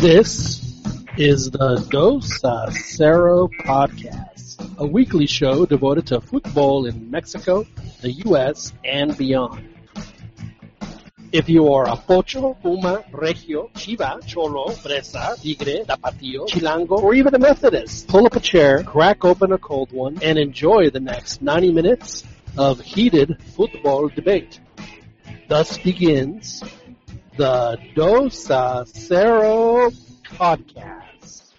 This is the Dos a podcast, a weekly show devoted to football in Mexico, the U.S., and beyond. If you are a Pocho, Puma, Regio, Chiva, Cholo, Fresa, Tigre, Tapatio, Chilango, or even a Methodist, pull up a chair, crack open a cold one, and enjoy the next 90 minutes of heated football debate. Thus begins the Dos a Cero podcast.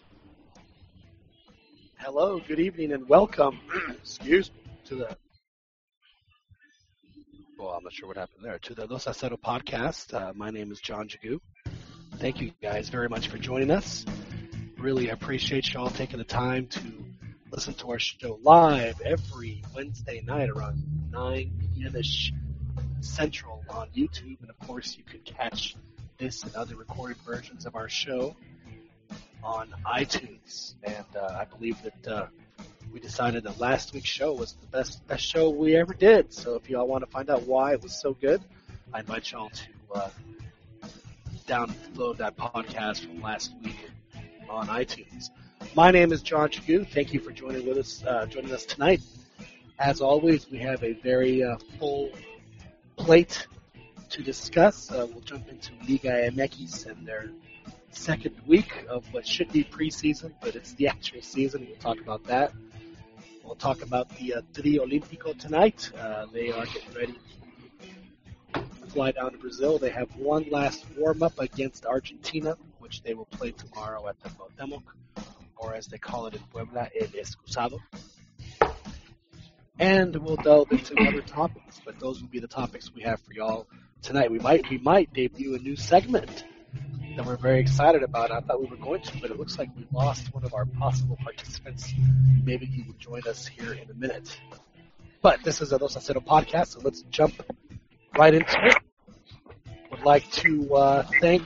Hello, good evening, and welcome, excuse me, to the well, I'm not sure what happened there. To the Dos a podcast. Uh, my name is John Jagu. Thank you guys very much for joining us. Really appreciate you all taking the time to listen to our show live every Wednesday night around 9 p.m.ish Central on YouTube. And of course, you can catch this and other recorded versions of our show on iTunes. And uh, I believe that uh, we decided that last week's show was the best best show we ever did. So if y'all want to find out why it was so good, I invite y'all to uh, download that podcast from last week on iTunes. My name is John Chagu. Thank you for joining with us uh, joining us tonight. As always, we have a very uh, full plate to discuss. Uh, we'll jump into Liga MX and their second week of what should be preseason, but it's the actual season. We'll talk about that. We'll talk about the uh, Trio Olímpico tonight. Uh, they are getting ready to fly down to Brazil. They have one last warm up against Argentina, which they will play tomorrow at the Cuauhtémoc, or as they call it in Puebla, El Excusado. And we'll delve into other topics, but those will be the topics we have for y'all tonight. We might we might debut a new segment that we're very excited about. I thought we were going to, but it looks like we lost one of our possible participants. Maybe he will join us here in a minute. But this is a Dos a podcast, so let's jump right into it. Would like to uh, thank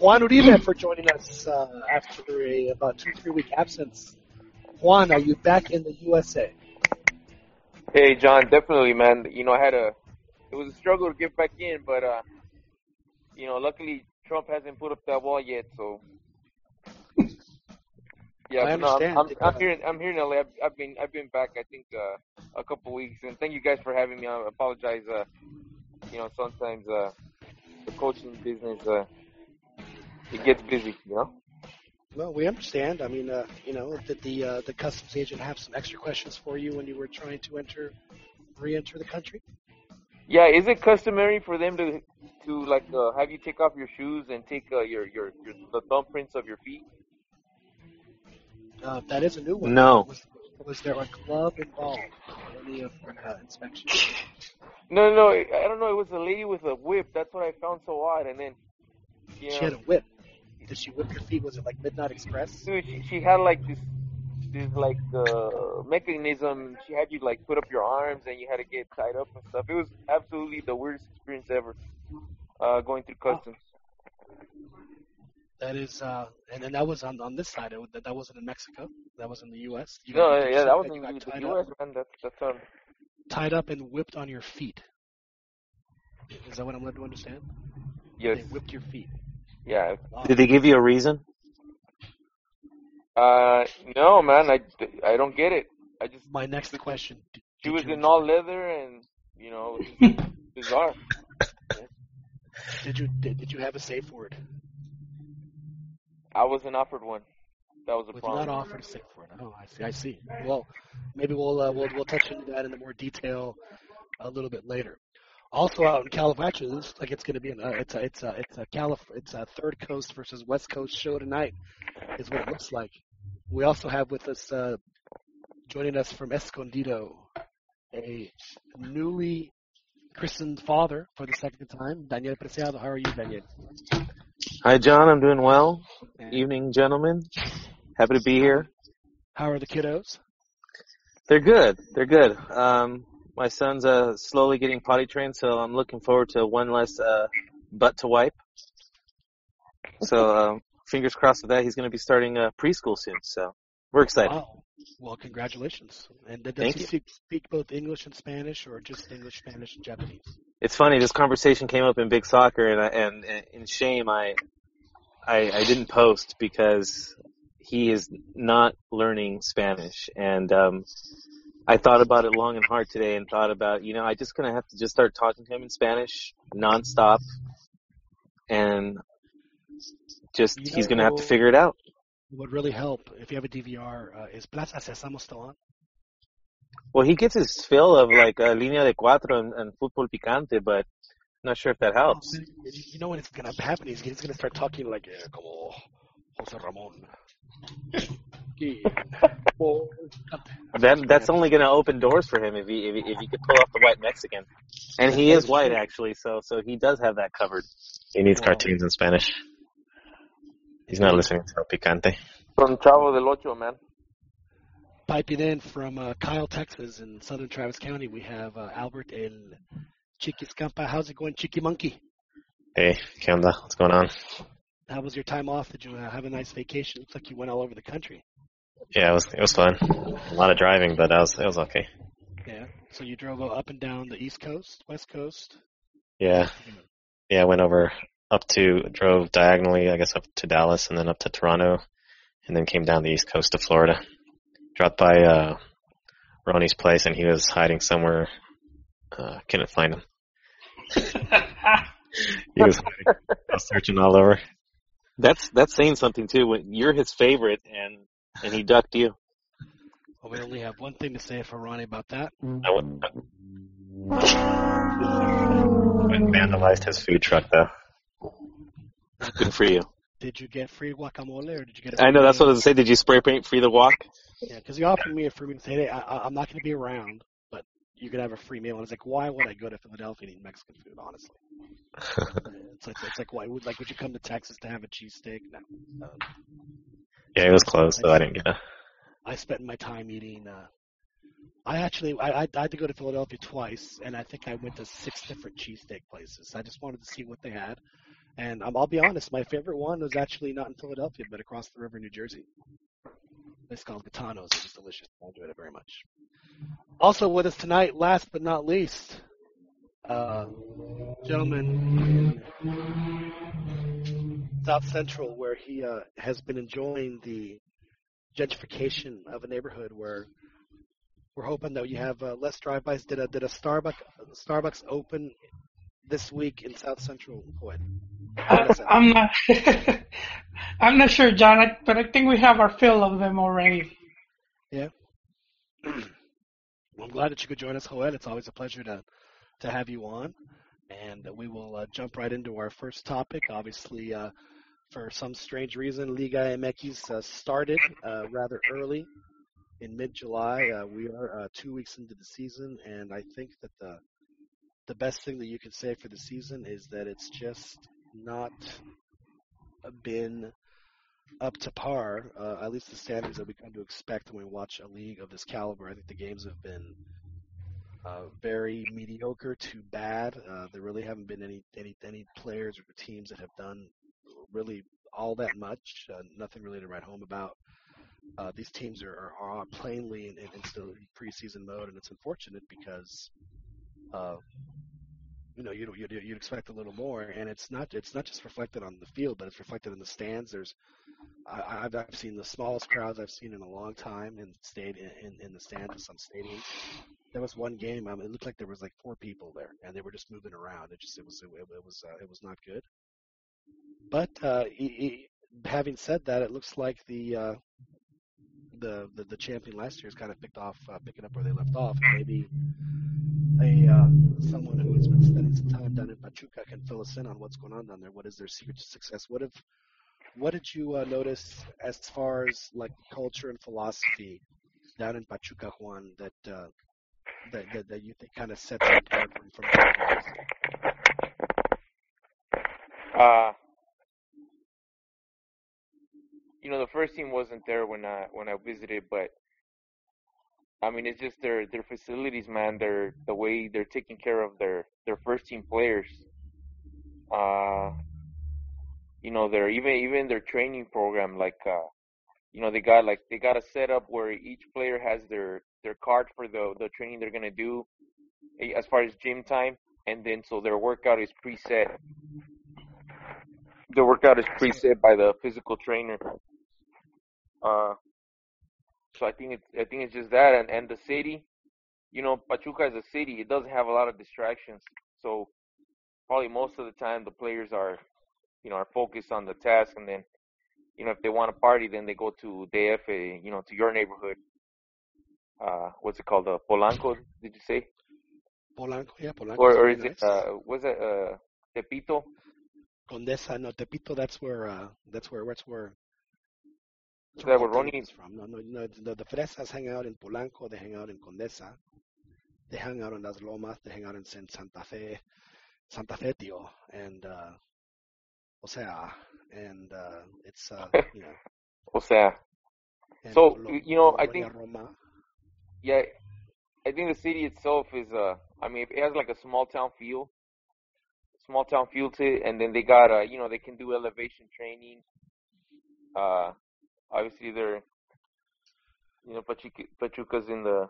Juan Uribe for joining us uh, after a about two three week absence. Juan, are you back in the USA? Hey, John, definitely, man. You know, I had a, it was a struggle to get back in, but, uh, you know, luckily Trump hasn't put up that wall yet, so. Yeah, I no, understand. I'm, I'm, I'm here. in- I'm here in LA. I've, I've been, I've been back. I think uh, a couple weeks, and thank you guys for having me. I apologize. Uh, you know, sometimes uh, the coaching business, uh, it gets busy. You know. Well, we understand. I mean, uh, you know, did the uh, the customs agent have some extra questions for you when you were trying to enter, re-enter the country? Yeah, is it customary for them to to like uh, have you take off your shoes and take uh, your, your your the thumbprints of your feet? Uh, that is a new one. No. Was, was there a club involved in any of your uh, inspections? No, no, I I don't know. It was a lady with a whip. That's what I found so odd. And then, you She had a whip. Did she whip your feet? Was it like Midnight Express? dude, she, she had like this, this like uh, mechanism. She had you like put up your arms and you had to get tied up and stuff. It was absolutely the weirdest experience ever. Uh, going through customs. That is, uh, and then that was on on this side. It, was- that wasn't in Mexico. That was in the U.S. You No, yeah, that was in got the, tied the up- U.S. man. That's that's um. tied up and whipped on your feet. Is that what I'm led to understand? Yes. They whipped your feet. Yeah. Wow. Did they give you a reason? Uh, no, man. I, I don't get it. I just My next question. did- she was in all leather and you know bizarre. Did you did, did you have a safe word? I wasn't offered one. That was a Was problem. not offered a safe word. Oh, I see. I see. Well, maybe we'll uh, we'll we'll touch into that in more detail a little bit later. Also out in it looks like it's going to be an, uh, it's a it's a it's a Calif- it's a third coast versus west coast show tonight, is what it looks like. We also have with us uh, joining us from Escondido, a newly christened father for the second time, Daniel Preciado. How are you, Daniel? Hi, John. I'm doing well. Evening, gentlemen. Happy to be here. How are the kiddos? They're good. They're good. Um, my son's uh, slowly getting potty trained, so I'm looking forward to one less uh, butt to wipe. So um, fingers crossed with that. He's going to be starting uh, preschool soon, so we're excited. Wow. Well, congratulations. And does Thank he you. speak, speak both English and Spanish, or just English, Spanish, and Japanese? It's funny. This conversation came up in big soccer, and I, and, and in shame, I, I I didn't post because he is not learning Spanish, and um, I thought about it long and hard today, and thought about you know I just gonna have to just start talking to him in Spanish nonstop, and just You he's gonna have to figure it out. What would really help if you have a DVR uh, is Plaza Sésamo still on? Well, he gets his fill of like uh, línea de cuatro and, and fútbol picante, but not sure if that helps. You you know what is going to happen? He's, he's going to start talking like uh, como Jose Ramon. Well, That that's only going to open doors for him if he, if he if he could pull off the white Mexican, and he is white actually, so so he does have that covered. He needs Wow. cartoons in Spanish. He's not listening to El Picante. From Chavo del Ocho, man. Piping in from uh, Kyle, Texas, in southern Travis County, we have uh, Albert El Chiquiscampa. How's it going, Chiqui Monkey? Hey, ¿qué onda? What's going on? How was your time off? Did you uh, have a nice vacation? Looks like you went all over the country. Yeah, it was it was fun. A lot of driving, but I was it was okay. Yeah. So you drove up and down the East Coast, West Coast. Yeah, yeah. I went over up to drove diagonally, I guess, up to Dallas and then up to Toronto, and then came down the East Coast to Florida. Dropped by uh, Ronnie's place, and he was hiding somewhere. Uh, couldn't find him. He was hiding. I was searching all over. That's that's saying something too. When you're his favorite, and and he ducked you. Well, we only have one thing to say for Ronnie about that. I went, went vandalized his food truck though. Good for you. Did you get free guacamole or did you get? a I know that's what I was gonna say. Did you spray paint free the walk? Yeah, because he offered me a free meal. Say, hey, I, I- I'm not going to be around, but you could have a free meal. And I was like, why would I go to Philadelphia and eat Mexican food? Honestly, it's like it's like why would like would you come to Texas to have a cheesesteak? No. Um, Yeah, it was closed, so I didn't get a. I spent my time eating. Uh, I actually I, I I had to go to Philadelphia twice, and I think I went to six different cheesesteak places. I just wanted to see what they had, and um, I'll be honest, my favorite one was actually not in Philadelphia, but across the river, in New Jersey. It's called Gitano's. It was delicious. I enjoyed it very much. Also with us tonight, last but not least, uh, gentleman South Central, where he uh, has been enjoying the gentrification of a neighborhood where we're hoping that you have uh, less drive-bys. Did a did a Starbucks Starbucks open this week in South Central? What? I, I'm not. I'm not sure, John, I, but I think we have our fill of them already. Yeah. I'm glad that you could join us, Joel. It's always a pleasure to to have you on, and we will uh, jump right into our first topic. Obviously, uh, for some strange reason, Liga MX uh, started uh, rather early in mid-July. Uh, we are uh, two weeks into the season, and I think that the the best thing that you can say for the season is that it's just not been up to par, uh, at least the standards that we come to expect when we watch a league of this caliber. I think the games have been uh, very mediocre to bad. Uh, there really haven't been any any any players or teams that have done really all that much. Uh, nothing really to write home about. Uh, these teams are, are, plainly in, in still preseason mode, and it's unfortunate because uh, you know you'd, you'd you'd expect a little more, and it's not it's not just reflected on the field, but it's reflected in the stands. There's I, I've I've seen the smallest crowds I've seen in a long time, and stayed in, in, the stands of some stadiums. There was one game, I mean, it looked like there was like four people there, and they were just moving around. It just it was it, it was uh, it was not good. But uh, e- e- having said that, it looks like the uh, the, the the champion last year has kind of picked off uh, picking up where they left off. Maybe a uh, someone who has been spending some time down in Pachuca can fill us in on what's going on down there. What is their secret to success? What have what did you uh, notice as far as like culture and philosophy down in Pachuca, Juan, that uh, that, that that you think kind of sets it apart from from? Uh, you know, the first team wasn't there when I when I visited, but I mean, it's just their their facilities, man. Their the way they're taking care of their their first team players. Uh, you know, their even even their training program, like uh, you know, they got like they got a setup where each player has their their card for the the training they're gonna do, eh, as far as gym time, and then so their workout is preset. The workout is preset by the physical trainer. Uh, so I think it's I think it's just that, and and the city, you know, Pachuca is a city. It doesn't have a lot of distractions, so probably most of the time the players are, you know, are focused on the task, and then, you know, if they want to party, then they go to DF, you know, to your neighborhood. Uh, what's it called? Uh, Polanco? Did you say? Polanco, yeah, Polanco. Or or is it uh, was it uh, Tepito? Condesa? No, Tepito. That's where. Uh, that's where. That's where. That Ronnie? is from. No, no, no. The, the Fresas hang out in Polanco. They hang out in Condesa. They hang out in Las Lomas. They hang out in San- Santa Fe, Santa Fe, tío, and uh, o sea, and uh, it's uh, you know. O sea, and So, Colo- you know, I think- Roma. yeah, I think the city itself is uh, I mean, it has like a small town feel, small town feel to it, and then they got uh, you know, they can do elevation training. Uh, obviously they're, you know, Pachuca, Pachuca's in the,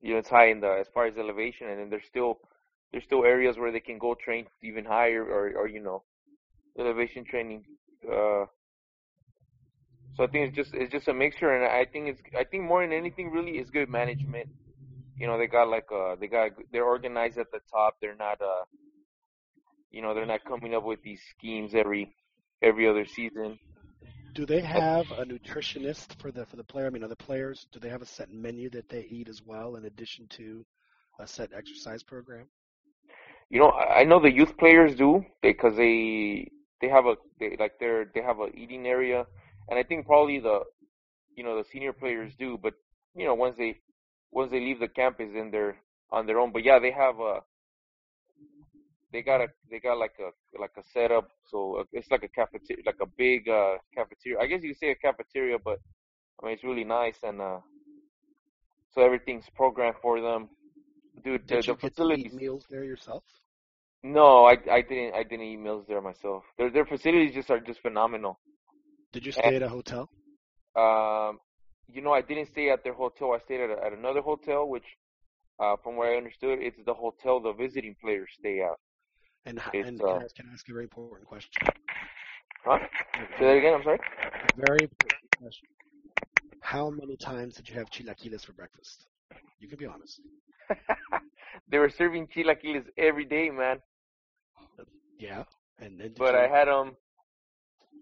you know, it's high in the as far as elevation, and then there's still there's still areas where they can go train even higher, or or you know, elevation training. Uh, so I think it's just it's just a mixture, and I think it's I think more than anything really is good management. You know, they got like uh they got they're organized at the top. They're not uh you know they're not coming up with these schemes every every other season. Do they have a nutritionist for the for the player? I mean, are the players do they have a set menu that they eat as well, in addition to a set exercise program? You know, I know the youth players do because they they have a they like they're they have a eating area, and I think probably the you know the senior players do, but you know once they once they leave the campus, then they're on their own. But yeah, they have a they got a they got like a like a setup, so uh, it's like a cafeteria, like a big uh cafeteria. I guess you could say a cafeteria, but I mean it's really nice and uh so everything's programmed for them. Dude, Did the you get to eat meals there yourself? No, I I didn't I didn't eat meals there myself. Their their facilities just are just phenomenal. Did you stay at a hotel? Um, you know, I didn't stay at their hotel. I stayed at, a, at another hotel, which, uh, from what I understood, it's the hotel the visiting players stay at. And It's, and can, I, uh, can I ask a very important question? Huh? Say that again. I'm sorry. A very important question. How many times did you have chilaquiles for breakfast? You can be honest. they were serving chilaquiles every day, man. Yeah. And, did But you, I had them.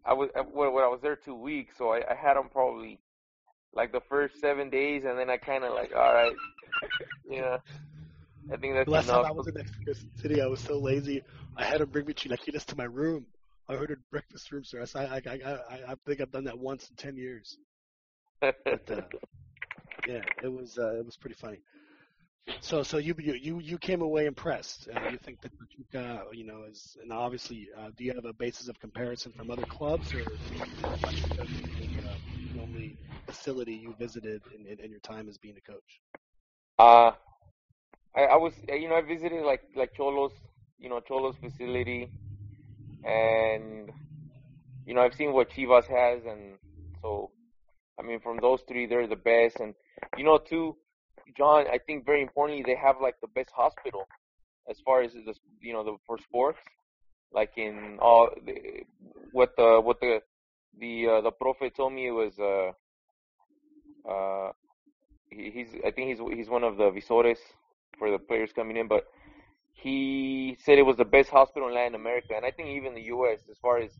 I was I- well, well, I was there two weeks, so I, I had them probably like the first seven days, and then I kind of like, all right, yeah. I think that's The last time. I was in Mexico City, I was so lazy. I had them bring me chilaquiles to my room. I ordered breakfast room service. I I I I, think I've done that once in ten years. But uh, yeah, it was uh, it was pretty funny. So so you you you, came away impressed. Uh, you think that Pachuca, you know, is and obviously, uh, do you have a basis of comparison from other clubs, or Pachuca the, uh, the only facility you visited in, in, in your time as being a coach? Uh, I, I was, uh, you know, I visited like like Cholos, you know, Cholos facility, and you know, I've seen what Chivas has, and so, I mean, from those three, they're the best, and you know, too, John, I think very importantly, they have like the best hospital as far as the, you know, the for sports, like in all the, what the what the the uh, the prophet told me was uh uh he, he's I think he's he's one of the visores for the players coming in, but he said it was the best hospital in Latin America, and I think even the U.S. as far as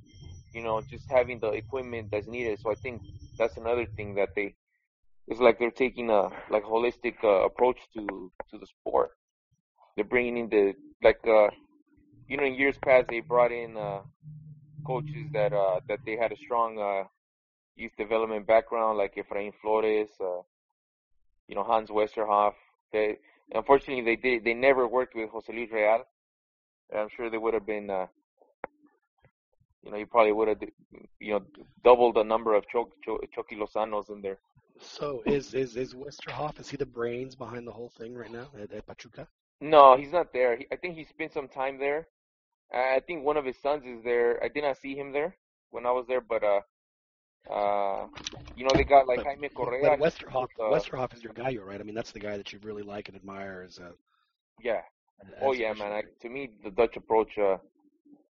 you know just having the equipment that's needed. So I think that's another thing that they it's like they're taking a like holistic uh, approach to to the sport. They're bringing in the like uh you know in years past they brought in uh coaches that uh that they had a strong uh youth development background like Efrain Flores, uh you know Hans Westerhof. They unfortunately they did they never worked with Jose Luis Real. I'm sure they would have been uh you know, you probably would have, you know, doubled the number of Cho- Cho- Chucky Lozanos in there. So is is is Westerhof? Is he the brains behind the whole thing right now at, at Pachuca? No, he's not there. He, I think he spent some time there. I think one of his sons is there. I did not see him there when I was there, but uh, Uh, you know, they got like But- Jaime Correa. But Westerhof, uh, Westerhof is your guy, you're right. I mean, that's the guy that you really like and admire as a. Yeah. as Oh yeah, man. I, to me, the Dutch approach, uh,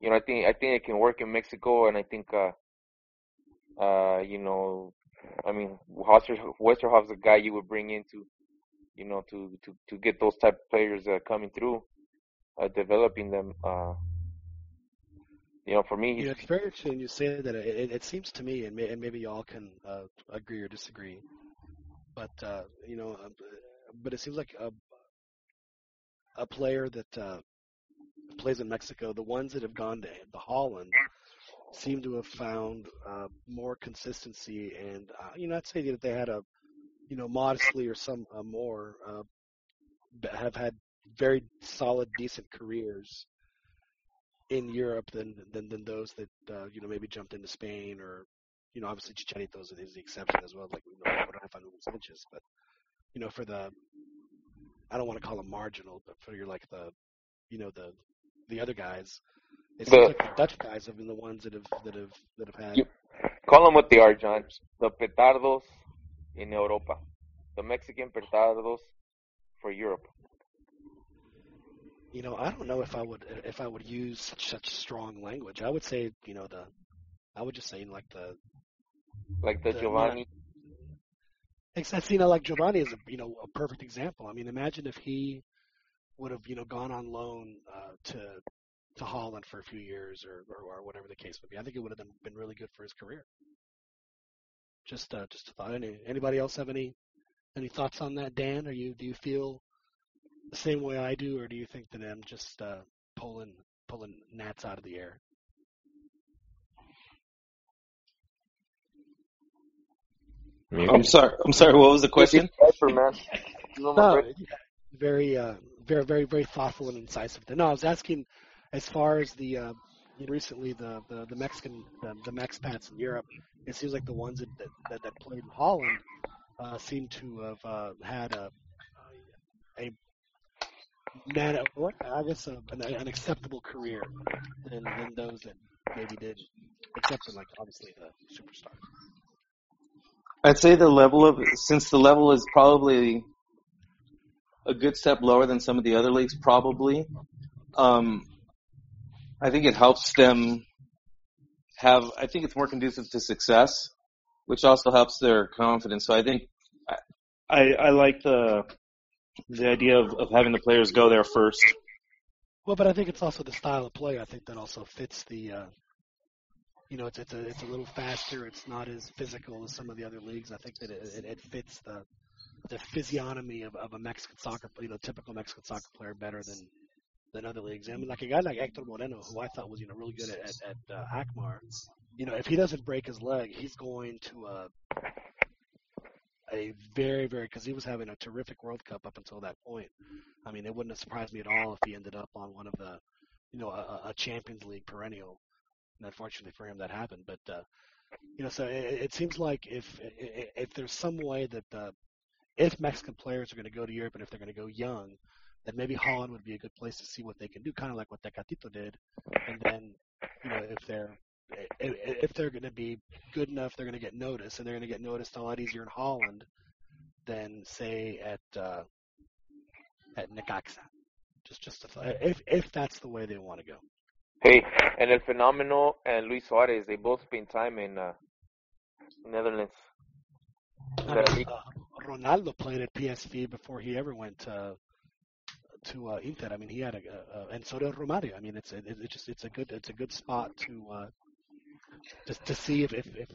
you know, I think I think it can work in Mexico, and I think, uh, uh, you know, I mean, Westerhof, Westerhof's a guy you would bring in to, you know, to to to get those type of players uh, coming through, uh, developing them. Uh, you know, for me, You know, it's very interesting you say that. It, it, it seems to me, and, may, and maybe y'all can uh, agree or disagree, but uh, you know, uh, but it seems like a a player that uh, plays in Mexico, the ones that have gone to the Holland, seem to have found uh, more consistency, and uh, you know, I'd say that they had a, you know, modestly or some uh, more, uh, have had very solid, decent careers in Europe than than, than those that uh, you know maybe jumped into Spain or you know obviously Chicharito is the exception as well, like you know Sanchez, but you know for the I don't want to call them marginal, but for your like the you know the the other guys, it seems The- like the Dutch guys have been the ones that have that have that have had. You- call them what they are, John. The petardos in Europa, the Mexican petardos for Europe. You know, I don't know if I would if I would use such such strong language. I would say you know the I would just say like the Like the The- Giovanni. Except, you know, like Giovanni is a you know a perfect example. I mean, imagine if he would have you know gone on loan uh, to to Holland for a few years or, or or whatever the case would be. I think it would have been, been really good for his career. Just uh, just a thought. Any anybody else have any any thoughts on that, Dan? Are you do you feel the same way I do, or do you think that I'm just uh, pulling pulling gnats out of the air? Mute. I'm sorry. I'm sorry. What was the question? Diaper, man. You know, my No, yeah, very, uh, very, very, very thoughtful and incisive. No, I was asking as far as the uh, recently the, the the Mexican the, the Mexpats in Europe. It seems like the ones that that, that played in Holland uh, seem to have uh, had a a man, I guess a, an, an acceptable career than, than those that maybe didn't, except for like obviously the superstars. I'd say the level of since the level is probably a good step lower than some of the other leagues, probably. Um, I think it helps them have. I think it's more conducive to success, which also helps their confidence. So I think I I, I like the the idea of, of having the players go there first. Well, but I think it's also the style of play. I think that also fits the, uh, you know, it's it's a it's a little faster. It's not as physical as some of the other leagues. I think that it, it, it fits the the physiognomy of, of a Mexican soccer, you know, typical Mexican soccer player better than than other leagues. I mean, like a guy like Hector Moreno, who I thought was you know really good at at, at uh, Alkmaar. You know, if he doesn't break his leg, he's going to uh, a very very because he was having a terrific World Cup up until that point. I mean, it wouldn't have surprised me at all if he ended up on one of the, you know, a, a Champions League perennial. And unfortunately for him, that happened. But uh, you know, so it, it seems like if if there's some way that uh, if Mexican players are going to go to Europe and if they're going to go young, then maybe Holland would be a good place to see what they can do, kind of like what Tecatito did. And then, you know, if they're if, they're going to be good enough, they're going to get noticed, and they're going to get noticed a lot easier in Holland than say at uh, at Necaxa. Just just a th- if if that's the way they want to go. Hey, and El Fenomeno and Luis Suarez, they both spent time in uh, Netherlands. I mean, uh, Ronaldo played at PSV before he ever went to to uh, Inter. I mean, he had a, a, a and so did Romario. I mean, it's it, it's just it's a good it's a good spot to uh, just to see if if if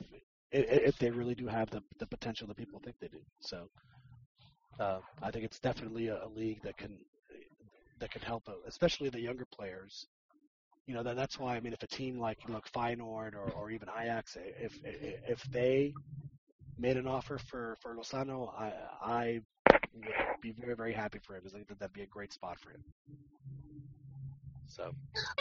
if they really do have the the potential that people think they do. So uh, I think it's definitely a, a league that can that can help, uh, especially the younger players. You know, that, that's why I mean, if a team like look Feyenoord or, or even Ajax, if if they made an offer for for Lozano, I I would be very very happy for him because I think that that'd be a great spot for him. So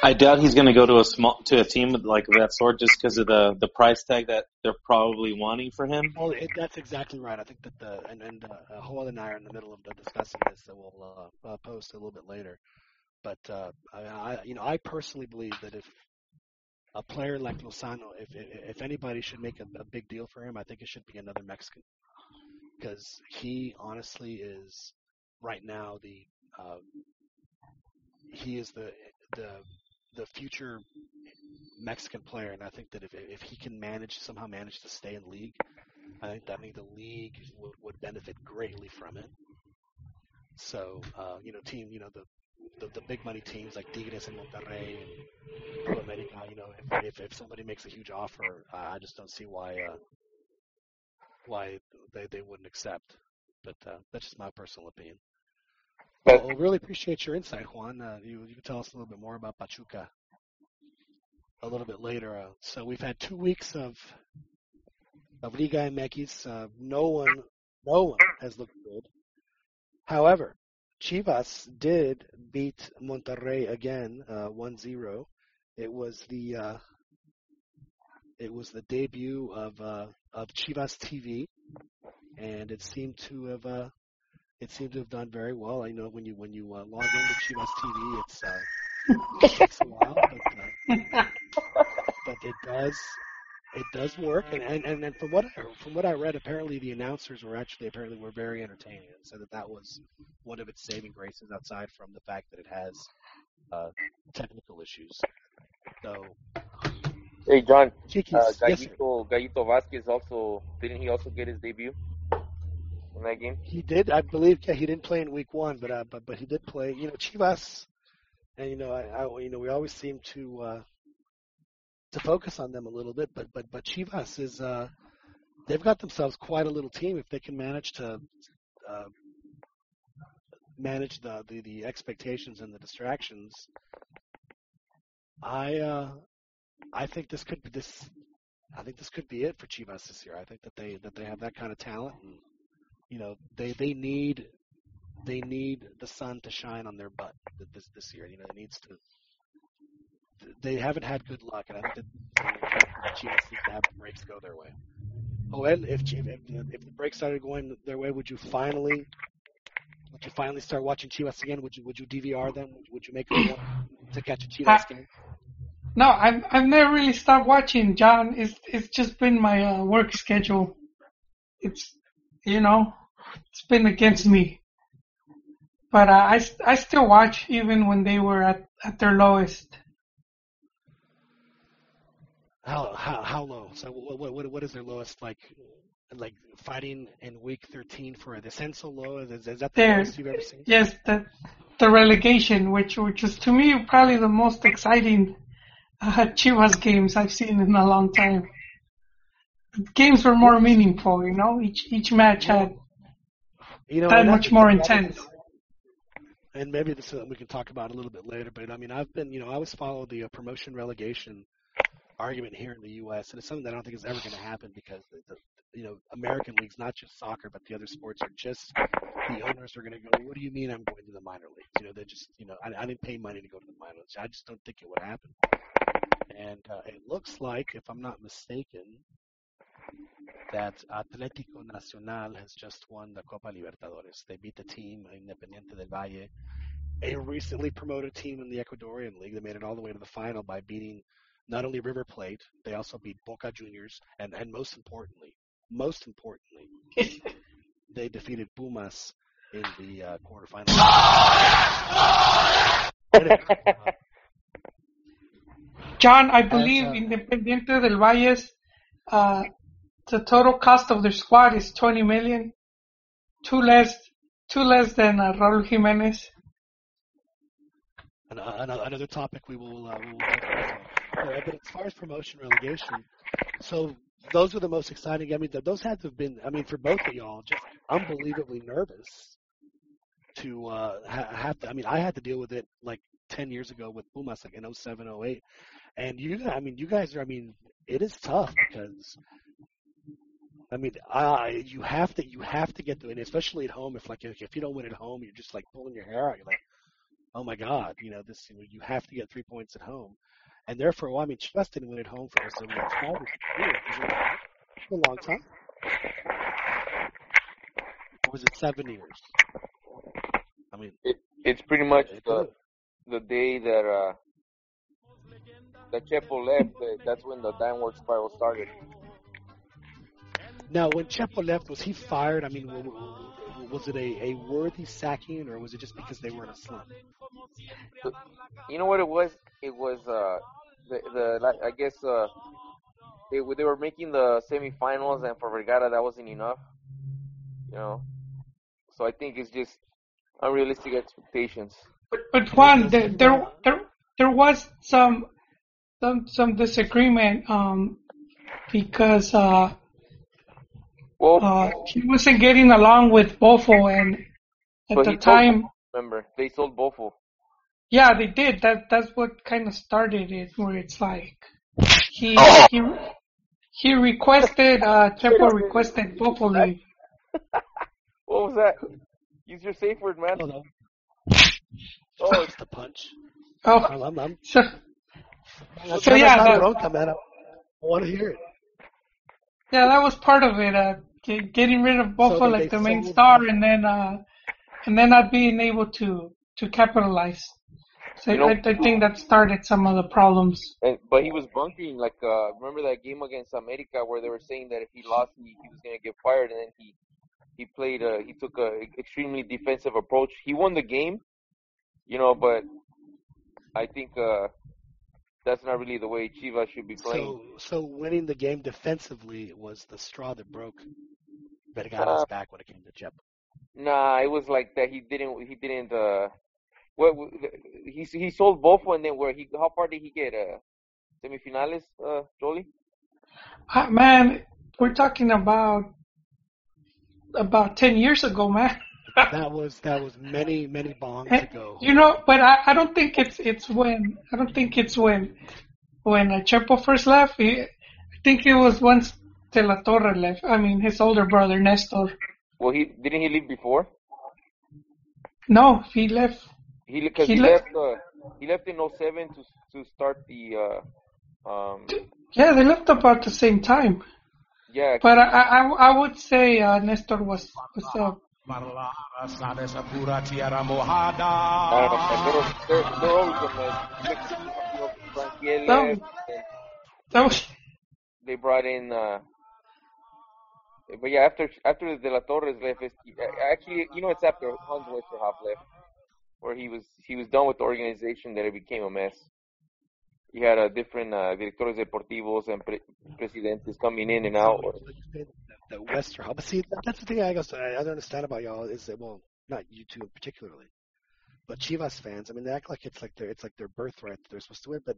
I doubt he's going to go to a small to a team like that sort just because of the the price tag that they're probably wanting for him. well, it, that's exactly right. I think that the and and uh, Joel and I are in the middle of discussing this that we'll uh, uh, post a little bit later. But uh, I, I you know I personally believe that if a player like Lozano, if if anybody should make a, a big deal for him, I think it should be another Mexican, because he honestly is right now the uh, he is the the the future Mexican player, and I think that if if he can manage somehow manage to stay in league, I think that I think the league would, would benefit greatly from it. So uh, you know, team, you know the the, the big money teams like Tigres and Monterrey and Club America, you know, if, if if somebody makes a huge offer, I just don't see why uh, why they they wouldn't accept. But uh, that's just my personal opinion. Well, we really appreciate your insight, Juan. Uh, you you can tell us a little bit more about Pachuca a little bit later. Uh, so we've had two weeks of of Liga MX. Uh, no one no one has looked good. However, Chivas did beat Monterrey again, uh, 1-0. It was the uh, it was the debut of uh, of Chivas TV, and it seemed to have uh, it seemed to have done very well. I know when you when you uh, log into Chivas TV, it's uh, it takes a while, but uh, but it does it does work. And and and, and from what I, from what I read, apparently the announcers were actually apparently were very entertaining, and said that that was one of its saving graces, aside from the fact that it has uh, technical issues. So. Hey John, Chiquis, uh, yes. Gallito, Gallito Vasquez also didn't he also get his debut in that game? He did, I believe. Yeah, he didn't play in week one, but uh, but but he did play. You know, Chivas, and you know, I, I you know, we always seem to uh, to focus on them a little bit, but but but Chivas is uh, they've got themselves quite a little team if they can manage to uh, manage the, the the expectations and the distractions. I uh, I think this could be this. I think this could be it for Chivas this year. I think that they that they have that kind of talent, and you know they they need they need the sun to shine on their butt this this year. You know, it needs to. They haven't had good luck, and I think that the Chivas need to have the breaks go their way. Oh, and if if, if the breaks started going their way, would you finally would you finally start watching Chivas again? Would you would you DVR them? Would you, would you make them want to catch a Chivas game? No, I've I've never really stopped watching, John. It's it's just been my uh, work schedule. It's you know, it's been against me. But uh, I I still watch even when they were at at their lowest. How how how low? So what what what, is their lowest like? Like fighting in week 13 for a descenso low? Is, is that the There, lowest you've ever seen? yes, the the relegation, which which is to me probably the most exciting uh, Chivas games I've seen in a long time. The games were more meaningful, you know. Each each match had You know, and much more intense. and maybe this is something we can talk about a little bit later. But I mean, I've been, you know, I always follow the uh, promotion relegation argument here in the U.S. and it's something that I don't think is ever going to happen because the, the, you know, American leagues, not just soccer, but the other sports are just the owners are going to go. What do you mean I'm going to the minor leagues? You know, they just, you know, I, I didn't pay money to go to the minor leagues. I just don't think it would happen. And uh, it looks like, if I'm not mistaken, that Atlético Nacional has just won the Copa Libertadores. They beat the team Independiente del Valle, a recently promoted team in the Ecuadorian League. They made it all the way to the final by beating not only River Plate, they also beat Boca Juniors, and, and most importantly, most importantly, they defeated Pumas in the uh, quarterfinals. John, I believe uh, Independiente del Valles, uh, the total cost of their squad is 20 million, two less, two less than uh, Raul Jimenez. An- uh, another topic we will uh, we will but as far as promotion relegation, so those were the most exciting. I mean, those had to have been. I mean, for both of y'all, just unbelievably nervous to uh, ha- have to. I mean, I had to deal with it like ten years ago with Pumas, like in 07, 08. and you. I mean, you guys are. I mean, it is tough because. I mean, I you have to you have to get to it, especially at home. If like if, you don't win at home, you're just like pulling your hair out. You're like, oh my god, you know this. You, know, you have to get three points at home, and therefore, well, I mean, Chivas didn't win at home for us. So it's five or six years. Is it it's a long time? Or was it seven years? I mean, It, it's pretty much it- the the day that uh that Chepo left, uh, that's when the downward spiral started. Now, when Chepo left, was he fired? I mean, w- w- was it a, a worthy sacking, or was it just because they were in a slump? You know what it was? It was uh the the I guess uh they were- they were making the semifinals, and for Vergara that wasn't enough. You know, so I think it's just unrealistic expectations. But, but Juan, there, there, there, there was some, some, some disagreement, um, because, uh, Well, uh, he wasn't getting along with Bofo and at But the he told time, remember they sold Bofo. yeah, they did. That, that's what kind of started it, where it's like, he, Oh. he, he requested, uh, Chepo requested Bofo leave. What was that? Use your safe word, man. Oh, no. Oh, It's the punch. Oh, I'm, I'm, I'm, so, I'm So, yeah, not that- bronca, man. I, I want to hear it. Yeah, that was part of it. Uh, ge- getting rid of Bofo So like the main sold- star, and then uh, and then not being able to to capitalize. So You know- I, I think that started some of the problems. and, but he was bunking like uh remember that game against America where they were saying that if he lost he, he was gonna get fired and then he he played uh he took a extremely defensive approach. He won the game, you know, but I think uh that's not really the way Chivas should be playing. So, so winning the game defensively was the straw that broke Vergara's Uh, back when it came to Chepo. Nah, it was like that. He didn't. He didn't. Uh, what he he sold both and then where he how far did he get? Uh, semifinales, uh, Jolie. Ah, man, we're talking about about ten years ago, man. That was that was many many bongs ago. You know, but I, I don't think it's it's when I don't think it's when when uh, Chepo first left. He, I think it was once De La Torre left. I mean, his older brother Nestor. Well, he didn't he leave before? No, he left. He because He he, left- left. uh, he left in 07 to to start the. Uh, um, Yeah, they left about the same time. yeah, But I I, I would say uh, Nestor was was uh, I don't know. man, They're, they're, they're always a mess. You know, Frankiel No. left, and that was they brought in. Uh, but yeah, after after the De La Torres left, actually, you know, it's after Hans Westerhof left, where he was he was done with the organization that it became a mess. You had a different uh, directores deportivos and pre- presidentes coming in and out. The Westerhof. But see, that- that's the thing I guess I I don't understand about y'all is that well, not you two particularly, but Chivas fans. I mean, they act like it's like their it's like their birthright that they're supposed to win. But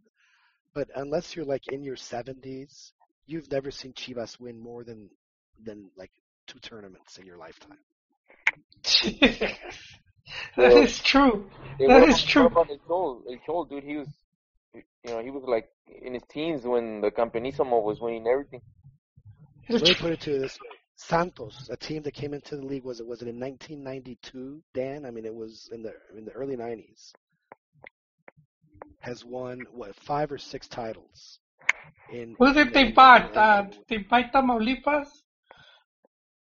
but unless you're like in your 70s, you've never seen Chivas win more than than like two tournaments in your lifetime. that is true. They That were is true. On his show, his show, dude, he was, you know, he was like in his teens when the Campeonísimo was winning everything. It's Let me put it to you this way: Santos, a team that came into the league, was it was it in 1992? Dan, I mean, it was in the in the early 90s. Has won what five or six titles. In Who in did the- they in buy? the- Uh, they buy Tamaulipas?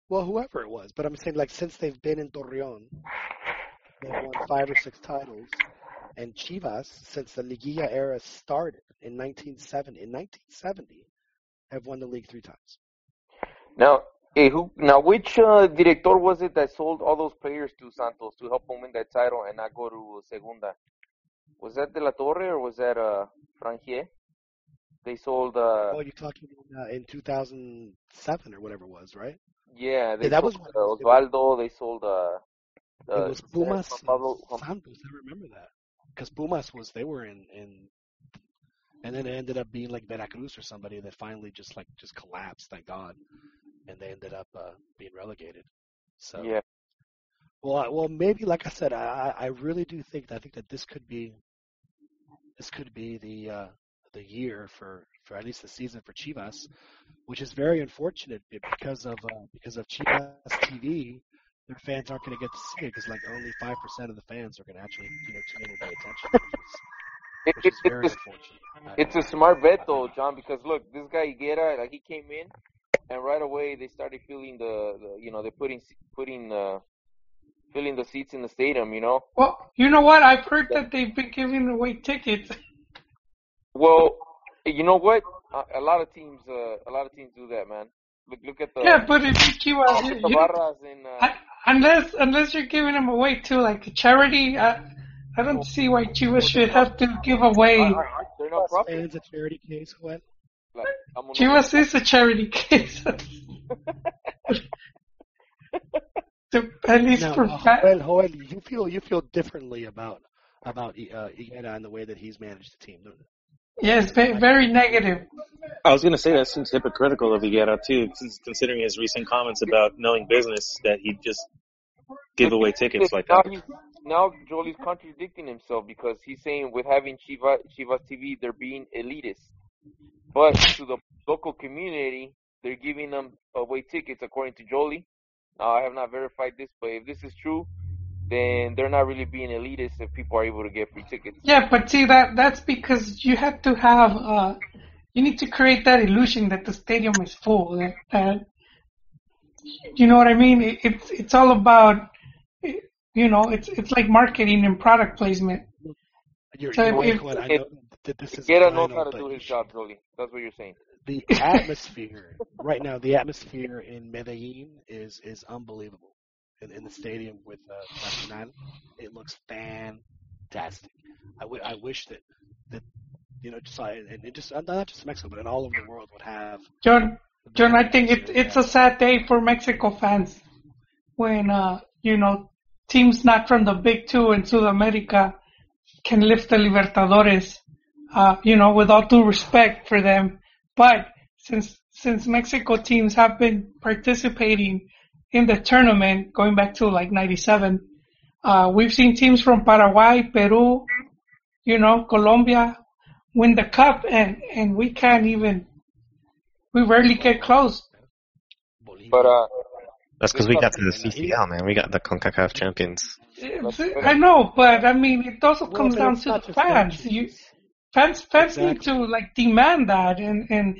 Well, whoever it was, but I'm saying like since they've been in Torreon, they've won five or six titles. And Chivas, since the Liguilla era started in 1970, in 1970, have won the league three times. Now, eh, who, now which uh, director was it that sold all those players to Santos to help them win that title and not go to Segunda? Was that De La Torre or was that uh, Frangier? They sold, uh, Oh, you're talking in, uh, in 2007 or whatever it was, right? yeah, they Yeah, that sold was uh, Osvaldo. They sold. Uh, uh, it was Pumas Pablo, Santos. I remember that because Pumas was they were in in, and then it ended up being like Veracruz or somebody that finally just like just collapsed. Thank God, and they ended up uh, being relegated. So yeah, well, I- well, maybe like I said, I I really do think that I think that this could be this could be the uh, the year for for at least the season for Chivas, which is very unfortunate because of uh, because of Chivas TV. Their fans aren't going to get to see it because like only five percent of the fans are going to actually you know tune in and pay attention, it, which it, is very it's, unfortunate. It's a smart bet though, John, because look, this guy Higuera, like he came in, and right away they started filling the, the you know, they're putting putting uh, filling the seats in the stadium, you know. Well, you know what? I've heard that they've been giving away tickets. Well, you know what? A, a lot of teams, uh, a lot of teams do that, man. Look, look at the Yeah, but if you Chivas, you, the you, barras in. Uh, I, unless unless you're giving them away to like a charity, I, I don't see why Chivas should have to give away. they're not profit. And it's a charity case. What? Like, Chivas is a charity case. To- At least Now, for uh, fa- Joel, Joel, you feel you feel differently about about uh, Higuera and the way that he's managed the team. Don't you? yes, ve- very negative. I was going to say that seems hypocritical of Higuera too, since- considering his recent comments about knowing business that he just give away tickets like now that. He's, now Joel's contradicting himself because he's saying with having Chivas, Chivas TV, they're being elitist. But to the local community, they're giving them away tickets according to Jolie. Now, I have not verified this, but if this is true, then they're not really being elitist if people are able to get free tickets. Yeah, but see that that's because you have to have uh, you need to create that illusion that the stadium is full. That, that you know what I mean? It, it's it's all about you know it's it's like marketing and product placement. You're, So you know, if- what, I know that this is Guerra knows final, how to do his job, Jolie. That's what you're saying. the atmosphere right now, the atmosphere in Medellin is is unbelievable. In, in the stadium with uh, Nacional, it looks fantastic. I, w- I wish that that you know just and it just not just Mexico, but in all over the world would have. John, John, I think it's it's a sad day for Mexico fans when uh you know teams not from the Big Two in South America can lift the Libertadores. Uh, you know, with all due respect for them, but since since Mexico teams have been participating in the tournament going back to like '97, uh, we've seen teams from Paraguay, Peru, you know, Colombia win the cup, and and we can't even we rarely get close. But uh, That's because we got to the CCL, man. We got the CONCACAF champions. I know, but I mean, it also comes but down to the fans. You, Jesus. fans, fans need to like demand that, and and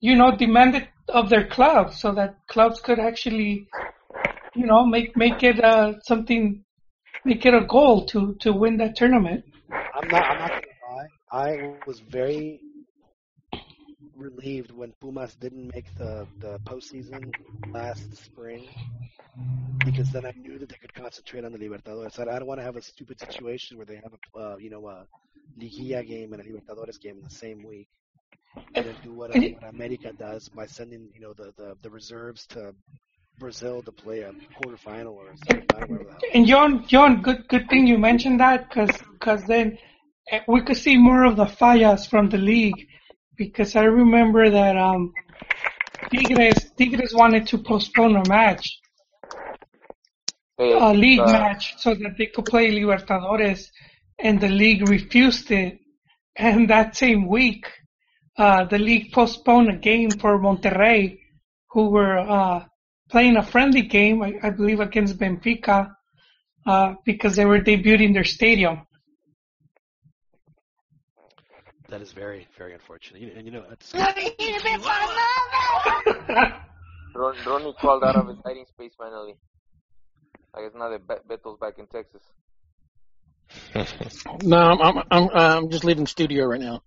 you know, demand it of their clubs, so that clubs could actually, you know, make make it uh something, make it a goal to to win that tournament. I'm not. I'm not gonna lie. I was very relieved when Pumas didn't make the the postseason last spring, because then I knew that they could concentrate on the Libertadores. I, I don't want to have a stupid situation where they have a uh, you know a Liguilla game and a Libertadores game in the same week, and then do what, uh, what America does by sending you know the, the the reserves to Brazil to play a quarterfinal or semifinal. Whatever. And John, John, good good thing you mentioned that, because cause then eh, we could see more of the fallas from the league. Because I remember that um, Tigres Tigres wanted to postpone a match, hey, I a league uh, match, so that they could play Libertadores, and the league refused it. And that same week, uh, the league postponed a game for Monterrey, who were uh, playing a friendly game, I, I believe, against Benfica, uh, because they were debuting their stadium. That is very very unfortunate. You- And you know it's Sirve para nada. Ron, Ronnie called out of his hiding space finally. I guess now that Bet- Beto's back in Texas. No, I'm I'm I'm, uh, I'm just leaving the studio right now.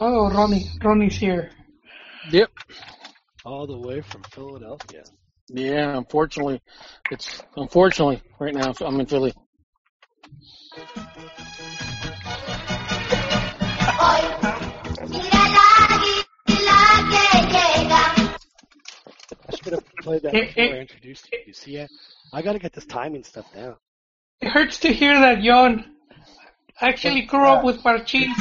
Oh, Ronnie, Ronnie's here. Yep. all the way from Philadelphia. Yeah. Unfortunately, it's unfortunately right now I'm in Philly. Hoy, mira la águila que llega. I should have played that Eh, before. I introduced you. You see, I, I got to get this timing stuff down. It hurts to hear that, John. I actually grew up with Parchis.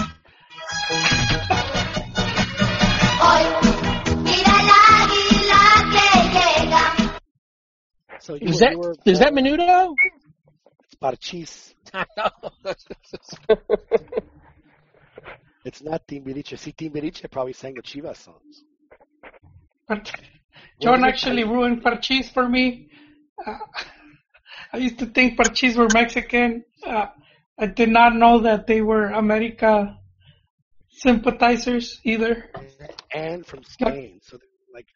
So you, Is were- that were, is that uh, Menudo? It's Parchis. It's not Timbiriche. See, Timbiriche probably sang the Chivas songs. But John What is it? actually ruined Parchis for me. Uh, I used to think Parchis were Mexican. Uh, I did not know that they were America sympathizers either. And from Spain. So like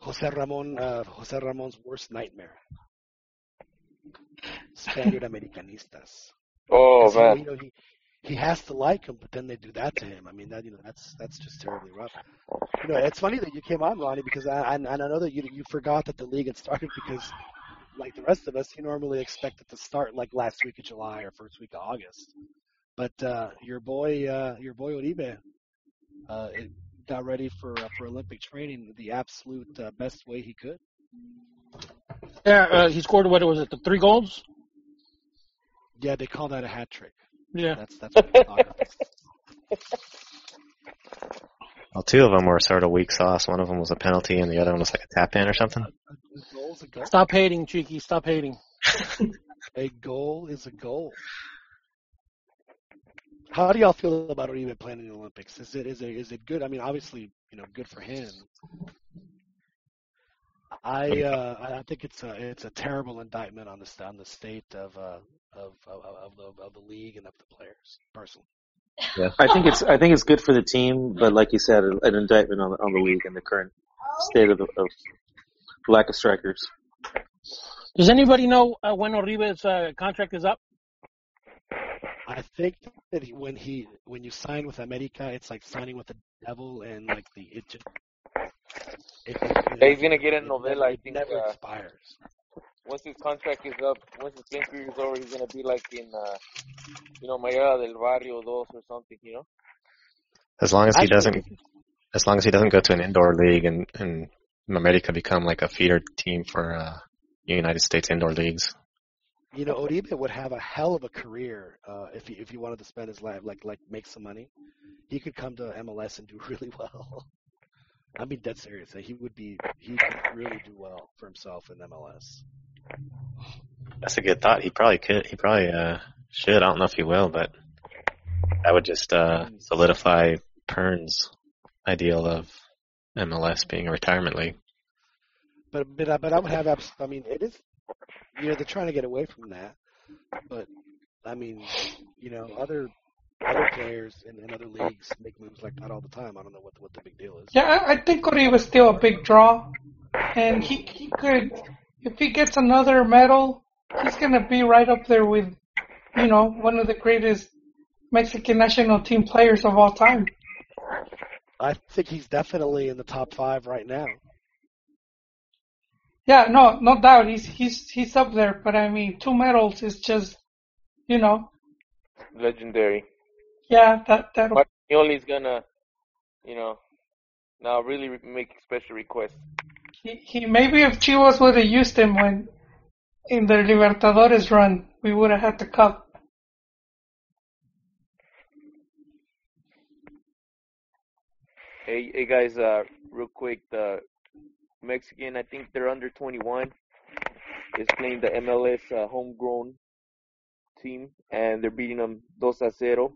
Jose Ramon, uh, Jose Ramon's worst nightmare. Spaniard Americanistas. Oh So, man, you know, he, he has to like him, but then they do that to him. I mean, that you know, that's that's just terribly rough. You know, it's funny that you came on, Ronnie, because I I, and I know that you you forgot that the league had started because, like the rest of us, you normally expect it to start like last week of July or first week of August. But uh, your boy, uh, your boy Oribe, uh, it got ready for uh, for Olympic training the absolute uh, best way he could. Yeah, uh, he scored what was it? The three goals. Yeah, they call that a hat trick. Yeah. That's that's what they talk about. Well, two of them were sort of weak sauce. One of them was a penalty, and the other one was like a tap in or something. A goal's a goal. Stop hating, Cheeky. Stop hating. A goal is a goal. How do y'all feel about Oribe playing in the Olympics? Is it is it is it good? I mean, obviously, you know, good for him. I uh, I I think it's a it's a terrible indictment on the on the state of uh of of, of the of the league and of the players. Personally, Yeah, I think it's I think it's good for the team, but like you said, an indictment on the, on the league and the current state of, of lack of strikers. Does anybody know uh, when Oribe's uh, contract is up? I think that he, when he when you sign with America, it's like signing with the devil, and like the it just it, it, Yeah, he's gonna get a it novella, I think, never uh, expires. once his contract is up, once his playing career is over, he's gonna be like in, uh, you know, Mayola del Barrio dos or something, you know. As long as he Actually, doesn't, as long as he doesn't go to an indoor league and and America become like a feeder team for uh, United States indoor leagues. You know, Oribe would have a hell of a career uh, if he if he wanted to spend his life like like make some money. He could come to MLS and do really well. I mean, dead serious. He would be he could really do well for himself in MLS. That's a good thought. He probably could. He probably uh, should. I don't know if he will, but that would just uh, solidify Pern's ideal of MLS being a retirement league. But but I- but I would have I mean, it is you know they're trying to get away from that. But I mean, you know, other other players in, in other leagues make moves like that all the time. I don't know what what the big deal is. Yeah, I, I think Oribe's still a big draw, and he he could if he gets another medal, he's gonna be right up there with, you know, one of the greatest Mexican national team players of all time. I think he's definitely in the top five right now. Yeah, no, no doubt, he's he's he's up there. But I mean, two medals is just, you know, Legendary. yeah, that that But is gonna, you know, now really re- make special requests. he, he maybe if Chivas would have used him when in the Libertadores run, we would have had the cup. Hey, hey guys, uh, real quick, the Mexican, I think they're under 21, is playing the MLS uh, homegrown team, and they're beating them dos a 0.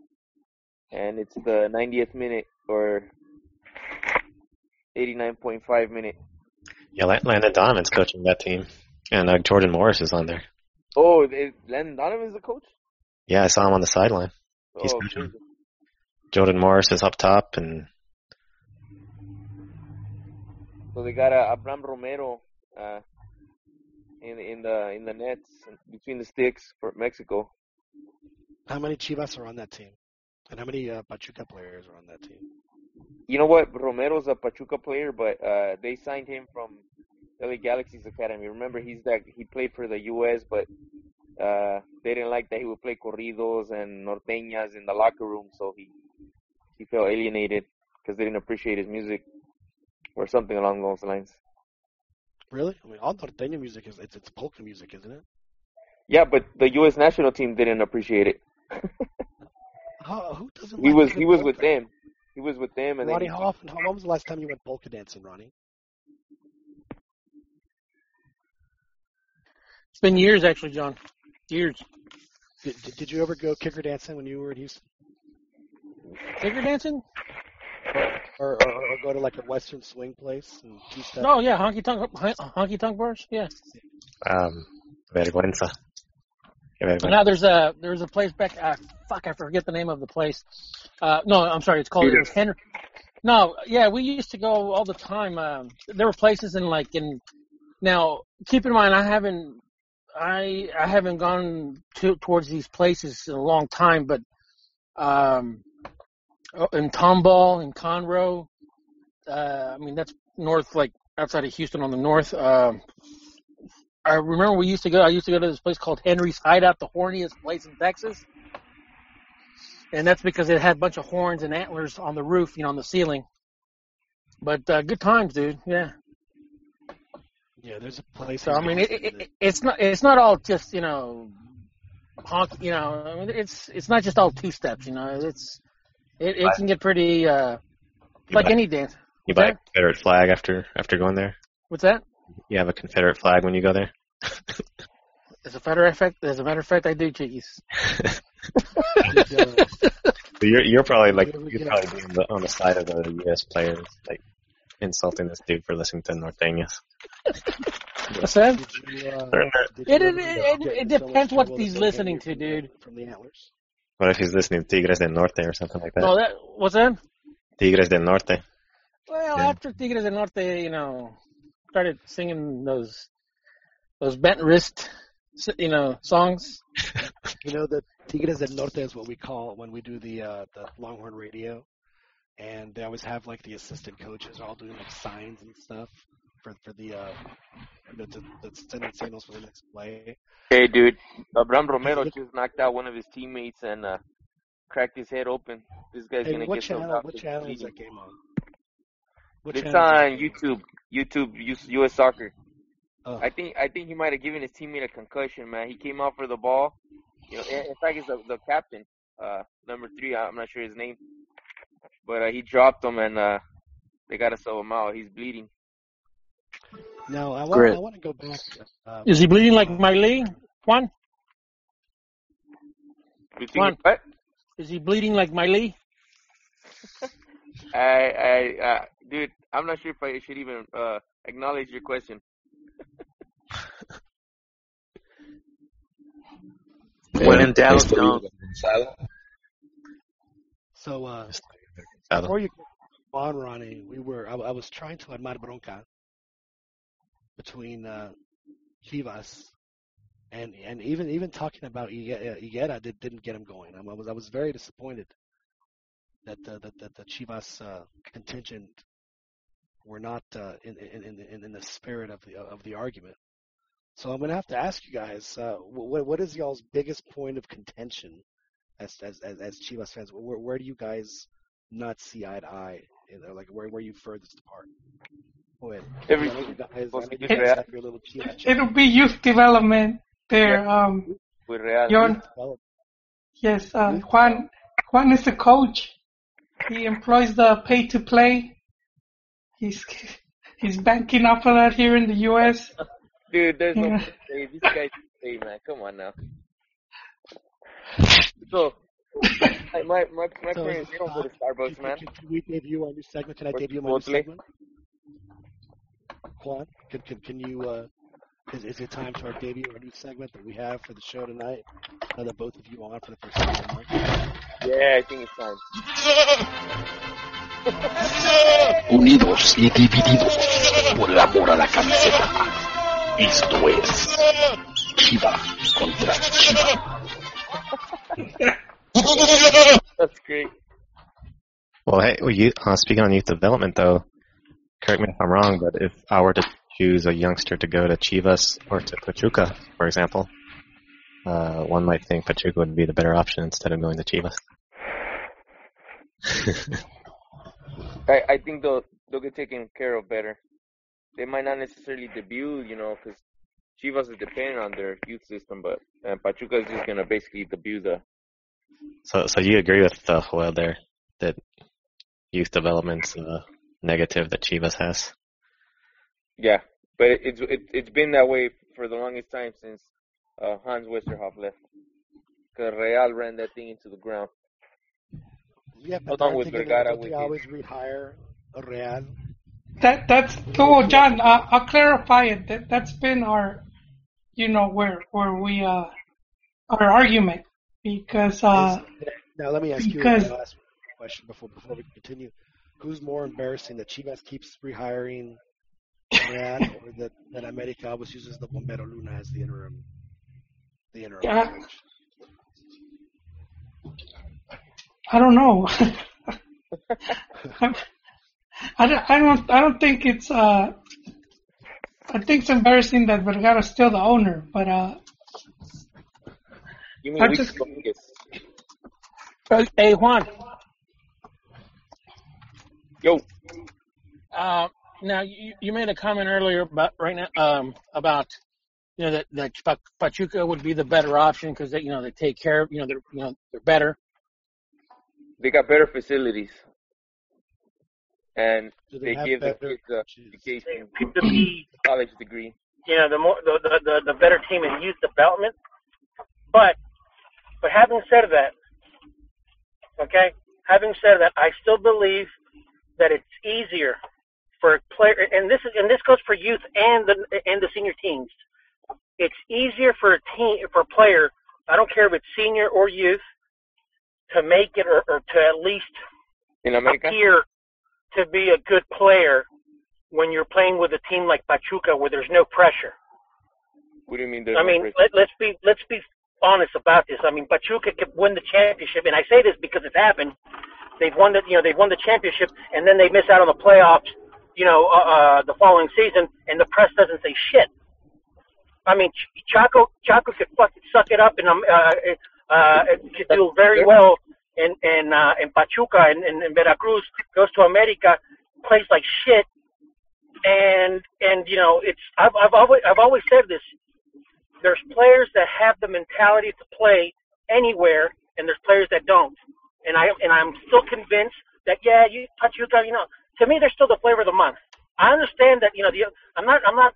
And it's the 90th minute or 89.5 minute. Yeah, Lan- Landon Donovan's coaching that team, and uh, Jordan Morris is on there. Oh, is Landon Donovan's the coach? Yeah, I saw him on the sideline. He's Oh, coaching. Jordan Morris is up top, and So they got uh, Abraham Romero uh, in in the in the nets between the sticks for Mexico. How many Chivas are on that team? And how many uh, Pachuca players are on that team? You know what? Romero's a Pachuca player, but uh, they signed him from LA Galaxy's academy. Remember, he's that he played for the U.S., but uh, they didn't like that he would play corridos and norteñas in the locker room, so he he felt alienated because they didn't appreciate his music or something along those lines. Really? I mean, all norteño music is it's, it's polka music, isn't it? Yeah, but the U.S. national team didn't appreciate it. How, who doesn't? He like was he was with polka? them. He was with them, and then Ronnie, he, how often? When was the last time you went polka dancing, Ronnie? It's been years, actually, John. Years. Did, did, did you ever go kicker dancing when you were in Houston, Figure dancing? Or, or, or go to like a Western swing place and two step? No, yeah, honky tonk, honky tonk bars. Yeah. um, vergüenza. Qué vergüenza. Now there's a there's a place back. Uh, fuck, I forget the name of the place. Uh, no, I'm sorry. It's called it Henry. No, yeah, we used to go all the time. Um, there were places in like in. Now, keep in mind, I haven't, I I haven't gone to, towards these places in a long time, but Um, oh, in Tomball, in Conroe. Uh, I mean, that's north, like outside of Houston on the north. Um, I remember we used to go. I used to go to this place called Henry's Hideout, the horniest place in Texas. And that's because it had a bunch of horns and antlers on the roof, you know, on the ceiling. But uh, good times, dude. Yeah. Yeah, there's a place. So I mean, it, it, it, it's not it's not all just you know, honk. You know, I mean, it's it's not just all two steps. You know, it's it, it can get pretty uh like buy, any dance. you What's buy a? Confederate flag after after going there. What's that? You have a Confederate flag when you go there. As a matter of fact, as a matter of fact, I do, Chickies. Did, So you're you're probably like you ever you're probably be on the on the side of the U.S. players, like insulting this dude for listening to Norteños. What's that? you, uh, They're not- did It it, it, it, in it so much depends what he's listening to, dude. From the Antlers. What if he's listening to Tigres del Norte or something like that? No, that what's that? Tigres del Norte. Well, Yeah. after Tigres del Norte, you know, started singing those those bent wrist, you know, songs. You know, the Tigres del Norte is what we call when we do the uh, the Longhorn radio, and they always have like the assistant coaches all doing like signs and stuff for for the uh, know, to, to signals for the next play. Hey, dude, Abraham Romero just knocked out one of his teammates and uh, cracked his head open. This guy's Hey, gonna what get some channel? What channel is that game on? What It's on YouTube. YouTube US, Soccer. Oh. I think I think he might have given his teammate a concussion, man. He came out for the ball. You know, in fact, he's the, the captain, uh, number three. I'm not sure his name, but uh, he dropped him and uh, they got to sub him out. He's bleeding. No, I want I want to go back. Uh, Is he bleeding like Miley? Juan? You Juan. what? Is he bleeding like Miley? I, I, uh, dude, I'm not sure if I should even uh, acknowledge your question. When in Dallas, don't. so uh, before you go on, Ronnie, we were I, I was trying to armar bronca between uh, Chivas and and even even talking about Higuera did, didn't get him going. I was I was very disappointed that the that, that the Chivas uh, contingent were not uh, in, in in in the spirit of the of the argument. So I'm gonna have to ask you guys, uh, what what is y'all's biggest point of contention as as as, as Chivas fans? Where where do you guys not see eye to eye? Like where where are you furthest apart? Go ahead. Every- I know you guys, I know Pues, you it's- guys have your little Chivas chat. It'll be youth development there. Um, With Real. Yon, yes, uh, Juan, Juan is the coach. He employs the pay to play. He's, he's banking off of that here in the U.S. Dude, there's no Yeah. hey, these guys hey man, come on now. So my my my, my So, parents they don't go to Starbucks, man. can, can we debut our new segment? Can I Or debut my new segment? Juan, can, can, can you, uh, is, is it time to our debut our new segment that we have for the show tonight? Now that both of you are on for the first time in. Yeah, I think it's time. unidos y divididos por el amor a la camiseta. Esto es Chiva contra Chiva. That's great. Well, hey, well, you, uh, speaking on youth development, though, correct me if I'm wrong, but if I were to choose a youngster to go to Chivas or to Pachuca, for example, uh, one might think Pachuca would be the better option instead of going to Chivas. I I think they'll they'll get taken care of better. They might not necessarily debut, you know, because Chivas is dependent on their youth system, but uh, Pachuca is just gonna basically debut the. so, so you agree with uh, Joel there that youth development's uh, negative that Chivas has? Yeah, but it, it's it, it's been that way for the longest time since uh, Hans Westerhof left. Cause Real ran that thing into the ground. Yeah, Along but aren't with Vergara don't with they always rehire a Real? That that's oh John. Uh, I'll clarify it. That that's been our, you know, where where we uh, our argument because uh, Is- now let me ask you because- a last question before before we continue. Who's more embarrassing, that Chivas keeps rehiring Real or that, that America always uses the Bombero Luna as the interim the interim Yeah. coach? I don't know. I don't, I don't, I don't think it's, uh, I think it's embarrassing that Vergara's still the owner, but, uh, You mean I just- Dominguez? Hey Juan, Yo, uh, now you, you made a comment earlier about right now um, about you know that that Pachuca would be the better option because they you know they take care of you know they're you know they're better. they got better facilities, and Do they, they have give the better- kids a education, to college degree. you know the more the, the the the better team in youth development. But but having said that, okay, having said that, I still believe that it's easier for player, and this is and this goes for youth and the and the senior teams. It's easier for a team for a player. I don't care if it's senior or youth to make it or, or to at least In America, appear to be a good player when you're playing with a team like Pachuca where there's no pressure. what do you mean? There's I no mean, let, let's be let's be honest about this. I mean, Pachuca could win the championship, and I say this because it's happened. They've won the you know they've won the championship, and then they miss out on the playoffs. You know, uh, uh, the following season, and the press doesn't say shit. I mean, Ch- Chaco Chaco could fucking suck it up, and um, uh, uh, could do very well in in uh, in Pachuca and in, in Veracruz. Goes to America, plays like shit, and and you know it's I've I've always I've always said this there's players that have the mentality to play anywhere, and there's players that don't. And I and I'm still convinced that yeah, you Pachuca, you know, to me they're still the flavor of the month. I understand that you know the I'm not I'm not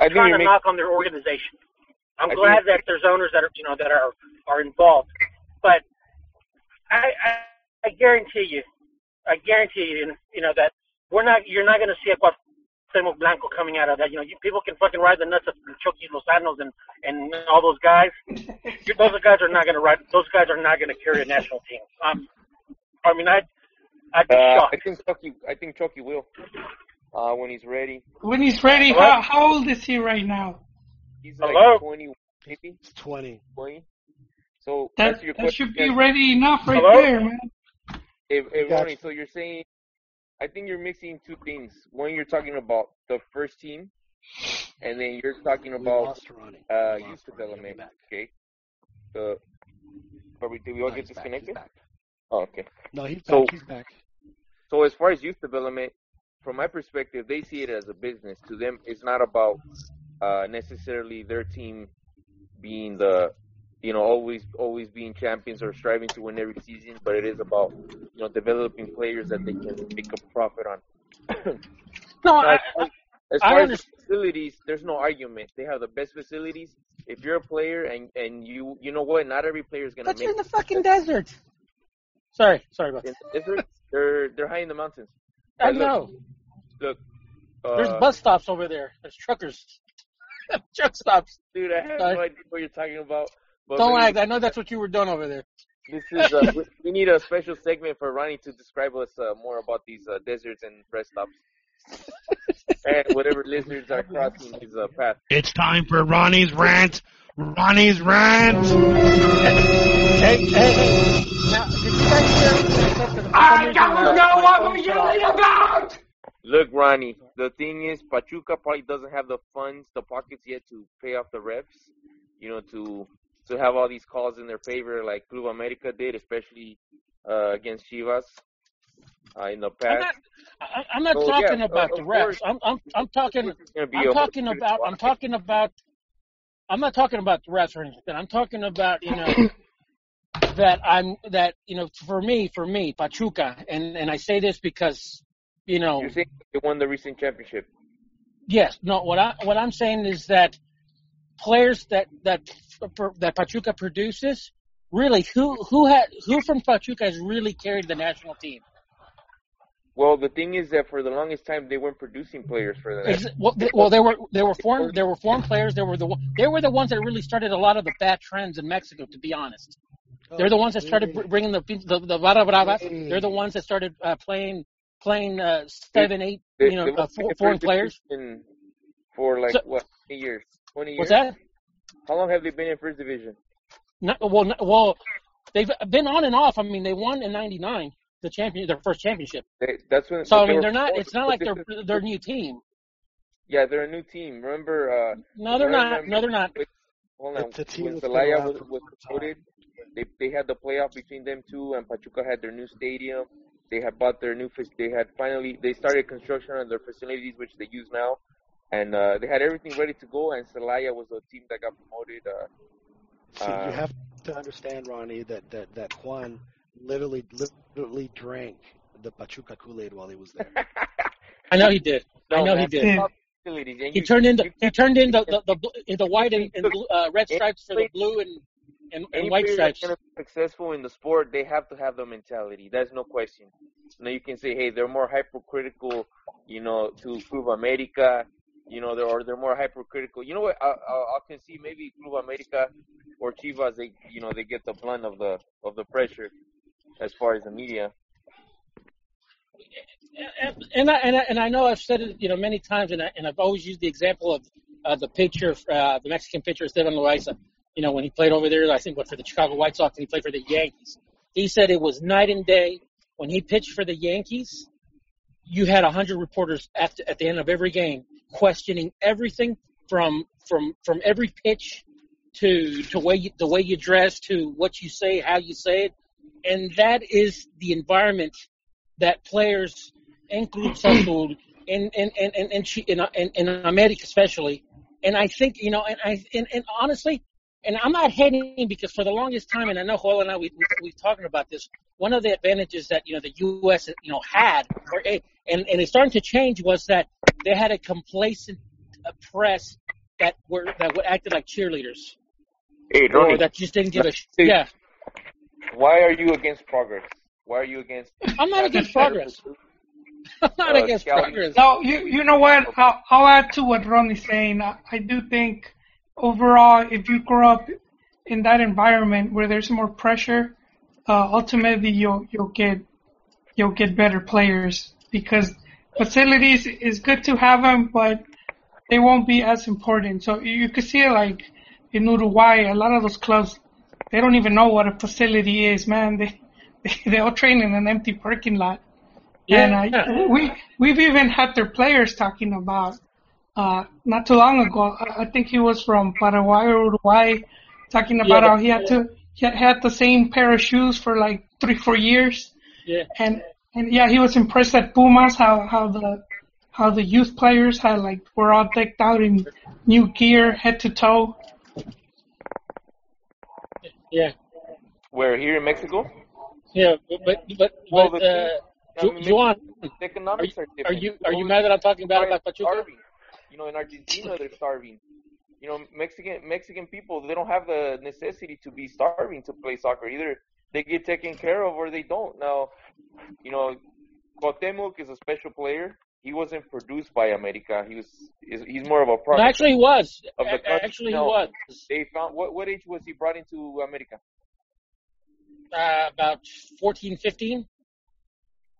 I trying to make knock on their organization. I'm I glad that there's owners that are you know that are are involved, but I I, I guarantee you, I guarantee you, you know that we're not you're not going to see a Cuauhtemoc Blanco coming out of that. You know, you, people can fucking ride the nuts of Chucky Lozanos and and all those guys. You- those guys are not going to ride. Those guys are not going to carry a national team. Um, I mean, I I'd be Uh, I think Chucky. I think Chucky will. Uh, when he's ready. when he's ready, Hello? how, how old is he right now? He's like Hello? 20, maybe It's 20. 20. So That, your that question. should be yes. ready enough right Hello? there, man. Hey, hey Ronnie, so you're saying, I think you're mixing two things. One, you're talking about the first team, and then you're talking about uh, youth lost Ronnie. He'll be development. Okay. The, are we, did we all No, get he's back. He's disconnected? Oh, okay. No, he's So- back. He's back. So as far as youth development, from my perspective, they see it as a business. To them, it's not about uh, necessarily their team being the, you know, always always being champions or striving to win every season, but it is about you know developing players that they can make a profit on. No, Now, I, as far, as, I far as the facilities, there's no argument. They have the best facilities. If you're a player and and you you know what, not every player is gonna but make you're in the fucking desert. Sorry, sorry about that. desert. They're they're high in the mountains. I But look, know. Look, uh, There's bus stops over there. There's truckers. Truck stops. dude, I have Sorry. no idea what you're talking about. But Don't maybe act. I know that's what you were doing over there. This is uh, we, we need a special segment for Ronnie to describe us uh, more about these uh, deserts and rest stops and whatever lizards are crossing his uh, path. It's time for Ronnie's rant. Ronnie's rant. Hey, hey, hey. Now, did you guys hear what I said? 'Cause for some reason, uh, my phone shut off. about! Look, Ronnie, the thing is, Pachuca probably doesn't have the funds, the pockets yet to pay off the refs. You know, to to have all these calls in their favor, like Club America did, especially uh, against Chivas uh, in the I'm past. not. I- I'm not So, talking yeah, about the refs. I'm I'm I'm talking. It's gonna be I'm talking about. I'm talking about. I'm not talking about the refs or anything. I'm talking about you know that I'm that you know for me for me Pachuca and and I say this because you know You're saying they won the recent championship. Yes, no. What I what I'm saying is that players that that that Pachuca produces, really, who who had who from Pachuca has really carried the national team? Well, the thing is that for the longest time they weren't producing players for that. Ex- well, they, well, they were they were foreign they were foreign players. They were the they were the ones that really started a lot of the bad trends in Mexico. To be honest, they're the ones that started br- bringing the the, the Barra Bravas. They're the ones that started uh, playing playing uh, seven, eight, They- you know, uh, won't four, be in foreign players. division for like So- what twenty years? Twenty years. What's that? How long have they been in first division? No, well, no, well, they've been on and off. I mean, they won in '99 the champion, their first championship. They, that's when. So I mean, they're not. It's not like this they're is- they're a new team. Yeah, they're a new team. Remember? Uh, No, they're I not. remember No, they're not. with- hold on. It's a team when that's been Celaya around was, for was long promoted, they they had the playoff between them two, and Pachuca had their new stadium. They had bought their new. fac- They had finally they started construction on their facilities, which they use now, and uh, they had everything ready to go. And Celaya was the team that got promoted. Uh, See, Uh, you have to understand, Ronnie, that, that, that Juan literally literally drank the Pachuca Kool-Aid while he was there. I know he did. I know man, he did. Yeah. facilities, and He you- turned into he turned into the the, the, the white and, and blue, uh, red stripes for the blue and and, and white player that's stripes. gonna be successful in the sport, they have to have the mentality. That's no question. Now you can say, hey, they're more hypercritical, you know, to Club America, you know, they're or they're more hypercritical. You know what? I, I, I can see maybe Club America or Chivas, they, you know, they get the blunt of the of the pressure as far as the media. and I, and I and I know I've said it you know many times, and I, and I've always used the example of uh, the pitcher, uh, the Mexican pitcher Esteban Loaiza. You know when he played over there, I think what for the Chicago White Sox, and he played for the Yankees. He said it was night and day when he pitched for the Yankees. You had a hundred reporters at the, at the end of every game questioning everything from from from every pitch to to way you, the way you dress to what you say, how you say it, and that is the environment that players Club Azul in in in in in, Chi- in, in, in America especially, and I think you know, and I and, and honestly, and I'm not hating because for the longest time, and I know Joel and I we we we've talking about this. One of the advantages that you know the U.S. you know had, or and and it's starting to change, was that they had a complacent uh, press that were that were acted like cheerleaders, Hey, or Ronnie, that just didn't give a sh- Hey. yeah. why are you against progress? Why are you against? I'm not against progress. I'm not Uh, against scouting. progress. No, you you know what? I'll, I'll add to what Ronnie's saying. I, I do think overall, if you grow up in that environment where there's more pressure, uh, ultimately you'll you'll get you'll get better players because facilities is good to have them, but they won't be as important. So you could see it like in Uruguay, a lot of those clubs they don't even know what a facility is, man. They they, they all train in an empty parking lot. And Yeah. uh, we we've even had their players talking about uh, not too long ago. I think he was from Paraguay or Uruguay, talking about Yeah, how he had to he had, had the same pair of shoes for like three four years, Yeah. and and yeah, he was impressed at Pumas how how the how the youth players had like were all decked out in new gear head to toe. Yeah. Where here in Mexico? Yeah, but but Well, but the uh, I mean, Juan, economics are, are different. you are you mad that I'm talking bad about are Pachuca? starving? You know, in Argentina they're starving. You know, Mexican Mexican people they don't have the necessity to be starving to play soccer. Either they get taken care of or they don't. Now, you know, Cuauhtemoc is a special player. He wasn't produced by America. He was he's more of a No, actually, he was. of the country. Actually, he was. They found what what age was he brought into America? Uh, about 14, 15.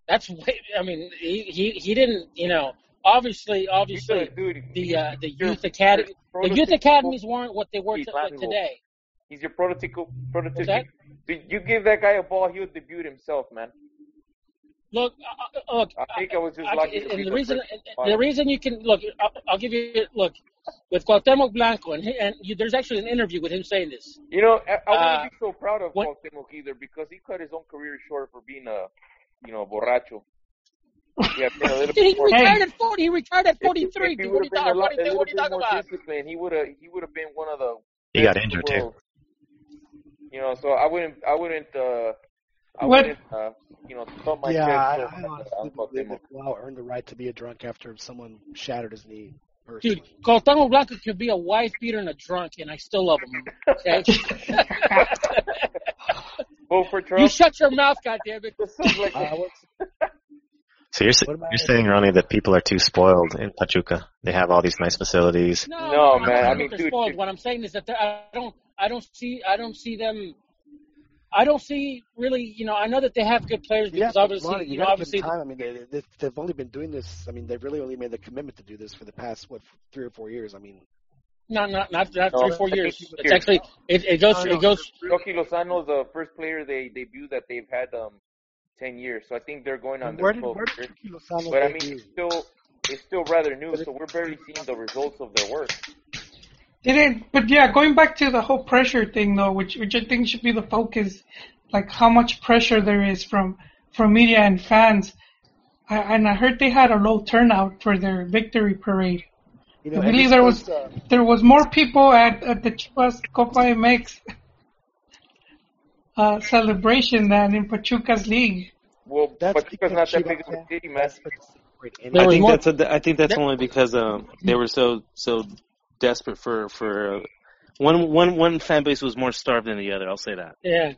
That's way. I mean, he he he didn't. You know, obviously, obviously, the uh, the youth academy, the youth academies weren't what they were He's to, Latin today. He's your prototypical prototypical. Dude, You give that guy a ball, he'll debut himself, man. Look, uh, uh, look. I think I was just I- lucky to and the the reason, and the reason you can look, I'll, I'll give you look with Cuauhtemoc Blanco, and he, and you, there's actually an interview with him saying this. You know, I, I Uh, wouldn't be so proud of what- Cuauhtemoc either because he cut his own career short for being a, you know, borracho. Yeah, a little he bit more. retired at 40. He retired at If he- 43. if he dude. What are would've you been talking? lot- a 42, little what are you bit talking more about? disciplined, he would have he would have been one of the. He got best in the injured, too. World. You know, so I wouldn't, I wouldn't, uh, I What- wouldn't, uh, you know, thump my yeah, chest I, so I hard honestly believe that Wow earned the right to be a drunk after someone shattered his knee. Dude, Personally. Cuauhtemoc Blanco could be a wife beater and a drunk, and I still love him. Okay? Vote for you shut your mouth, goddammit. This sounds like Uh, So you're, s- What about- you're saying, Ronnie, that people are too spoiled in Pachuca. They have all these nice facilities. No, No, man, I mean, they're dude, spoiled. if- What I'm saying is that I don't, I don't see, I don't see them. I don't see really, you know, I know that they have good players because but obviously, Ronnie, you you know, obviously, time. I mean, they, they, they've only been doing this. I mean, they've really only made the commitment to do this for the past what three or four years. I mean, Not not not not No, three four years. It's years. actually it it goes No, no, it goes. Rocky Lozano is the first player they debut that they've had um ten years. So I think they're going on And their where did 12 where did Lozano But I mean, it's still it's still rather new, so we're barely seeing the results of their work. Didn't, but yeah, going back to the whole pressure thing though, which which I think should be the focus, like how much pressure there is from from media and fans. I, and I heard they had a low turnout for their victory parade. You know, I believe there was uh, there was more people at, at the Chivas Copa MX uh, celebration than in Pachuca's league. Well, That's Pachuca's not that big of a fans city, man. desperate to celebrate There I think that's a, I think that's only because um they were so so desperate for for uh, one one one fan base was more starved than the other. I'll say that. Yeah.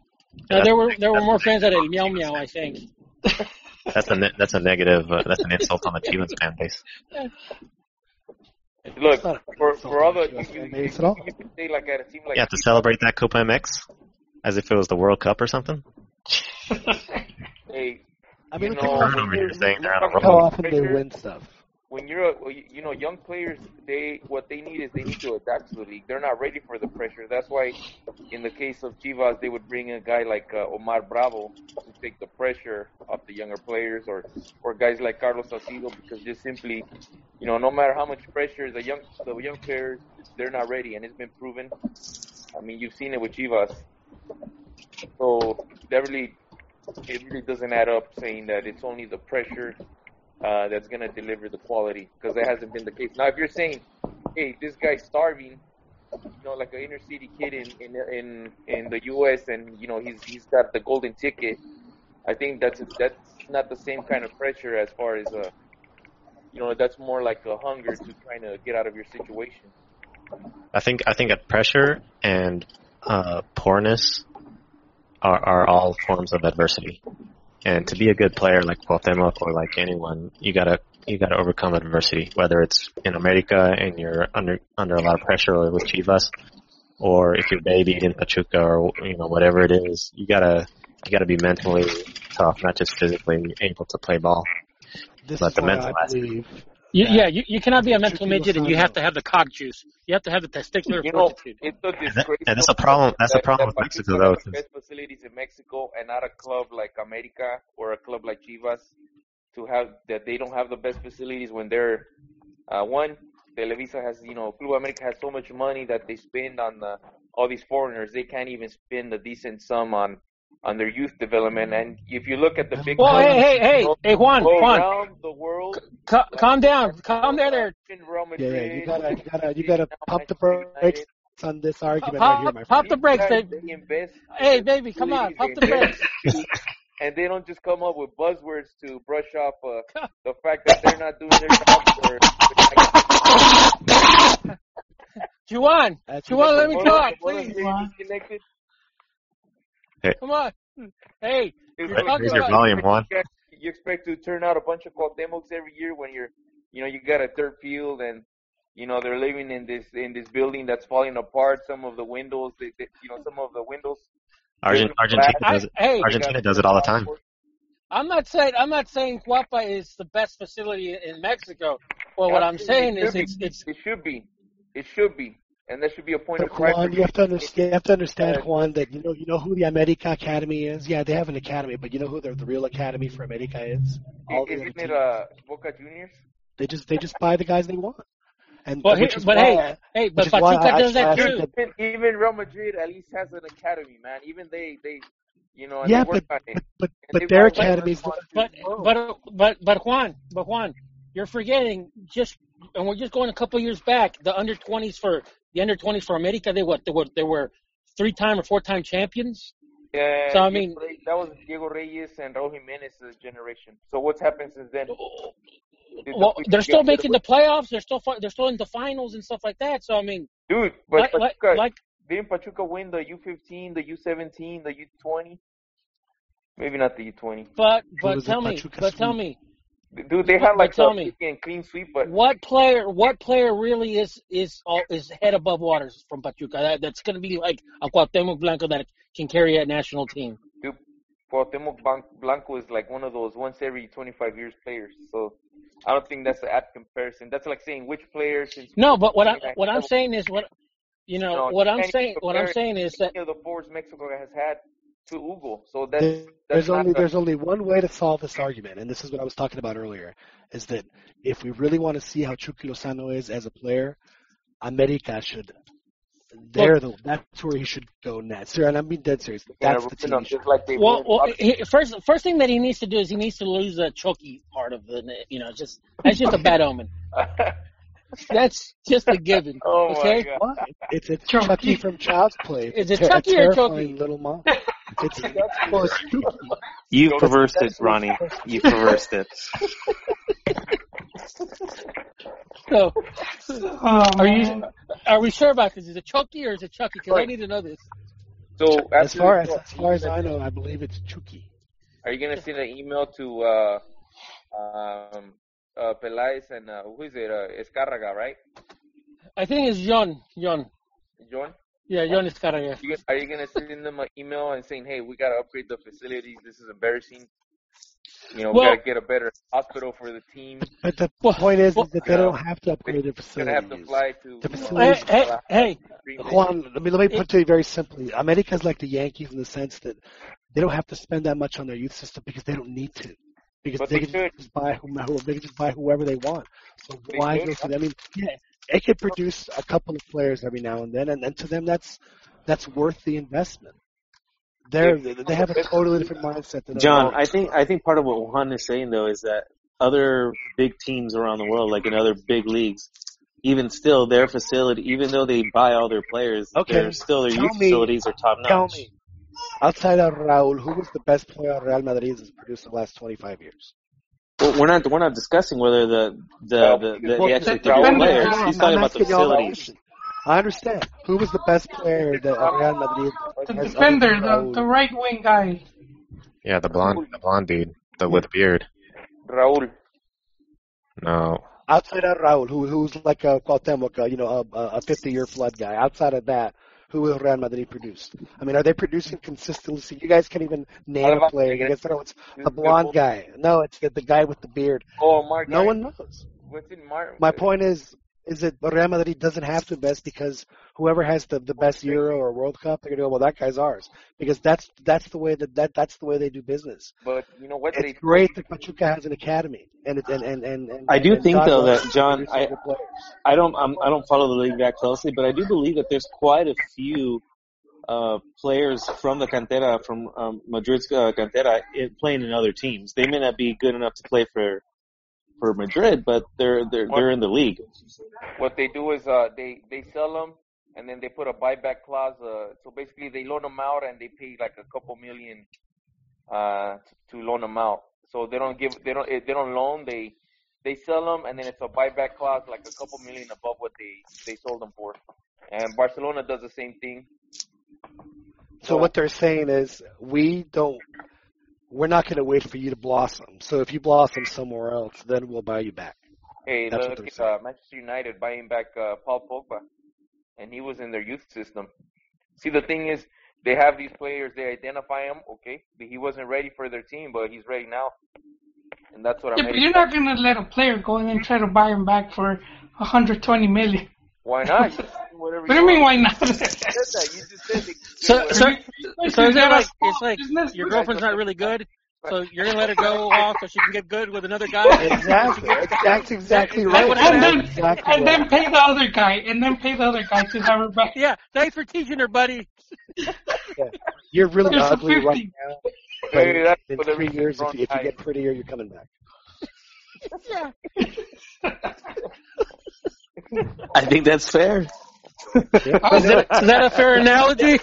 No, there were there were more fans at El Meow Meow, I think. That's a ne- that's a negative. Uh, that's an insult on the Chivas fan base. Look, for insult for all the the you, Chivas you, you, at all. you can say like at a team like Yeah, to celebrate that Copa MX as if it was the World Cup or something. hey, I mean, you know, over here saying they're on a talk how roll. about often they win stuff. When you're a, you know young players they what they need is they need to adapt to the league. They're not ready for the pressure. That's why in the case of Chivas they would bring a guy like uh, Omar Bravo to take the pressure off the younger players or or guys like Carlos Salcido because just simply you know no matter how much pressure the young the young players they're not ready and it's been proven. I mean you've seen it with Chivas. So that really it really doesn't add up saying that it's only the pressure uh, that's going to deliver the quality because that hasn't been the case. Now, if you're saying, hey, this guy's starving, you know, like an inner city kid in in in in the U.S. and you know he's he's got the golden ticket, I think that's that's not the same kind of pressure as far as uh, you know, that's more like a hunger to trying to get out of your situation. I think I think that pressure and uh, poorness are, are all forms of adversity. And to be a good player like Cuauhtemoc or like anyone, you gotta you gotta overcome adversity. Whether it's in America and you're under under a lot of pressure or with Chivas, or if you're babied in Pachuca or you know whatever it is, you gotta you gotta be mentally tough, not just physically able to play ball. This But is the mental I aspect. Believe You, that yeah, you, you cannot be a mental midget and you have to have the cock juice. You have to have the testicular You know, fortitude. it's a And, that, and that's a problem. That's that, a problem that with Mexico, though. has the 'cause- best facilities in Mexico, and not a club like America or a club like Chivas to have that they don't have the best facilities when they're uh, one. Televisa has, you know, Club America has so much money that they spend on the, all these foreigners. They can't even spend a decent sum on on their youth development. And if you look at the big Well, clubs, hey, hey, hey, hey, Juan, Juan, around the world, ca- like calm down, calm down there. in Real Yeah, yeah, you gotta, you gotta, you gotta now pump the Manchester brakes United. on this argument Pop- right here, my pop the brakes, These baby. They invest Hey, baby, come on, facilities, pop the invest brakes. and they don't just come up with buzzwords to brush off uh, the fact that they're not doing their job. Or, Juan, That's Juan, let me talk, please. You're. Come on. Hey, It's You're talking Raise your about- volume, Juan. You expect to turn out a bunch of Cuauhtemocs every year when you're, you know, you got a third field and, you know, they're living in this in this building that's falling apart. Some of the windows, they, they, you know, some of the windows. Argent, Argentina I, does it. hey, Argentina does it all the time. I'm not saying I'm not saying Guapa is the best facility in Mexico. Well, what I'm saying it is should it's it's it should be, it should be, and that should be a point But of pride. Juan, for you have to understand. You have to understand, Juan, that you know, you know who the America Academy is. Yeah, they have an academy, but you know who the, the real academy for America is? All the other Isn't it teams. uh, Boca Juniors? They just they just buy the guys they want, and Well, which here- is but why. hey, hey, but which is why Pachuca I does that actually too. Even, even Real Madrid at least has an academy, man. Even they, they, you know, yeah, but but but, but their academies. But but but but Juan, but Juan, you're forgetting just and we're just going a couple years back. The under 20s for the under 20s for America, they what they were they were three time or four time champions. Yeah, So, I mean- that was Diego Reyes and Raul Jimenez's generation. So what's happened since then? Did the Well, Pachuca they're still get rid of making the playoffs. They're still they're still in the finals and stuff like that. So I mean, dude. But like like, Pachuca, like didn't Pachuca win the U15, the U17, the U20? Maybe not the U20. but but tell me, Pachuca but tell me, Dude, they have like tell me. clean sweep, but what player what player really is is all, is head above waters from Pachuca? That, that's going to be like a Cuauhtemoc Blanco that can carry a national team. dude, Cuauhtemoc Blanco is like one of those once every 25 years players. So I don't think that's an apt comparison. That's like saying which players. Since No, but what I I what I'm saying is what you know No, what I'm saying what I'm saying is that of the forwards Mexico has had to Hugo. So that's There- that's There's only there's only one way to solve this argument, and this is what I was talking about earlier, is that if we really want to see how Chucky Lozano is as a player, America should. They're the that's where he should go next. Sir, and I'm being dead serious. That's the team. you know, just like they well, well he, first first thing that he needs to do is he needs to lose the Chucky part of the you know just that's just a bad omen. That's just a given. oh my okay. god. Why? It's a Chucky. Chucky from Child's Play. Is it Ter- a Chucky or terrifying Chucky? Little mom. It's well. You've So perversed it, Ronnie. You've perversed it. So Oh, are you are we sure about this? Is it Chucky or is it Chucky? Because I need to know this. So As far as as far as I know, I believe it's Chucky. are you gonna send an email to uh, um, uh, Peláez and uh, who is it? Uh, Azcárraga, right? I think it's John. John. John. Yeah, John Azcárraga. You, are you gonna send them an email and saying, "Hey, we gotta upgrade the facilities. This is embarrassing. You know, we gotta get a better hospital for the team. But the Well, point is, well- is that they don't have to upgrade their We're gonna have to fly to." The facilities- Hey, hey, hey. Green Juan, let me let me put it to you very simply. America's like the Yankees in the sense that they don't have to spend that much on their youth system because they don't need to. Because But they they can should. just buy whomever they can just buy whoever they want. So They why should. go for them? I mean, yeah, they could produce a couple of players every now and then, and, and to them that's that's worth the investment. They're they have a totally different mindset than John, I think I think part of what Juan is saying though is that other big teams around the world, like in other big leagues, even still their facility, even though they buy all their players, Okay, their still their tell youth me- facilities are top Tell notch. me, outside of Raul, who was the best player Real Madrid has produced in the last 25 years? Well, we're not we're not discussing whether the the Well, the, the, well, the actually the- the the- players. the- He's I'm talking about the asking y'all a facilities. I understand. Who was the best player that uh, Real Madrid The has defender, the, Raul? the right wing guy. Yeah, the blonde, the blonde dude, the with the beard. Raúl. No, Outside of Raul, who who's like a Cuauhtemoc, you know, a, a 50-year flood guy. Outside of that, who has Real Madrid produced? I mean, are they producing consistently? You guys can't even name a player. You guys know it's a blonde guy. No, it's the, the guy with the beard. Oh, Mark. No one knows. What's in? My point is, is that Real Madrid doesn't have to invest because whoever has the, the best Euro or World Cup, they're gonna go, well, that guy's ours because that's that's the way that, that that's the way they do business. But you know what? They It's great that Pachuca has an academy, and it, and, and and and I do and think, God though, that, John, I- I don't I'm, I don't follow the league that closely, but I do believe that there's quite a few uh, players from the cantera, from um, Madrid's uh, cantera, in, playing in other teams. They may not be good enough to play for for Madrid, but they're they're they're in the league. what they do is uh they they sell them and then they put a buyback clause. Uh, so basically they loan them out and they pay like a couple million uh to loan them out. So they don't give they don't eh, they don't loan they they sell them and then it's a buyback clause like a couple million above what they they sold them for. And Barcelona does the same thing. So what they're saying is, we don't, we're not going to wait for you to blossom. So if you blossom somewhere else, then we'll buy you back. Hey, That's look they're at uh, Manchester United buying back uh, Paul Pogba, and he was in their youth system. See, the thing is, they have these players. They identify him. Okay, he wasn't ready for their team, but he's ready now, and that's what Yeah, I'm. but you're not gonna let a player go and then try to buy him back for 120 million. Why not? You just do whatever What do you mean? Why not? You said that. You just said they do So, so, so is that like oh, it's like business, your girlfriend's not really good, so you're gonna let her go off so she can get good with another guy? Exactly. That's exactly right. and then, exactly and then pay the other guy, and then pay the other guy to have her back. Yeah, thanks for teaching her, buddy. You're really Here's the ugly 50. right now. Hey, that's in for three years, if you, if you get prettier, you're coming back. Yeah. I think that's fair. Is that, is that a fair analogy?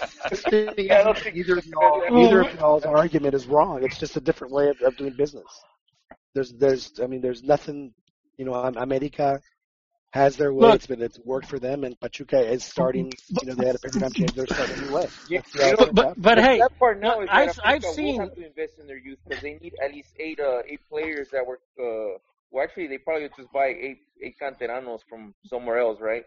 I don't think Either of y'all, fair. either of y'all's argument is wrong. It's just a different way of, of doing business. There's, there's, I mean, there's nothing. You know, America has their way. Look. It's been, it's worked for them, and Pachuca is starting. You know, they had a paradigm change. They're starting a new way. You- That's the way you it know, turned But but hey, sad part now is I've- I've seen- have to invest in their youth because they need at least eight uh, eight players that were. Uh, well, actually, they probably just buy eight eight canteranos from somewhere else, right?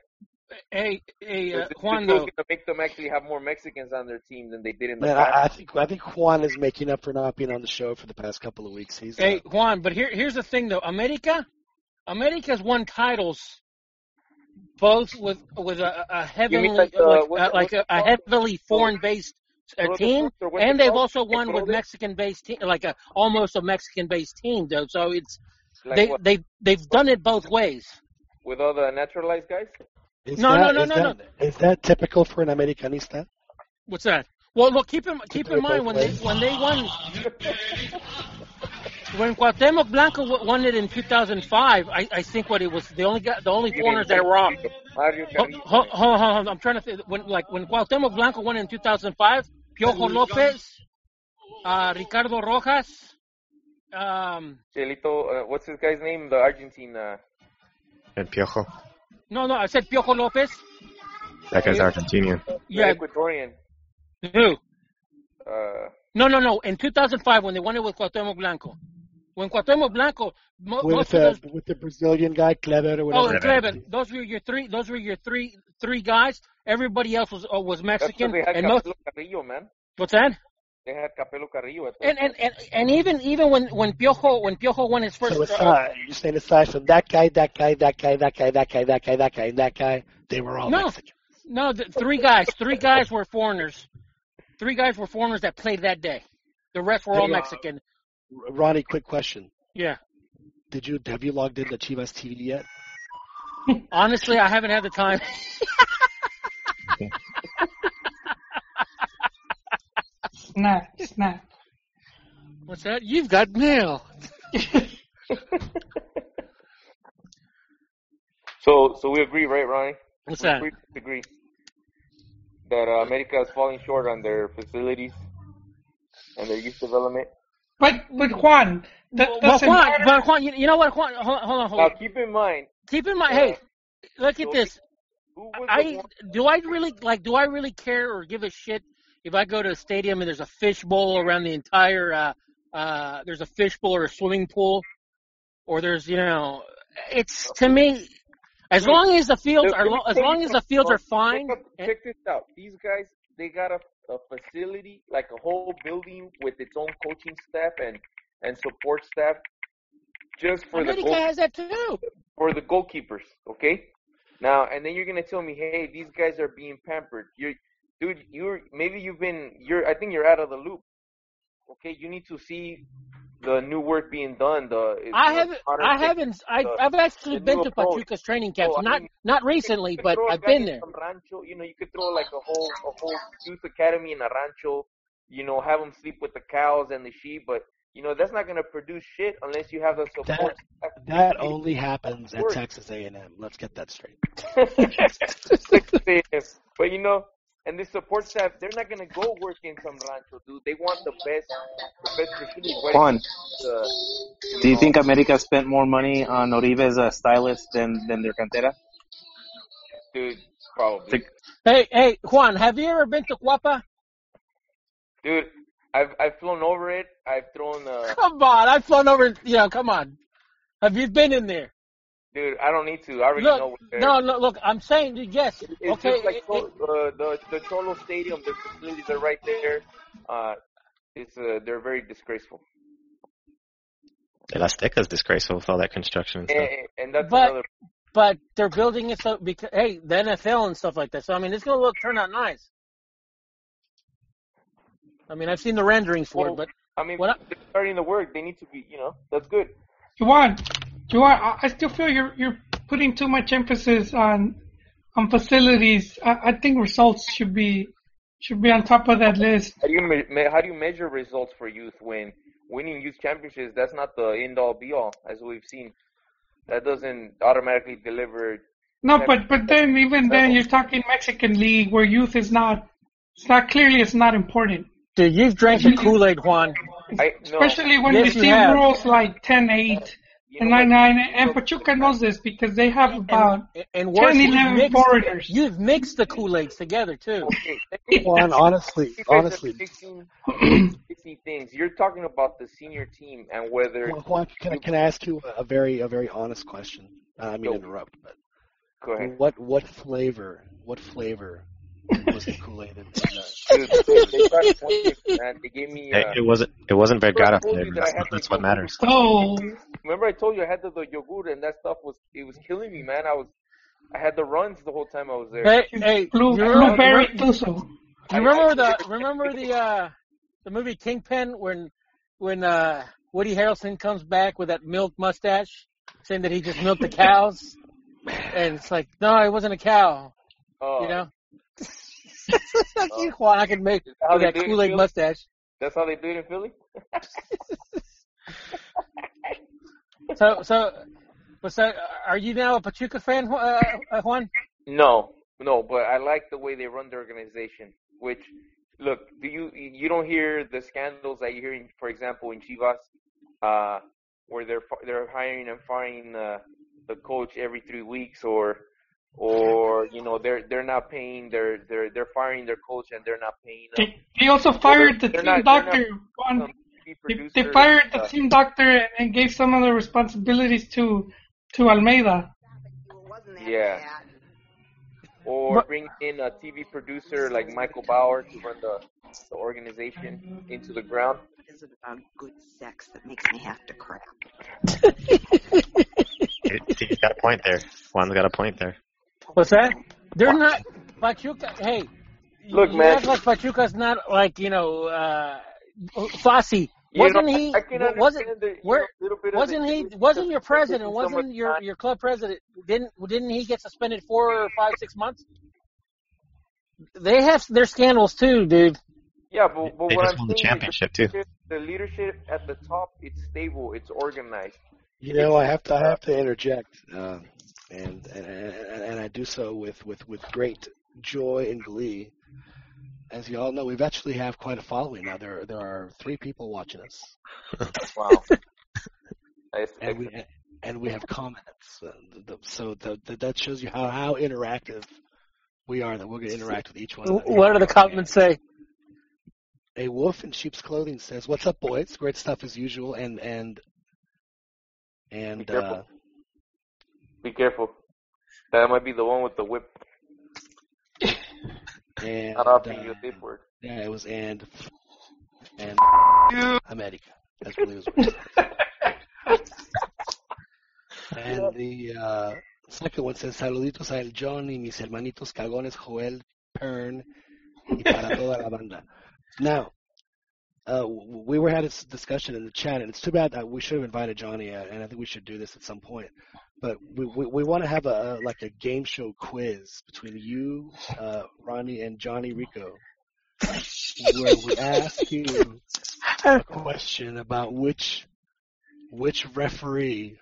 hey, hey, uh, Because Juan though. gonna make them actually have more Mexicans on their team than they did in the Man, past. I, I think I think Juan is making up for not being on the show for the past couple of weeks. He's uh, Hey, Juan, but here here's the thing though. America, America's won titles, both with with a, a heavily like the- like, what's uh, like what's a, a heavily foreign based uh, team, and they've also won with Ecuador? Mexican based team, like a almost a Mexican based team, though. So it's Like they what? they they've done it both ways. With all the naturalized guys? Is No, that, no, no, is no, that, Is that typical for an Americanista? What's that? Well, look, keep in keep in mind both when they when they won when Cuauhtemoc Blanco won it in 2005. I, I think what it was the only guy, the only foreigners that were off. Mario Ho- Carrillo. ho- ho- ho- ho- I'm trying to think when like when Cuauhtemoc Blanco won in 2005. Piojo Lopez, uh, Ricardo Rojas. Um, Chelito, uh, what's this guy's name? The Argentine. Uh, And Piojo. no, no, I said Piojo Lopez. That guy's Argentinian. the Yeah, Ecuadorian. who? Uh, No, no, no. In 2005, when they won it with Cuauhtemoc Blanco, when Cuauhtemoc Blanco, mo- With most of uh, those with the Brazilian guy Kléber or Oh, whatever. and Kléber. Those were your three. Those were your three three guys. Everybody else was uh, was Mexican, because they had and most. Carrillo, man. What's that? They had Capelo Carrillo at And and, and and even even when when Piojo when Piojo won his first. So uh, aside, you're saying aside from that guy, that guy, that guy, that guy, that guy, that guy, that guy, that guy, they were all No. Mexican. no, the, three guys. Three guys were foreigners. Three guys were foreigners that played that day. The rest were all Hey, uh, Mexican. R- Ronnie, quick question. Yeah. Did you have you logged into Chivas TV yet? Honestly, I haven't had the time. Snap, snap. What's that? You've got mail. So, so we agree, right, Ronnie? What's we that? agree, agree that uh, America is falling short on their facilities and their youth development. But but Juan, that Well, Juan, matter. but Juan, you, you know what, Juan? Hold, hold on, hold Now, on. keep in mind, Keep in mind, uh, hey, look at so this. who was I one? do I really like do I really care or give a shit if I go to a stadium and there's a fish bowl around the entire uh uh there's a fish bowl or a swimming pool or there's you know it's to me as long as the fields are let me lo- as long as the fields are fine Check, and, check this out. These guys, they got a, a facility, like a whole building with its own coaching staff and and support staff, just for the goal, has that too. for the goalkeepers. Okay. Now, and then you're gonna tell me, hey, these guys are being pampered. You're, dude, you're maybe you've been, you're, I think you're out of the loop. Okay, you need to see the new work being done. The I haven't I haven't I the- I've actually been to approach. Pachuca's training camps So, I not mean, not recently but throw a I've been there. some rancho. You know, you could throw like a whole a whole youth academy in a rancho. You know, have them sleep with the cows and the sheep, but you know that's not going to produce shit unless you have the support. staff. That only happens at Texas A&M. Let's get that straight. but you know, and the support staff, they're not going to go work in some rancho, dude. They want the best, the best facilities. Juan, uh, do you think America spent more money on Oribe as a stylist than than their cantera? dude? Probably, Hey hey Juan, have you ever been to Guapa? dude. I've I've flown over it. I've thrown. Uh, Come on, I've flown over you know, come on. Have you been in there? Dude, I don't need to. I already know. Look, what's there. no, no, look, I'm saying, dude, yes. It's okay, just like it- Cholo- it- uh, the the Cholo Stadium. The facilities are right there. Uh, it's uh, they're very disgraceful, El Azteca's disgraceful with all that construction and stuff. and, and that's But- another. but they're building it so because hey, the NFL and stuff like that. So I mean, it's gonna look turn out nice. I mean, I've seen the renderings for Well, it, but I mean, what I- they're starting the work. They need to be, you know, that's good. Juan, Juan, I I still feel you're you're putting too much emphasis on on facilities. I, I think results should be should be on top of that list. How do you me- me- how do you measure results for youth when winning youth championships? That's not the end all be all, as we've seen. That doesn't automatically deliver. No, but but then even then you're talking Mexican league where youth is not. It's not clearly it's not important. dude, you've drank the Kool Aid, Juan. I no. Especially when Yes, you you see have. rules like 10-8 You and know what? 9-9, and Pachuca knows this because they have about And, and worse, 10, you've 11 mixed, foreigners. you've mixed the Kool Aids together too. Okay, Juan, honestly, you guys are honestly, mixing, mixing things. You're talking about the senior team and whether. Juan, Juan, can I, can I ask you a very a very honest question? Uh, I mean, Go. interrupt, but Go ahead. what what flavor what flavor It wasn't Kool Aid. And, and, Dude, they, they tried to point me, man. They gave me. It, Uh, it wasn't. It wasn't Vergara flavor. That's, had the that's what matters. Oh, Remember I told you I had the, the yogurt and that stuff was it was killing me, man. I was I had the runs the whole time I was there. Hey, hey, blue you remember, you remember the remember the uh the movie Kingpin when when uh Woody Harrelson comes back with that milk mustache, saying that he just milked the cows, and it's like, no, it wasn't a cow, Oh, you know. You, Juan, I can make that how that do it in Kool Aid mustache. That's how they do it in Philly. So, so, but so, are you now a Pachuca fan, uh, uh, Juan? No, no, but I like the way they run the organization. Which, look, do you you don't hear the scandals that you're hearing, for example, in Chivas, uh, where they're they're hiring and firing uh, the coach every three weeks, or or you know they're they're not paying they're they're they're firing their coach and they're not paying them. They, they also fired the team not- they're not doctor. Juan. Some TV They, they fired the uh, team doctor and, and gave some of the responsibilities to to Almeida. Yeah. Or But- bring in a TV producer like Michael Bauer to run the, the organization into the ground. Is it about good sex that makes me have to crap? See, he's got a point there. Juan's got a point there. What's that? They're not Pachuca. Hey, Look, you man. act like Pachuca's not like you know uh Fossey. Wasn't know, he? I can Wasn't understand the, where? know, little bit Wasn't the he? English Wasn't your president? took so much Wasn't your time. your club president? Didn't didn't he get suspended four or five six months? They have their scandals too, dude. Yeah, but, but They what just I'm won the championship, is too. the leadership, the leadership at the top, it's stable, it's organized. You know, I have to I have to interject, uh, and, and and and I do so with with with great joy and glee. As you all know, we've actually have quite a following now. There there are three people watching us, Wow. Nice. and we and we have comments. Uh, so the, the, that shows you how how interactive we are. That we're going to interact with each one. Of. What do the comments say? A wolf in sheep's clothing says, "What's up, boys? Great stuff as usual." And and and uh, Be careful. That might be the one with the whip. and Not uh, your safe word. Yeah, it was and and America. That's was what it said. And the uh, second one says saluditos a El John y mis hermanitos cagones Joel, Pern y para toda la banda. Now, uh, we were had this discussion in the chat, and it's too bad that we should have invited Johnny, uh, and I think we should do this at some point. But we we, we want to have a, a like a game show quiz between you, uh, Ronnie, and Johnny Rico, where we ask you a question about which which referee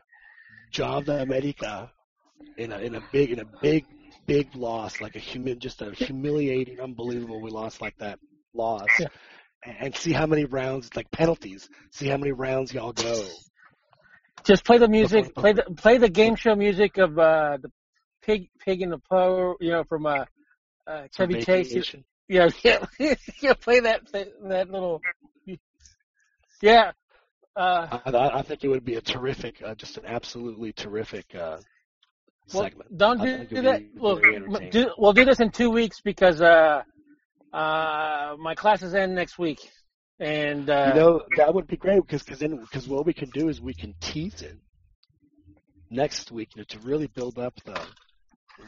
the America in a in a big in a big big loss like a humi- just a humiliating unbelievable we lost like that loss Yeah. And, see how many rounds like penalties see how many rounds y'all go Just play the music. Play the play the game show music of uh the pig pig in the po. You know from uh, uh Chevy Chase. Yeah, yeah, yeah. Play that that little. Yeah. Uh, I, I think it would be a terrific uh, just an absolutely terrific uh well, segment don't do, do that. be Well, very m- entertaining. do, we'll do this in two weeks because uh, uh, my classes end next week, and uh, You know that would be great because cause then because what we can do is we can tease it next week you know, to really build up the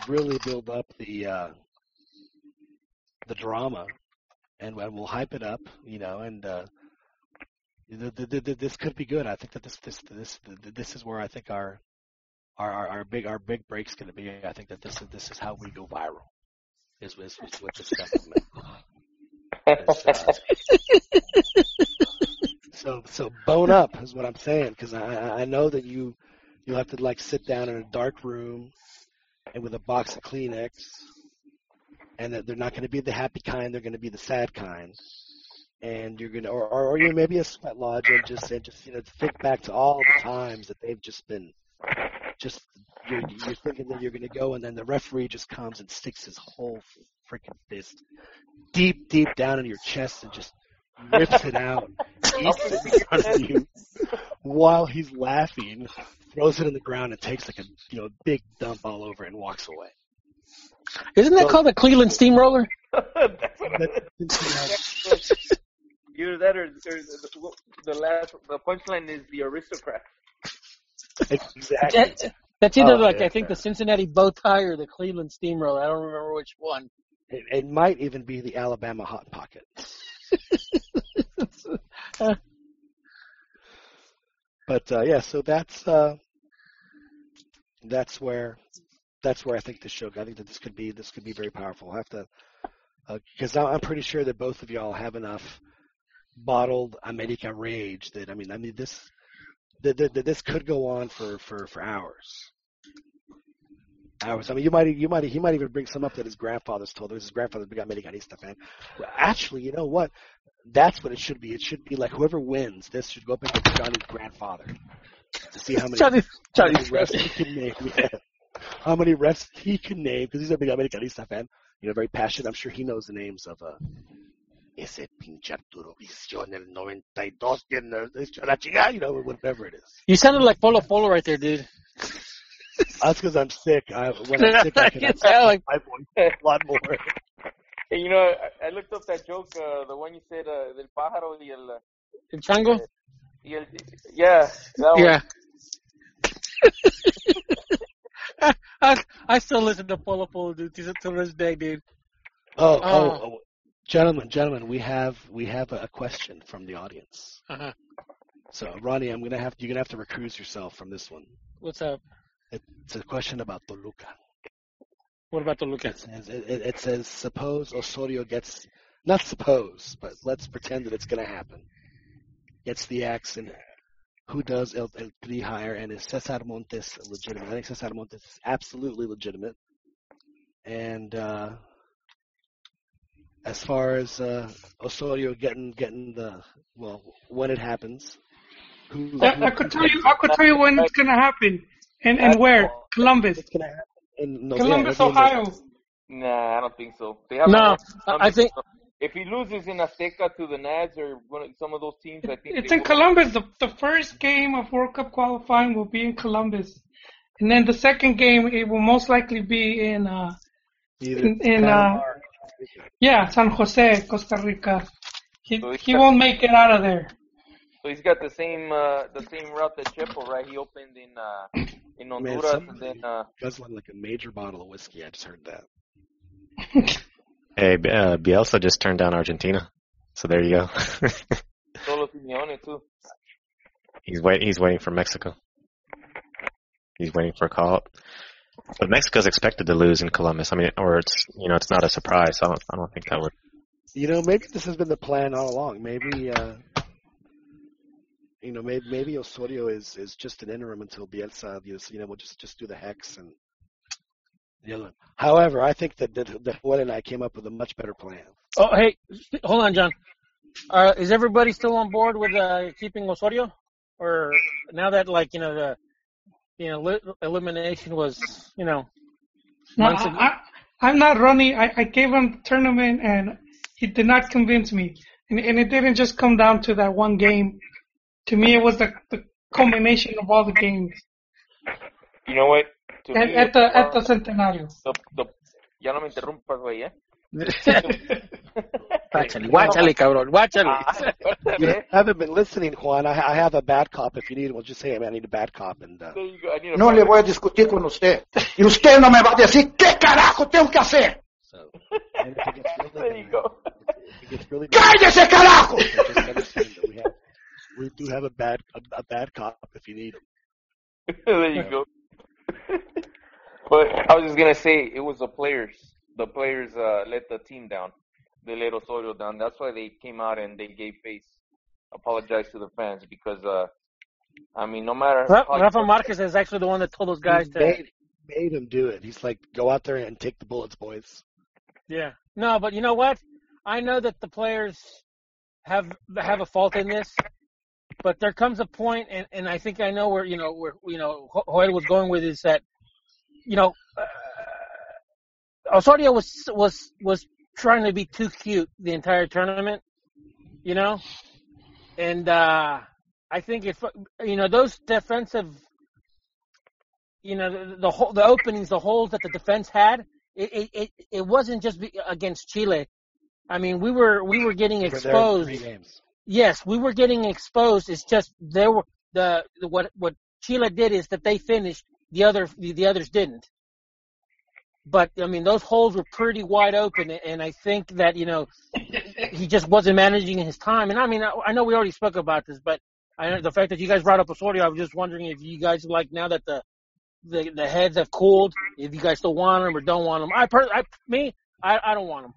really build up the uh, the drama and, we'll hype it up you know and uh, the, the, the, this could be good. I think that this this this this is where I think our our our, big our big break's going to be. I think that this is this is how we go viral. Is is, is with this segment. So so bone up is what I'm saying because I I know that you you'll have to like sit down in a dark room and with a box of Kleenex and that they're not going to be the happy kind they're going to be the sad kind and you're gonna or or, or you maybe a sweat lodge and just and just you know think back to all the times that they've just been just you're, you're thinking that you're gonna go and then the referee just comes and sticks his whole freaking fist deep deep down in your chest and just rips it out eats it in front of you while he's laughing throws it in the ground and takes like a you know big dump all over and walks away isn't that so- called a Cleveland Steamroller? That's what I'm Either that or, or the, the last, the punchline is the aristocrat. Exactly. That- That's either Oh, like yeah. I think the Cincinnati bow tie or the Cleveland steamroller. I don't remember which one. It, it might even be the Alabama hot pocket. But uh, yeah, so that's uh, that's where that's where I think the show. I think that this could be this could be very powerful. I have to because I'm pretty sure that both of y'all have enough bottled America rage that I mean I mean this that, that, that this could go on for for for hours. Hours. I mean, you might you might he might even bring some up that his grandfather's told him. His grandfather's a big Americanista fan. Well, actually, you know what? That's what it should be. It should be like whoever wins, this should go up against Johnny's grandfather to see how many, Johnny, how many Johnny's refs he can name. Yeah. How many refs he can name because he's a big Americanista fan. You know, very passionate. I'm sure he knows the names of uh, ese pinche Arturo Brizio el 92 tiene la chingada, you know, whatever it is. You sounded like Polo Polo right there, dude. That's because I'm sick. I, when I'm sick, I can You sound like my voice a lot more. Hey, you know, I, I looked up that joke, uh, the one you said, uh, del pájaro y el, uh, El Chango. y el, yeah, that one. Yeah. I, I still listen to Polo Polo, dude, to, to this day, dude. Oh, oh, Oh. Gentlemen, gentlemen, we have we have a, question from the audience. Uh-huh. So, Ronnie, I'm gonna have you're gonna have to recuse yourself from this one. What's up? It's a question about Toluca. What about look It says, it it says suppose Osorio gets not suppose, but let's pretend that it's gonna happen. Gets the axe and who does El, El Tri hire and is Cesar Montes legitimate? I think Cesar Montes is absolutely legitimate. And uh as far as uh Osorio getting getting the well when it happens, who, I, I could tell you. I could tell you when it's gonna happen and and where. Columbus, it's gonna happen in November. Columbus, Ohio. Nah, I don't think so. They have No, a- I think if he loses in Azteca to the Nads or one of, some of those teams, I think It's in will- Columbus. The the first game of World Cup qualifying will be in Columbus, and then the second game it will most likely be in uh Either in, in uh or- yeah San Jose, Costa Rica. He So he got- won't make it out of there. So he's got the same uh, the same route that Chepo, right? He opened in uh, in Man, Honduras and then uh, guzzling like a major bottle of whiskey. I just heard that. Hey, B- uh, Bielsa just turned down Argentina, so there you go. Solo Simeone too. he's wait. He's waiting for Mexico. He's waiting for a call. up. But Mexico's expected to lose in Columbus. I mean, or it's you know it's not a surprise. I don't. I don't think that would. You know, maybe this has been the plan all along. Maybe, uh, you know, maybe maybe Osorio is is just an interim until Bielsa, you know, you know, will just just do the hex and the other. one. However, I think that that, that Juan and I came up with a much better plan. Oh, hey, hold on, John. Uh, is everybody still on board with uh, keeping Osorio, or now that like you know the you know li- elimination was you know No, months ago? I, I, I'm not running. I, I gave him the tournament and he did not convince me. And, and it didn't just come down to that one game. To me, it was the, the culmination of all the games. You know what? To At, me, at the at the uh, Centenario. the, the, ya no me interrumpas, güey, ¿eh? Guáchale, guáchale, cabrón, guáchale. Ah, You okay. haven't been listening, Juan. I, I have a bad cop. If you need, well, just say, hey, man, I need a bad cop, and uh, There you go. I need a No le voy a discutir con usted. Y usted no me va a decir qué carajo tengo que hacer. so. And it gets really There you go. if it gets really bad, ¡Cállese, carajo! just understand that we have we do have a bad a, a bad cop if you need him. there you go. but I was just gonna say it was the players. The players uh, let the team down. They let Osorio down. That's why they came out and they gave face, apologized to the fans because uh, I mean, no matter Ra- Rafa Marquez is actually the one that told those guys He to. made, made him do it. He's like, go out there and take the bullets, boys. Yeah. No, but you know what? I know that the players have have a fault in this, but there comes a point, and, and I think I know where you know where you know Ho- Joel was going with is that you know uh, Osorio was was was trying to be too cute the entire tournament, you know, and uh I think if you know those defensive, you know the the, hole, the openings, the holes that the defense had, it it it, it wasn't just be, against Chile. I mean, we were we were getting We're there in exposed. Yes, we were getting exposed. It's just there were the what what Chile did is that they finished the other the, the others didn't. But I mean, those holes were pretty wide open, and I think that you know he just wasn't managing his time. And I mean, I, I know we already spoke about this, but I know the fact that you guys brought up Osorio, I was just wondering if you guys like now that the the the heads have cooled, if you guys still want him or don't want him. I per I me I I don't want him.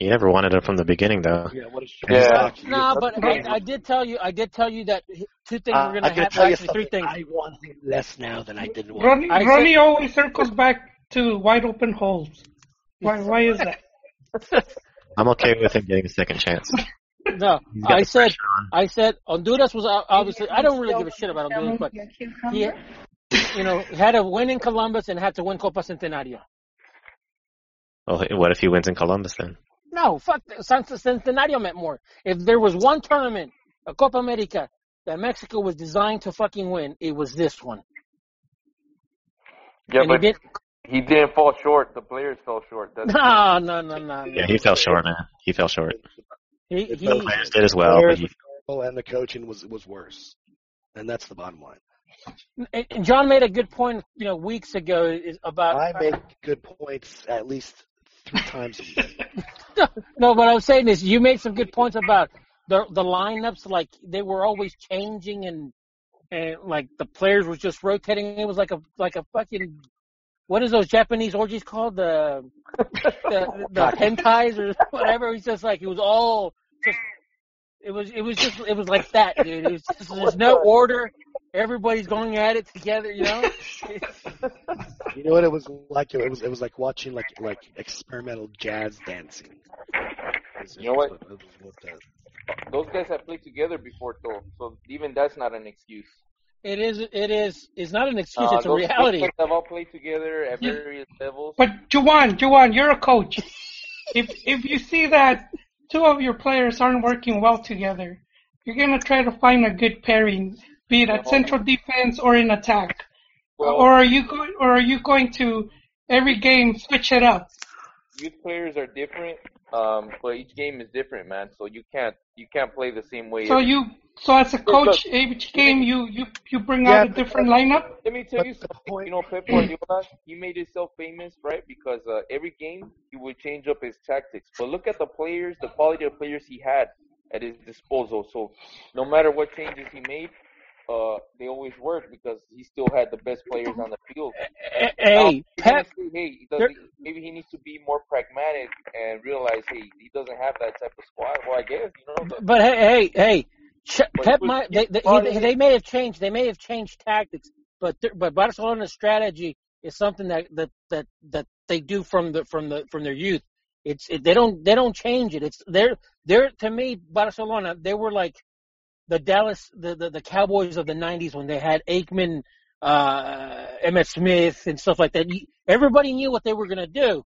You never wanted him from the beginning, though. Yeah, what is Yeah. No, but I, I did tell you I did tell you that two things Uh, were going I to can happen. tell you Actually, three things. I want him less now than I did want. Ronnie, I said- Ronnie always circles back to wide open holes. Why? Why is that? I'm okay with him getting a second chance. No, He's I said on. I said Honduras was obviously. I don't really give a shit about Honduras, but he, you know, had to win in Columbus and had to win Copa Centenario. Oh, well, what if he wins in Columbus then? No, fuck. the- San- Centenario meant more. If there was one tournament, a Copa America, that Mexico was designed to fucking win, it was this one. Yeah, and but did. He didn't fall short. The players fell short. That's No, no, no, no. Yeah, no. he fell short, man. He fell short. He, he, both Players did as well, but he, and the coaching was was worse, and that's the bottom line. and and John made a good point, you know, weeks ago is about. I make good points at least three times a week. no, what I was saying is you made some good points about the the lineups. Like they were always changing, and and like the players were just rotating. It was like a like a fucking what is those Japanese orgies called? The the, the hentais or whatever. It's just like it was all just. It was it was just it was like that, dude. It was just, there's no order. Everybody's going at it together, you know. You know what it was like? It was it was like watching like like experimental jazz dancing. You know what? just- it was what Those guys have played together before, though, so even that's not an excuse. It is. It is. It's not an excuse. Uh, it's a those reality. guys have all played together at Yeah. various levels. But Juwan, Juwan, you're a coach. If if you see that two of your players aren't working well together, you're gonna try to find a good pairing, be it at central defense or in attack. Well- or are you going or are you going to every game switch it up? Youth players are different, um, but each game is different, man. So you can't you can't play the same way. So every- you so as a Look, coach, look. each game you you you bring Yeah, out a but- different lineup. Let me tell you something. You know, Pep Guardiola, he made himself famous, right? Because uh, every game he would change up his tactics. But look at the players, the quality of players he had at his disposal. So no matter what changes he made, uh, they always worked because he still had the best players on the field. Hey, Now, hey, you're gonna Pep. hey, he doesn't, maybe he needs to be more pragmatic and realize, hey, he doesn't have that type of squad. Well, I guess you know. But, But hey, hey, hey, Ch- But Pep he was- might they they, he, they may have changed they may have changed tactics, but but Barcelona's strategy is something that that that that they do from the from the from their youth. It's it, they don't they don't change it. It's they're they're to me Barcelona they were like the Dallas the the, the Cowboys of the '90s when they had Aikman, uh, Emmitt Smith and stuff like that. Everybody knew what they were gonna do.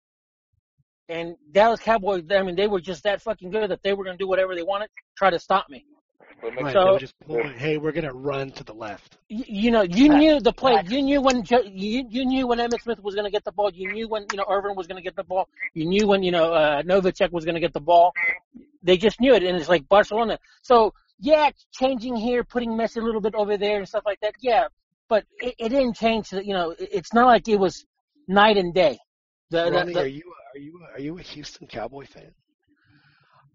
And Dallas Cowboys, I mean, they were just that fucking good that they were going to do whatever they wanted, try to stop me. but Right, Mexico, they would just point, hey, we're gonna run to the left. You, you know, you knew the play. You knew when Jo- you you knew when Emmitt Smith was going to get the ball. You knew when you know Irvin was going to get the ball. You knew when you know uh, Novacek was going to get the ball. They just knew it, and it's like Barcelona. So yeah, changing here, putting Messi a little bit over there and stuff like that. Yeah, but it, it didn't change. The, you know, it, it's not like it was night and day. The, the, Ronnie, the- are you are you are you a Houston Cowboy fan?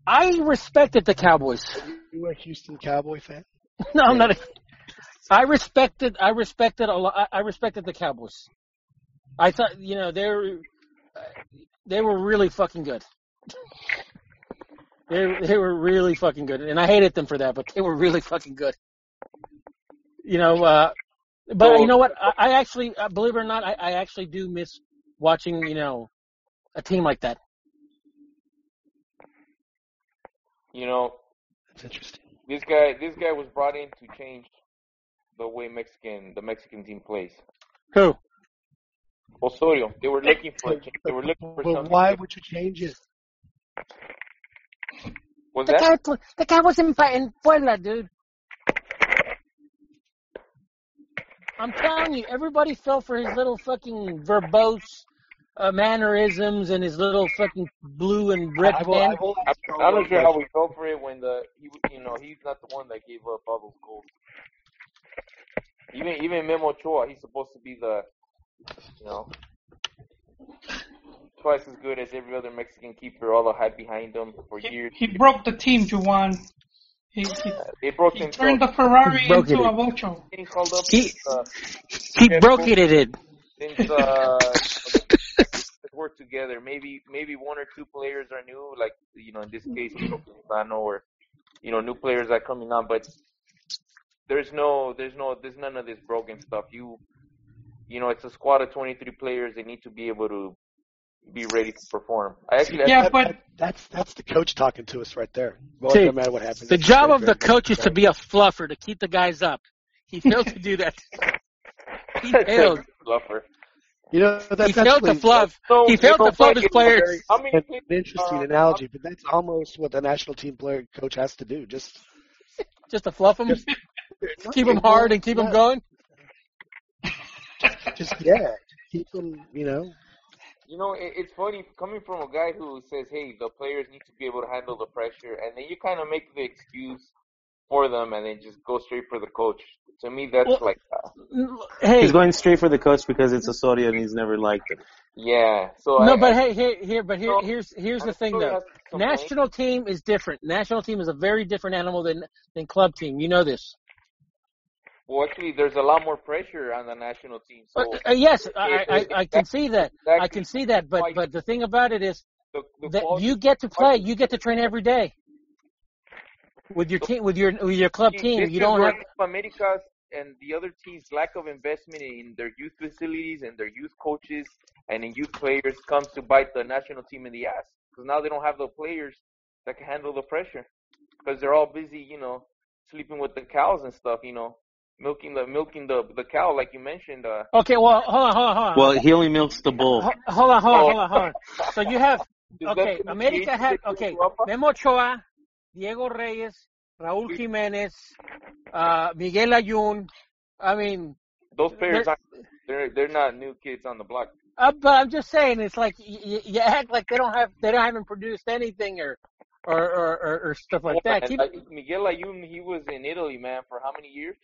I respected the Cowboys. Are you a Houston Cowboy fan? No, I'm not. A, I respected. I respected a lot. I respected the Cowboys. I thought you know they were they were really fucking good. They they were really fucking good, and I hated them for that, but they were really fucking good. You know, uh, but you know what? I, I actually, uh, believe it or not, I, I actually do miss watching. You know, a team like that. you know, That's interesting. this guy, this guy was brought in to change the way Mexican, the Mexican team plays. Who? Osorio, they were looking for, they were looking for But something. why would you change it? Was The that? guy, the guy was in, in Puebla, dude. I'm telling you, everybody fell for his little fucking verbose, uh, mannerisms and his little fucking blue and red I. I will I'm, ask I'm Charles not sure how we question. felt for it when the he you know he's not the one that gave up all those goals. Even even Memo Ochoa, he's supposed to be the you know twice as good as every other Mexican keeper. All the hype behind him for years. He broke the team, Juwan. He, he, They broke he turned the Ferrari He broke into it. a Vocho. Getting called up He- uh, He broke Bull- it. It. since uh, work together. Maybe maybe one or two players are new, like you know in this case, Lozano or you know new players are coming on, but there's no there's no there's none of this broken stuff. You you know it's a squad of 23 players. They need to be able to be ready to perform. I actually Yeah, That- but that- that's that's the coach talking to us right there. Well, See, no matter what happens. The job of the coach is to be a fluffer to keep the guys up. He failed to do that. He failed. fluffer. You know, that's He failed to fluff. So, He failed to fluff his players. How many an interesting uh, analogy, but that's almost what the national team player coach has to do. Just Just to fluff them, Just- keep them hard, and keep them Yeah. going. just yeah, keep them. You know, You know, it, it's funny coming from a guy who says, "Hey, the players need to be able to handle the pressure," and then you kind of make the excuse for them, and then just go straight for the coach. To me, that's Well- like, uh, Hey, He's going straight for the coach because it's Osorio and he's never liked it. yeah. So no, I, but I, hey, here, here, but here, No, here's here's the I'm thing though. has to complain. National team is different. National team is a very different animal than than club team. You know this. Well, actually, there's a lot more pressure on the national team. So Uh, uh, yes, I, it- I, I can see that. I can see that. But but the thing about it is the, the that you get to play. You get to train every day with your team, with your with your club team. You don't have. America's and the other teams' lack of investment in their youth facilities and their youth coaches and in youth players comes to bite the national team in the ass because now they don't have the players that can handle the pressure because they're all busy, you know, sleeping with the cows and stuff, you know, milking the milking the the cow like you mentioned. Uh, Okay, well, hold on, hold on, hold on. Well, he only milks the bull. Ho- hold on, hold on, hold on, hold on. So you have okay. America the had okay. Memo Ochoa, Diego Reyes, Raúl Jiménez, uh, Miguel Layún. I mean, Those players, They're- aren't, they're they're not new kids on the block. uh, but I'm just saying, it's like you, you act like they don't have, they don't haven't produced anything or, or, or, or, or stuff like that. Keep, Miguel Layún, he was in Italy, man, for how many years?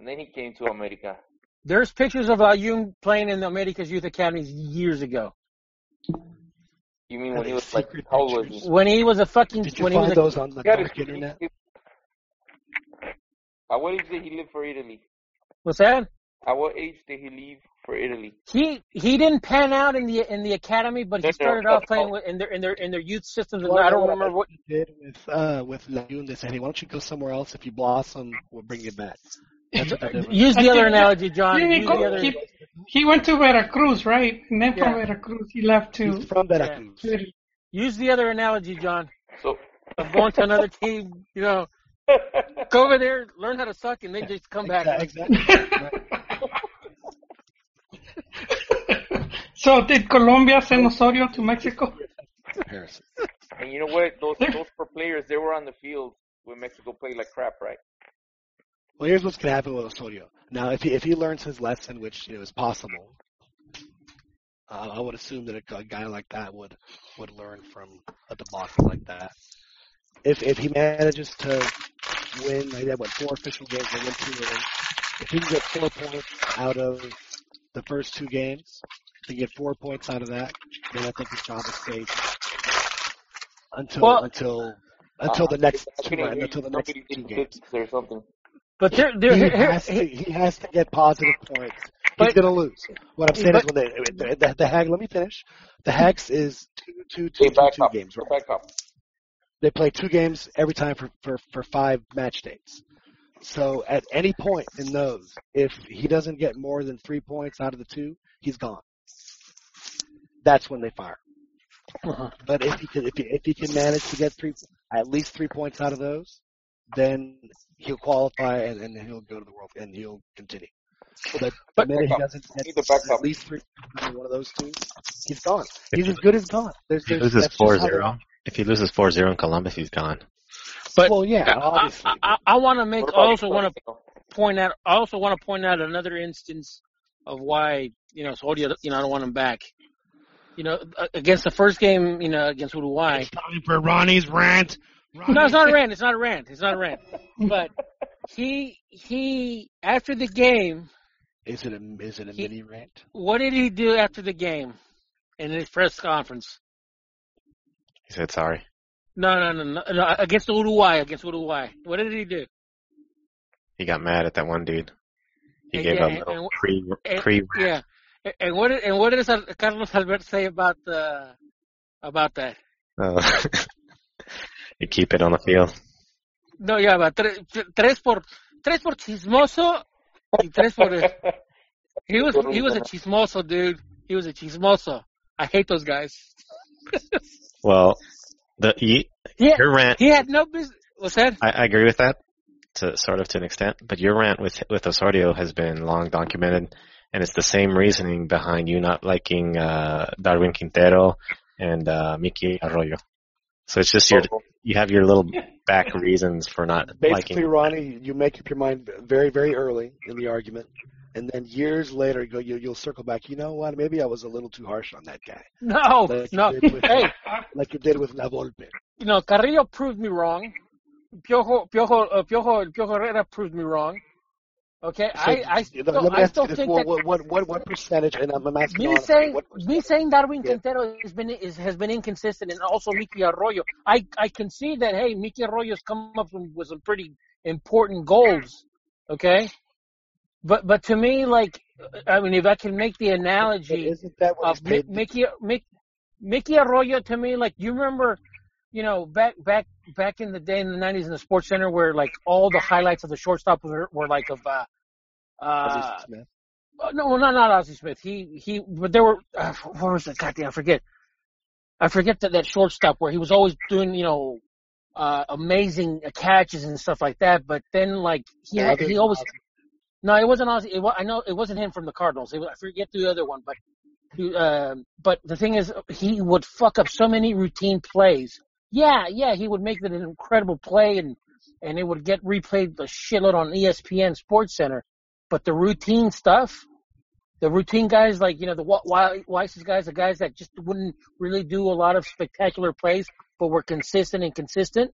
And then he came to America. there's pictures of Layún playing in the America's Youth Academies years ago You mean Are when he was like, secret how old was he? when he was a fucking, did you when he was find a, those on the He got his- dark internet? At what age did he leave for Italy? what's that? At what age did he leave for Italy? He he didn't pan out in the in the academy, but he No, no, started off playing with, in their in their in their youth systems. And Well, I don't what remember what. He did with uh with Layun. They said, "Hey, why don't you go somewhere else? If you blossom, we'll bring you back." That's what they did. with- Use the other analogy, John. He, go- other. he, he went to Veracruz, right? And then from Veracruz, he left to He's from Veracruz. Italy. Use the other analogy, John. So, Of going to another team, you know, go over there, learn how to suck, and then just come back. Exactly. so did Colombia send Osorio to Mexico? And you know what? Those those pro players, they were on the field when Mexico played like crap, right? Well, here's what's going to happen with Osorio. Now, if he if he learns his lesson, which you know is possible, uh, I would assume that a, a guy like that would would learn from a debacle like that. If if he manages to win, they had what four official games, they win two them. If he can get four points out of the first two games, if he can get four points out of that, then I think his job is safe until Well- until until the next two until the next two games. or something. But there, there, he here, here, has to here- he has to get positive points. He's gonna lose. What I'm saying but- is when they the, the, the hag. Let me finish. The hex is two two two Hey, two back two up. games. Right? Back up. They play two games every time for, for for five match dates. So at any point in those, if he doesn't get more than three points out of the two, he's gone. That's when they fire. Uh-huh. But if he can if he, if he can manage to get three at least three points out of those, then he'll qualify and, and he'll go to the world and he'll continue. But the minute he doesn't get to at least three one of those two, he's gone. He's as good as gone. There's, If he loses that's just how 4-0, if he loses 4-0 in Columbus, he's gone. but Well, yeah, I, obviously. I, I want to make What also want to point out. I also want to point out another instance of why you know Soria. You know, I don't want him back. you know, uh, against the first game, you know, against Uruguay. Time for Ronnie's rant. No, it's not a rant. It's not a rant. It's not a rant. But he he after the game, Is it a is it a He- mini rant? what did he do after the game in his press conference? He said sorry. No, no, no, no, no against Uruguay, against Uruguay. What did he do? He got mad at that one dude. He And gave yeah, a little and- pre And- pre yeah. And- And what did, and what does Carlos Albert say about the about that? uh, you keep it on the field. No, ya va. Tres, tres por tres por chismoso y tres por. He was he was a chismoso dude. He was a chismoso. I hate those guys. Well, the you, He had, your rant. he had no business. What's that? I, I agree with that to sort of to an extent, but your rant with with Osorio has been long documented, and it's the same reasoning behind you not liking uh, Darwin Quintero and uh, Mickey Arroyo. So it's just your you have your little back reasons for not Basically, liking. Ronnie, you make up your mind very, very early in the argument, and then years later, you go, you, you'll circle back. You know what? Maybe I was a little too harsh on that guy, No, like no. you did with, Hey, like you did with La Volpe. you know, Carrillo proved me wrong. Piojo, Piojo, uh, Piojo, Piojo Herrera proved me wrong. Okay, So, I, I, let still, me I ask still you this: think what, that what, what, what, what percentage? And I'm, asking me saying me saying Darwin Yeah. Quintero has been is, has been inconsistent, and also Mickey Arroyo. I I can see that. Hey, Mickey Arroyo's come up with some pretty important goals. Okay, but but to me, like, I mean, if I can make the analogy isn't that what he's of Mi- Mickey Mickey Arroyo to me, like you remember, you know, back back back in the day in the nineties in the Sports Center, where like all the highlights of the shortstop were, were like of uh, uh, Ozzie Smith. uh, no, not not Ozzie Smith. He he, but there were uh, what was it? Goddamn, I forget. I forget that that shortstop where he was always doing you know uh amazing catches and stuff like that. But then like he had, he always Ozzie. no, it wasn't Ozzie. It, wa- I know it wasn't him from the Cardinals. It was, I forget the other one, but um, but the thing is, he would fuck up so many routine plays. Yeah, yeah, he would make it an incredible play, and and it would get replayed the shitload on ESPN Sports Center. But the routine stuff, the routine guys like you know the Weiss's guys, the guys that just wouldn't really do a lot of spectacular plays, but were consistent and consistent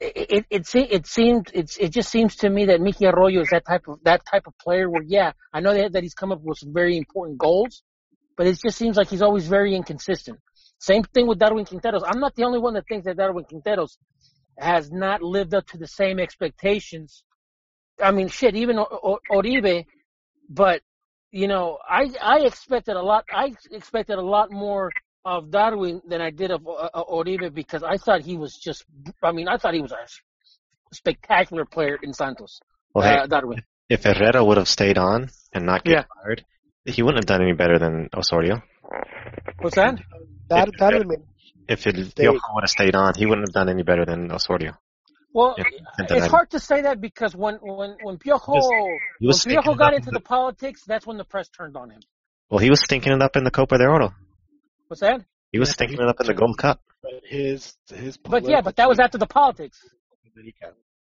it it it, it seemed it's it just seems to me that Mickey Arroyo is that type of that type of player where yeah I know that that he's come up with some very important goals, but it just seems like he's always very inconsistent. Same thing with Darwin Quinteros. I'm not the only one that thinks that Darwin Quinteros has not lived up to the same expectations. I mean, shit, even o- o- Oribe, but you know, I I expected a lot. I expected a lot more of Darwin than I did of uh, uh, Oribe because I thought he was just. I mean, I thought he was a spectacular player in Santos. Well, hey, Uh, Darwin. if Herrera would have stayed on and not get Yeah. fired, he wouldn't have done any better than Osorio. What's that? That If, that would make if it, Stay- Piojo would have stayed on, he wouldn't have done any better than Osorio. Well, in it's hard to say that because when when when Piojo He was- he was when stinking Piojo got into the- the politics, that's when the press turned on him. Well, he was stinking it up in the Copa de Oro. What's that? He was Yeah, stinking he- it up in the Gold Cup. but his his. But yeah, but that was after the politics.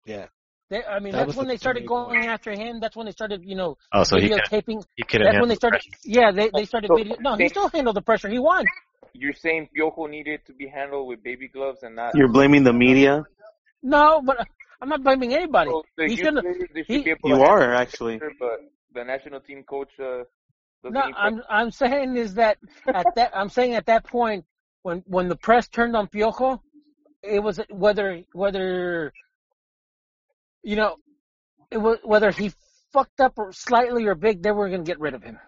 Yeah, They, I mean, That that's when the they started going point. after him. That's when they started, you know, Oh, so he could videotaping. he could have That's when they handled started. Yeah, they they oh, started So- video. No, he still handled the pressure. He won. You're saying Piojo needed to be handled with baby gloves and not. You're blaming the media. No, but I'm not blaming anybody. So the He youth shouldn't. players, they should he- be able You to are actually. pressure, But the national team coach uh, No, I'm I'm saying is that at that I'm saying at that point when when the press turned on Piojo, it was whether whether you know it was whether he fucked up or slightly or big, they were gonna get rid of him.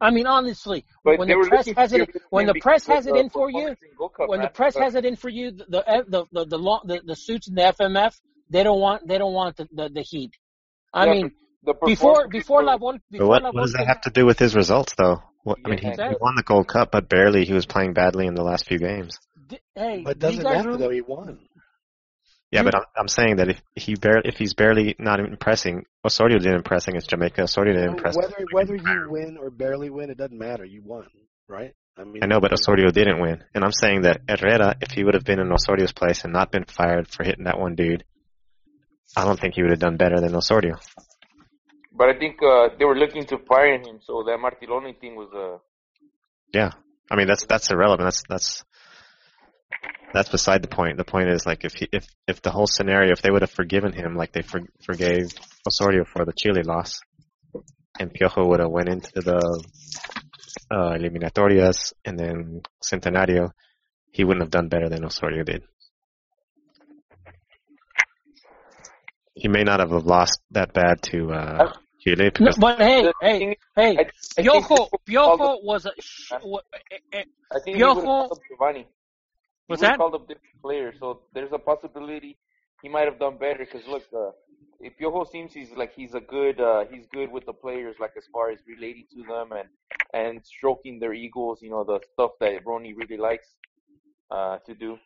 I mean, honestly, But when the press looking has it, get rid of when the press has it in for you, performance in Gold Cup when the press has it in for you, the the the the the, law, the, the suits in the FMF, they don't want they don't want the the, the heat. I Yeah, mean, the before before was- La Vol, But before what, La what does that have to do with his results, though? What, I mean, he, Yeah, he won the Gold Cup, but barely. He was playing badly in the last few games. di- hey, but these doesn't matter were- though. He won. Yeah, but I'm, I'm saying that if he barely, if he's barely not impressing, Osorio didn't impress against Jamaica. Osorio didn't impress. Whether whether you win or barely win, it doesn't matter. You won, right? I mean, I know, but Osorio didn't win, and I'm saying that Herrera, if he would have been in Osorio's place and not been fired for hitting that one dude, I don't think he would have done better than Osorio. But I think uh, they were looking to fire him, so that Martinoli thing was uh, Yeah, I mean that's that's irrelevant. That's that's that's beside the point. The point is like if he, if if the whole scenario, if they would have forgiven him like they for, forgave Osorio for the Chile loss, and Piojo would have went into the uh, eliminatorias and then Centenario, he wouldn't have done better than Osorio did. He may not have lost that bad to uh, Chile No, because but hey, hey, hey, I, I Piojo, this would call Piojo was a. Sh- wa- eh, eh, I think he would have Piojo- called up Giovanni. He What's that? called up different players, so there's a possibility he might have done better. Because look, uh, if Piojo seems he's like he's a good uh, he's good with the players, like as far as relating to them and and stroking their egos, you know, the stuff that Ronnie really likes uh, to do.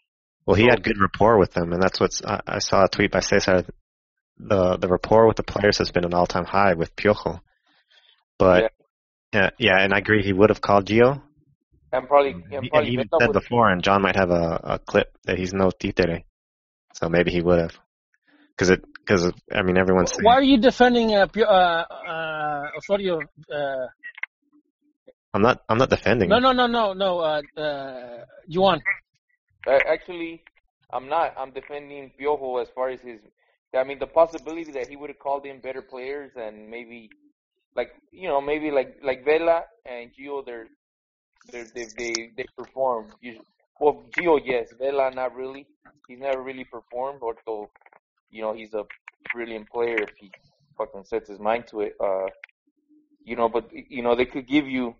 well he So- had good rapport with them, and that's what's I, I saw a tweet by Cesar. The the rapport with the players has been an all time high with Piojo, but yeah, yeah, and I agree he would have called Gio. And probably and He, and probably he even said would- before, and John might have a, a clip that he's no titere, so maybe he would have, because it because I mean everyone's saying Why are you defending uh, Pio- uh, uh, Osorio? Uh, I'm not I'm not defending. no, him. no, no, no, no. Uh, uh, Juan. Uh, actually, I'm not. I'm defending Piojo as far as his. I mean, the possibility that he would have called in better players and maybe, like you know, maybe like like Vela and Gio, they're they they they they perform. Usually, well, Gio, yes. Vela, not really. He's never really performed, although you know he's a brilliant player if he fucking sets his mind to it. Uh, you know, but you know they could give you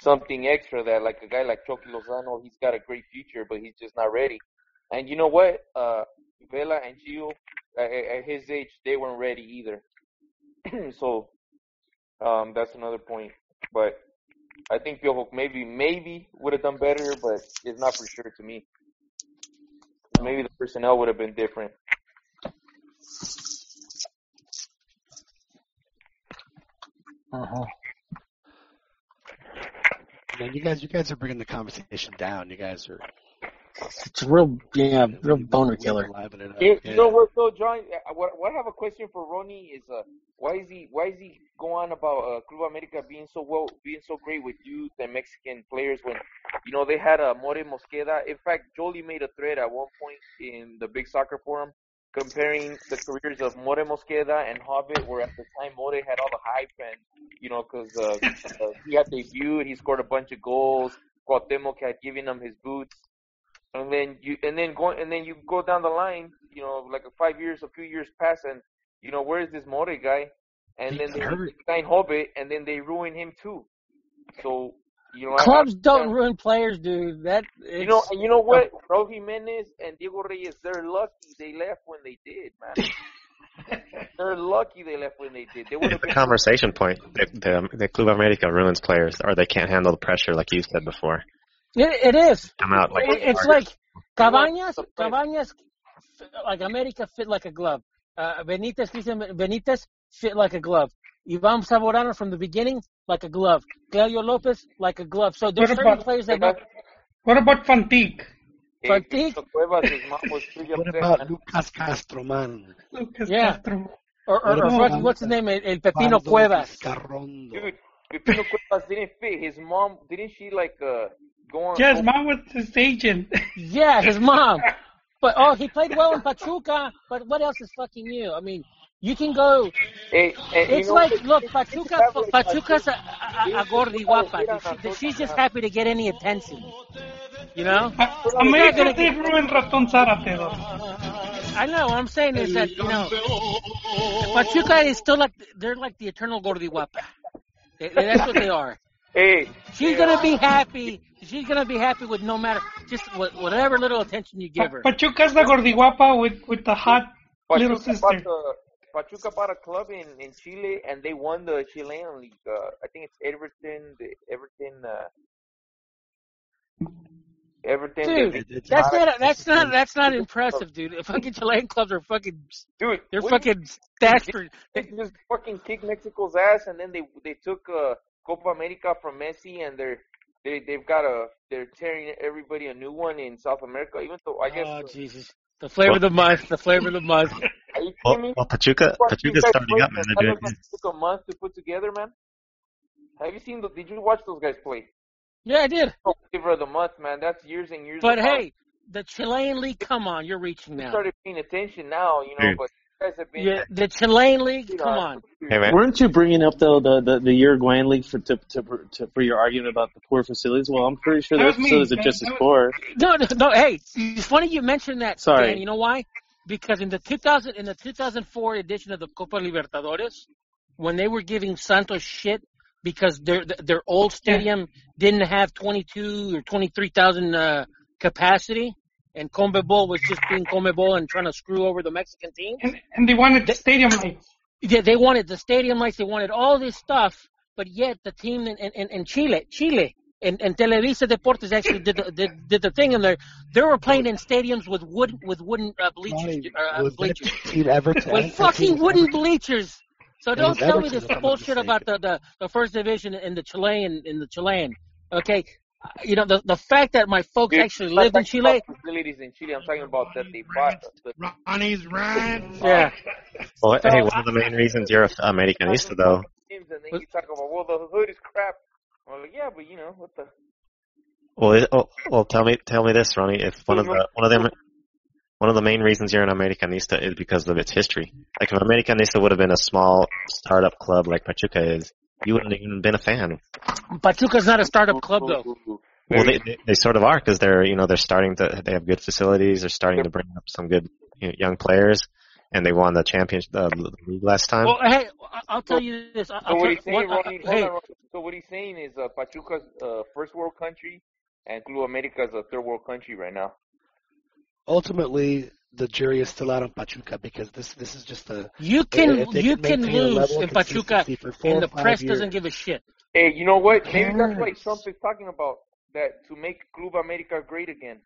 something extra that like a guy like Chucky Lozano, he's got a great future, but he's just not ready. And you know what? Uh, Vela and Gio, at at his age, they weren't ready either. so um, that's another point. But I think Piojo maybe maybe would have done better, but it's not for sure to me. Maybe the personnel would have been different. Uh-huh. Man, you guys, you guys are bringing the conversation down. You guys are It's a real, yeah, real boner killer. livening it up. You, Yeah. you know what though, John? Uh, What, what I have a question for Ronnie is uh, why is he why is he go on about uh, Club America being so well being so great with youth and Mexican players when you know they had a uh, More Mosqueda. In fact, Jolie made a thread at one point in the Big Soccer Forum comparing the careers of More Mosqueda and Hobbit, where at the time More had all the hype and you know because uh, uh, he had debuted, he scored a bunch of goals. Cuauhtemoc had given him his boots and then you and then going and then you go down the line, you know, like a five years, a few years pass, and you know where is this More guy? And He then they hurt. sign Hobbit, and then they ruin him too. So you know, Clubs I- don't ruin players, dude. That You know, you know what? Raul Jimenez and Diego Reyes, they're lucky they left when they did, man. they're lucky they left when they did. They would It's have a been conversation point. The, the, the Club America ruins players, or they can't handle the pressure, like you said before. It, it is. Come out like It- it's like Cabañas, Cabañas, like America fit like a glove. Uh, Benitez, Cristian Benitez fit like a glove. Ivan Zamorano from the beginning, like a glove. Claudio Lopez, like a glove. So there's What certain about- players that don't. What about Fantique? Hey, Fantique? Cuevas, his mom was pretty What about. Lucas Castro, man? Lucas Yeah. Castro. Or, or, or What what's, what's his name? El, El Pepino Valdo Cuevas. Vizcarrondo. Dude, Pepino Cuevas didn't fit. His mom didn't she like uh go on? Yes, go- mom was his agent. Yeah, his mom. But oh, he played well in Pachuca. But what else is fucking you? I mean, you can go. Hey, and you It's know like look, Pachuca. this is like- Pachuca's a, a, a gordi oh, guapa. She- She's just happy to get any attention. You know. America did ruin Raton Zárate. I know. What I'm saying is that you know, Pachuca is still like they're like the eternal gordi guapa. They- they- That's what they are. Hey, She's gonna be happy. She's gonna be happy with no matter just whatever little attention you give her. Pachuca's the Gordiguapa with, with the hot little sister. bought, a, Pachuca bought a club in, in Chile and they won the Chilean league. Uh, I think it's Everton. The Everton. Uh, Everton. Dude, they- they- That's not that's not that's not impressive, dude. The fucking Chilean clubs are fucking Dude, they're what- fucking stats for They just fucking kicked Mexico's ass, and then they they took uh, Copa America from Messi, and they're they they've got a they're tearing everybody a new one in South America. Even though I guess Oh Jesus. The flavor of the month, the flavor of the month. are you Well, kidding me? well Pachuca, What, Pachuca's starting up, man. and They're that doing doesn't took a month to put together, man. Have you seen? The, did you watch those guys play? Yeah, I did. Oh, flavor of the month, man. That's years and years. But of hey, the Chilean league, come on, you're reaching we now. started paying attention now, you know. Dude. But you guys have been. Yeah, the Chilean league, come on. Hey man, Weren't you bringing up though the the, the Uruguayan league for to, to, to for your argument about the poor facilities? Well, I'm pretty sure That their was facilities are just as poor. No, no, no. Hey, it's funny you mentioned that. Sorry. Dan. You know why? Because in the 2000 in the 2004 edition of the Copa Libertadores, when they were giving Santos shit because their their old stadium didn't have 22 or 23,000 uh, capacity, and Conmebol was just being Conmebol and trying to screw over the Mexican team. And, and they wanted the stadium lights. Yeah, they wanted the stadium lights, they wanted all this stuff, but yet the team in, in, in Chile, Chile, and, and Televisa Deportes actually did the, did, did the thing, and they they were playing in stadiums with wood with wooden uh, bleachers, Ronnie, uh, was bleachers team ever to with enter fucking team wooden ever- bleachers. So don't tell me this if I'm not bullshit about the, the the first division in the Chilean in the Chilean. Okay, you know the the fact that my folks Dude, actually I'm lived in Chile. about Facilities in Chile. I'm talking about that they bought. Ronnie's rant. Yeah, well, So, hey, one of the main reasons you're a Americanista though. and then you talk about well, the hood is crap. Well, yeah, but you know what the. Well, it, oh, well, tell me, tell me this, Ronnie. If one of the one of them, one of the main reasons you're an Americanista is because of its history. Like if Americanista would have been a small startup club like Pachuca is, you wouldn't have even been a fan. Pachuca's not a startup club though. Well, they, they they sort of are because they're you know they're starting to they have good facilities. They're starting to bring up some good you know, young players, and they won the championship uh, the league last time. Well, hey, I- I'll tell you this. I- So what he's saying, what, uh, Ronnie, hey, on, So what he's saying is uh, Pachuca's uh, first world country, and Club America is a third world country right now. Ultimately, the jury is still out on Pachuca because this this is just a you can if you can can maintain a lose in Pachuca, for four and the press years. doesn't give a shit. Hey, you know what? Maybe that's what cares? Trump is talking about. That to make Club America great again.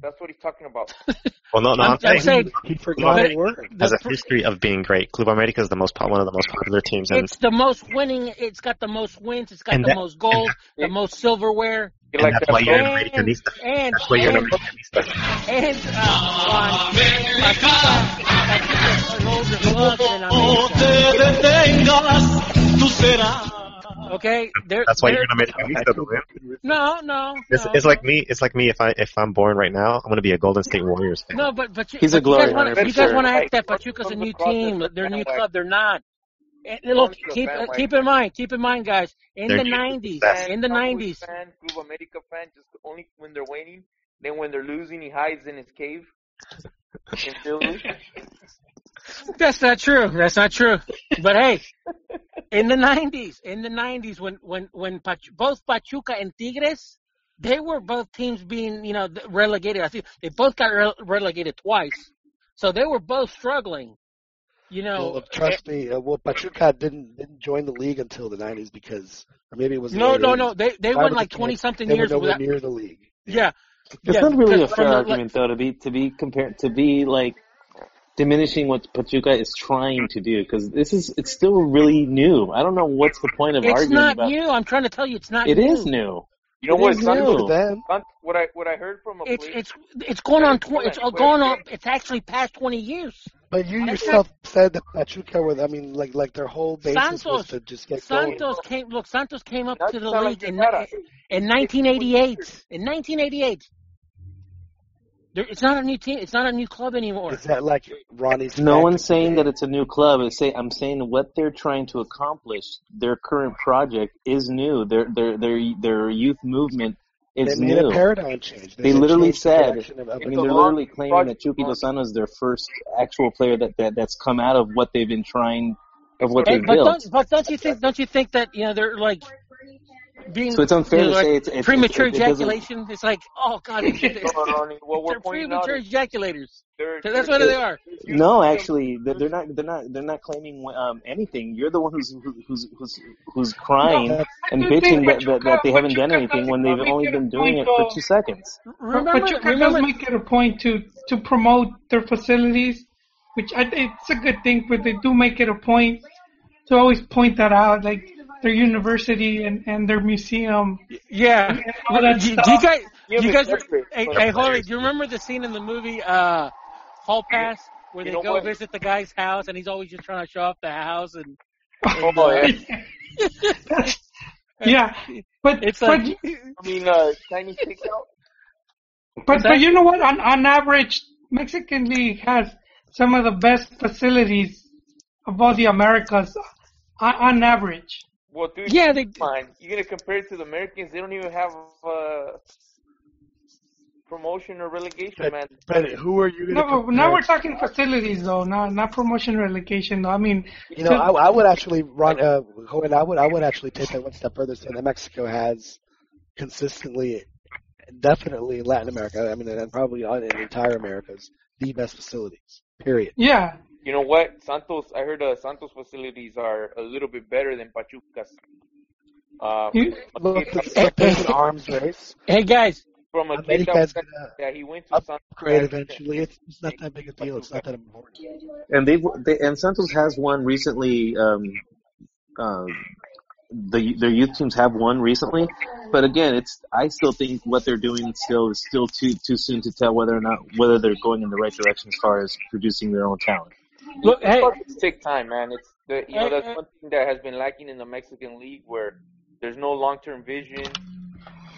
That's what he's talking about. Well, no, no, I'm, I'm, I'm saying saying He forgot But a word. has a history of being great. Club America is the most one of the most popular teams, and it's the most winning. It's got the most wins. It's got the that- most gold, the most silverware, and like that's that why you're an and Americanista. and That's why you're an and Americanista. and uh, Juan, Pachuca, Pachuca's an older club than America. Okay, they're, That's why they're you're an Americanista, though, man. no, no, It's, no, it's like me. It's like me. If I if I'm born right now, I'm going to be a Golden State Warriors fan. No, but but you, He's a but you guys glory wanna- hunter You guys want to act Hey, that Pachuca's a new team. as They're a new bandwagon. club. They're not. And look, Comes to a keep bandwagon. keep in mind, keep in mind, guys. In They're the '90s, success. in the Cowboys '90s, fan, Club America fan, just only when they're winning. Then when they're losing, he hides in his cave in Philly. That's not true. That's not true. But hey, in the '90s, in the '90s, when when when Pach- both Pachuca and Tigres, they were both teams being you know relegated. I think they both got re- relegated twice, so they were both struggling. You know, Well, trust me. Uh, well, Pachuca didn't didn't join the league until the '90s because, or maybe it was no, late no, no. They they Why went like twenty can't- something They were years nowhere without. near the league. Yeah, It's yeah. not really a fair the- argument though to be to be compared to be like diminishing what Pachuca is trying to do because this is it's still really new. I don't know what's the point of arguing. It's not about. new. I'm trying to tell you, it's not It new. is new. You know It what? is Son- new. For them, What I what I heard from a It's player. it's it's going on. Tw- it's on, going wait. on. It's actually past twenty years. but you I yourself said that Pachuca were. I mean, like like their whole basis was Santos, to just get going. Santos came. Look, Santos came up Not to the league like in you're in 1988. In 1988, there, it's not a new team. It's not a new club anymore. Is that like Ronnie's? No one's saying today? that it's a new club. It's say, I'm saying what they're trying to accomplish. Their current project is new. Their their their their youth movement they is made new. a paradigm change. They They literally changed the said, of, of I mean, they're literally long claiming that project, Chucky Ron. Lozano is their first actual player that, that that's come out of what they've been trying, of what they've And, but built. don't but don't you think don't you think that you know they're like being So it's unfair you know, to say it's, it's premature it, it doesn't. ejaculation? It's like oh god, it's, it's, No, Ronnie, what we're they're premature is ejaculators. they're, So that's they're- what they are. No, actually, they're they're not. They're not. They're not claiming um, anything. You're the one who's who's who's who's crying That's- and I bitching that, that, that they haven't done anything when they've only been doing it for two seconds. Remember, Pachuca remember, does make it a point to to promote their facilities, which I it's a good thing, but they do make it a point to always point that out, like their university and, and their museum. yeah. and all that Do, do you stuff. guys? Yeah, you guys? separate Hey, from hey, Holly, do you remember the scene in the movie uh, Hall Pass where You they go what? visit the guy's house and he's always just trying to show off the house and Oh, yeah. that's Yeah, but It's but like I mean, uh, Chinese takeout. but but you know what? On on average, Mexican League has some of the best facilities of all the Americas. On, on average, Well, dude, Yeah, they- come on. You're gonna compare it to the Americans? They don't even have uh, promotion or relegation, But, man. but who are you going no, to but compare? now we're talking facilities though, not not promotion relegation. Though. I mean, You know, I, I would actually run. Uh, Joel, I would I would actually take that one step further, saying that Mexico has consistently, definitely Latin America. I mean, and probably on in entire Americas, the best facilities. Period. yeah, You know what? Santos, I heard uh, Santos facilities are a little bit better than Pachuca's. Uh, You- Look, it's, it's an arms race. hey guys, from a kid America that is was, gonna yeah, he went to Santos. upgrade eventually. It's, it's not that big a deal. It's not that important. and they they and Santos has won recently. Um, uh, the their youth teams have won recently, but again, it's I still think what they're doing still is still too too soon to tell whether or not whether they're going in the right direction as far as producing their own talent. Look, hey, It's take time, man. It's the you know that's hey. one thing that has been lacking in the Mexican league where there's no long term vision.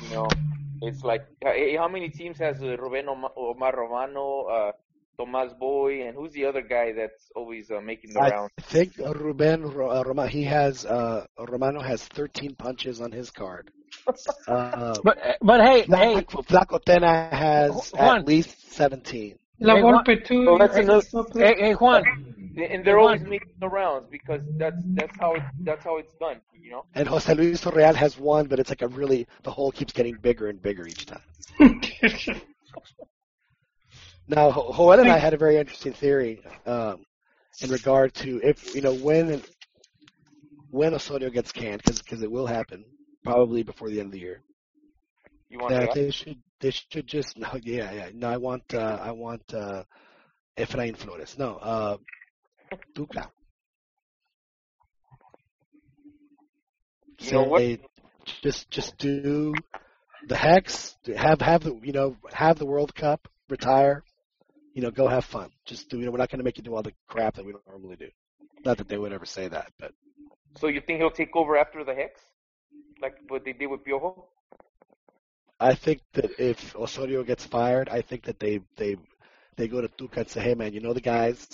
You know, it's like hey, how many teams has uh, Ruben Oma- Omar Romano, uh, Tomas Boy, and who's the other guy that's always uh, making the rounds? I round? think uh, Ruben Ro- uh, Roma, he has uh, Romano has 13 punches on his card. Uh, but but hey, hey, Flaco, Flaco Tena has Juan. at least 17. La Hey, Volpe too. So that's another- hey, hey, Juan, And they're Hey, always making the rounds because that's that's how it, that's how it's done. You know. And Jose Luis Real has one, but it's like a really the hole keeps getting bigger and bigger each time. Now, Ho- Joel and I had a very interesting theory um, in regard to if you know when when Osorio gets canned, because it will happen probably before the end of the year. You want That that? they should they should just no yeah yeah no I want uh, I want uh, Efrain Flores no uh. You know what? Just just do the hex have have the you know have the World Cup retire you know go have fun just do you know we're not going to make you do all the crap that we don't normally do not that they would ever say that but So you think he'll take over after the Hex, like what they did with Piojo? I think that if Osorio gets fired, I think that they they they go to Tuca and say, "Hey, man, you know the guys,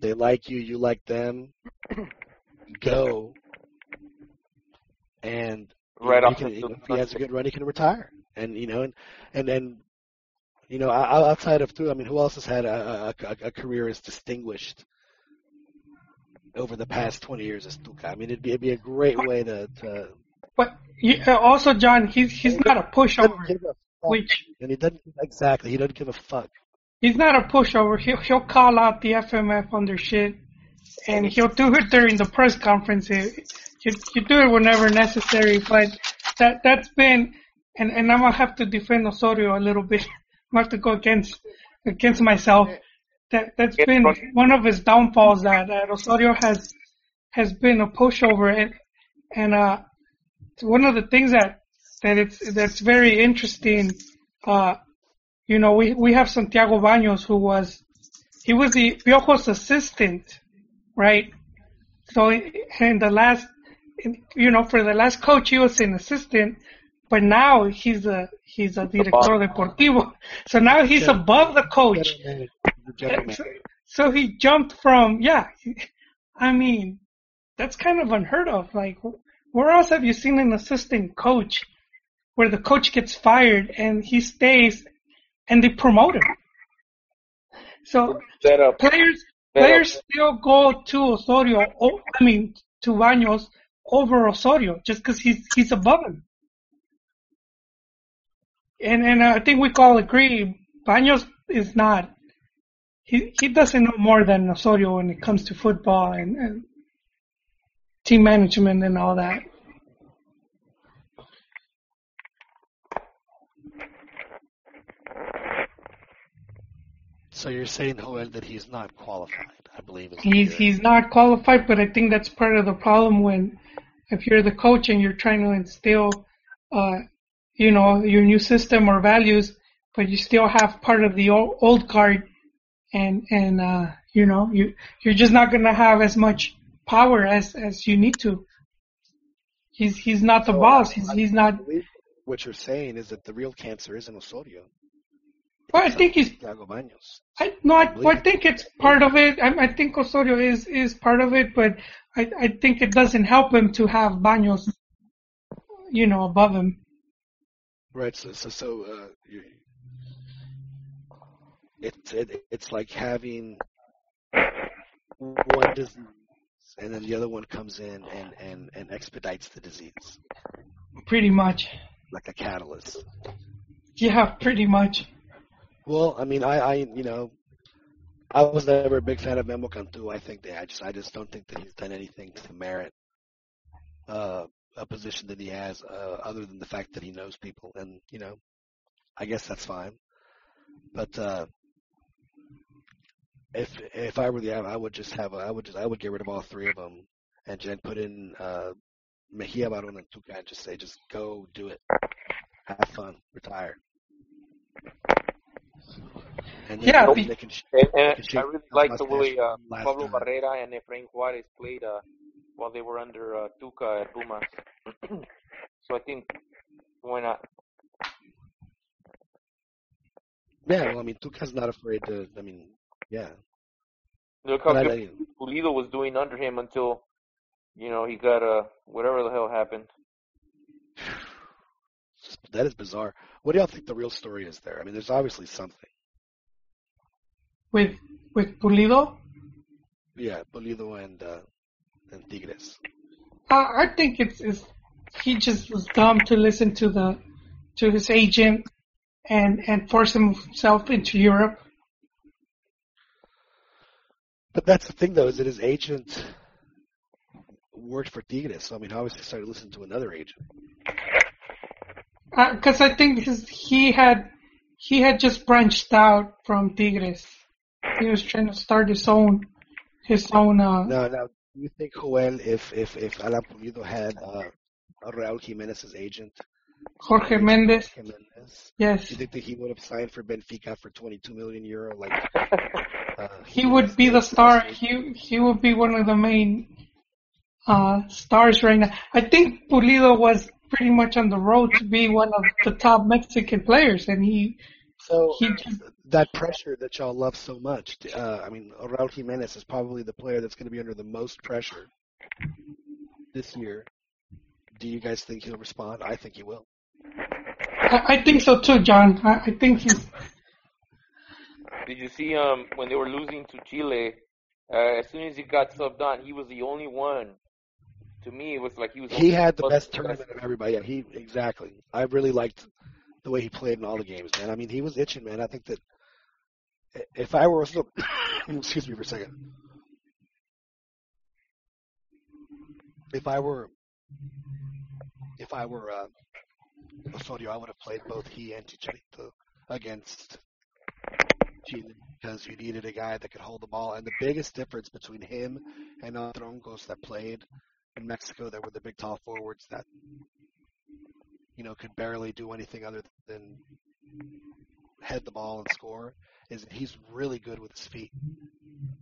they like you, you like them. Go." And Right know, off he can, you know, if he has a good run, he can retire. And you know, and and then you know, outside of Tuca, I mean, who else has had a, a, a- a career as distinguished over the past 20 years as Tuca? I mean, it'd be it'd be a great way to. to But you, uh, also, John, he's he's not a pushover. give a fuck. Which and he doesn't exactly. He doesn't give a fuck. he's not a pushover. He'll he'll call out the FMF on their shit, and he'll do it during the press conference. He he he do it whenever necessary. But that that's been, and and I'm gonna have to defend Osorio a little bit. I'm gonna have to go against against myself. That that's been one of his downfalls. That, that Osorio has has been a pushover, and and uh, one of the things that that it's that's very interesting. Uh, you know, we we have Santiago Baños who was he was the Piojo's assistant, right? So in the last, you know, for the last coach he was an assistant, but now he's a he's a director deportivo. So now he's General- above the coach. General manager, the general So, so he jumped from yeah. I mean, that's kind of unheard of. Like, where else have you seen an assistant coach where the coach gets fired and he stays and they promote him? So players players still go to Osorio. I mean to Baños over Osorio just because he's he's above him. And and I think we all agree Baños is not. He he doesn't know more than Osorio when it comes to football and, and team management and all that. So you're saying, Joel, that he's not qualified? I believe is He's he's not qualified, but I think that's part of the problem when if you're the coach and you're trying to instill, uh, you know, your new system or values, but you still have part of the old, old guard, and and uh, you know you you're just not gonna have as much power as as you need to. He's he's not the So, boss. He's I he's not. what you're saying is that the real cancer isn't Osorio. Well, I think he's. Thiago. I no. I, I well, I think it's part of it. I, I think Osorio is is part of it, but I I think it doesn't help him to have Baños, you know, above him. Right. So so so uh, you, it's it, it's like having one disease and then the other one comes in and and and expedites the disease Pretty much. like a catalyst. Yeah, pretty much. Well, I mean, I, I, you know, I was never a big fan of Memo Cantu. I think that I just, I just don't think that he's done anything to merit uh, a position that he has, uh, other than the fact that he knows people, and you know, I guess that's fine. But uh, if if I were the, I would just have, a, I would just, I would get rid of all three of them, and then put in uh, Mejia Baron and Tuca, and just say, just go do it, have fun, retire. And Yeah, they, be- they can sh- And, they and can I really like the way uh, Pablo time. Barrera and Efrain Juarez played uh, while they were under uh, Tuca at Pumas. so I think why not? Yeah, well, I mean, Tuca's not afraid to. I mean, yeah. Look how But I, Pulido was doing under him until you know he got uh whatever the hell happened. that is bizarre. What do y'all think the real story is there? I mean, there's obviously something. With with Pulido, Yeah, Pulido and uh, and Tigres. uh, I think it's, it's he just was dumb to listen to the to his agent and and force himself into Europe. But that's the thing, though, is that his agent worked for Tigres. So I mean, obviously started listening to another agent. Because I think his, he had he had just branched out from Tigres. He was trying to start his own his own. Uh, Now, now, do you think Joel, if if if Alan Pulido had uh, Raúl Jimenez's agent, Jorge Mendes. Jimenez, Yes, do you think that he would have signed for Benfica for 22 million euro? Like uh, he would be the star. He he would be one of the main uh, stars right now. I think Pulido was pretty much on the road to be one of the top Mexican players, and he So he just that pressure that y'all love so much. Uh, I mean, Raúl Jimenez is probably the player that's going to be under the most pressure this year. Do you guys think he'll respond? I think he will. I, I think so too, John. I, I think he's Did you see um when they were losing to Chile? Uh, as soon as he got subbed on, he was the only one. To me, it was like he was. He had the best tournament of everybody. Yeah, he exactly. I really liked the way he played in all the games, man. I mean, he was itching, man. I think that if I were so, excuse me for a second. If I were, if I were uh, Osorio, I would have played both he and Chicharito against Chile because you needed a guy that could hold the ball. And the biggest difference between him and Troncos that played in Mexico that were the big tall forwards that you know could barely do anything other than head the ball and score is he's really good with his feet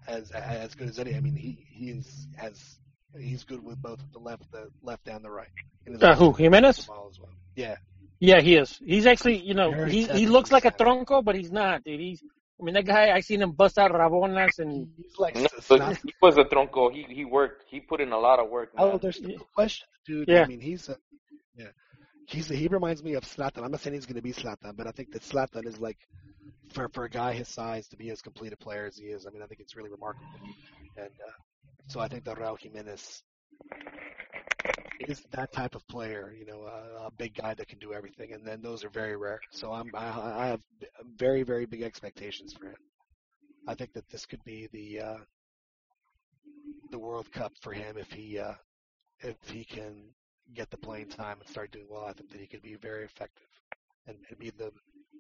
as as good as any I mean he he is has he's good with both the left the left and the right Uh, who, Jimenez? the ball as well yeah Yeah, he is. He's actually, you know, Very he he looks like a sound. tronco, but he's not, dude. He's, I mean, that guy, I seen him bust out rabonas and he's like No, s- but he was a tronco. He he worked. He put in a lot of work, oh man. there's no question dude Yeah. I mean he's a yeah he's a, he reminds me of Zlatan I'm not saying he's going to be Zlatan but I think that Zlatan is like for for a guy his size to be as complete a player as he is I mean I think it's really remarkable and uh, so I think that Raul Jimenez is that type of player, you know, a, a big guy that can do everything, and then those are very rare. So I'm I, I have very very big expectations for him. I think that this could be the uh, the World Cup for him if he uh, if he can get the playing time and start doing well. I think that he could be very effective and, be the,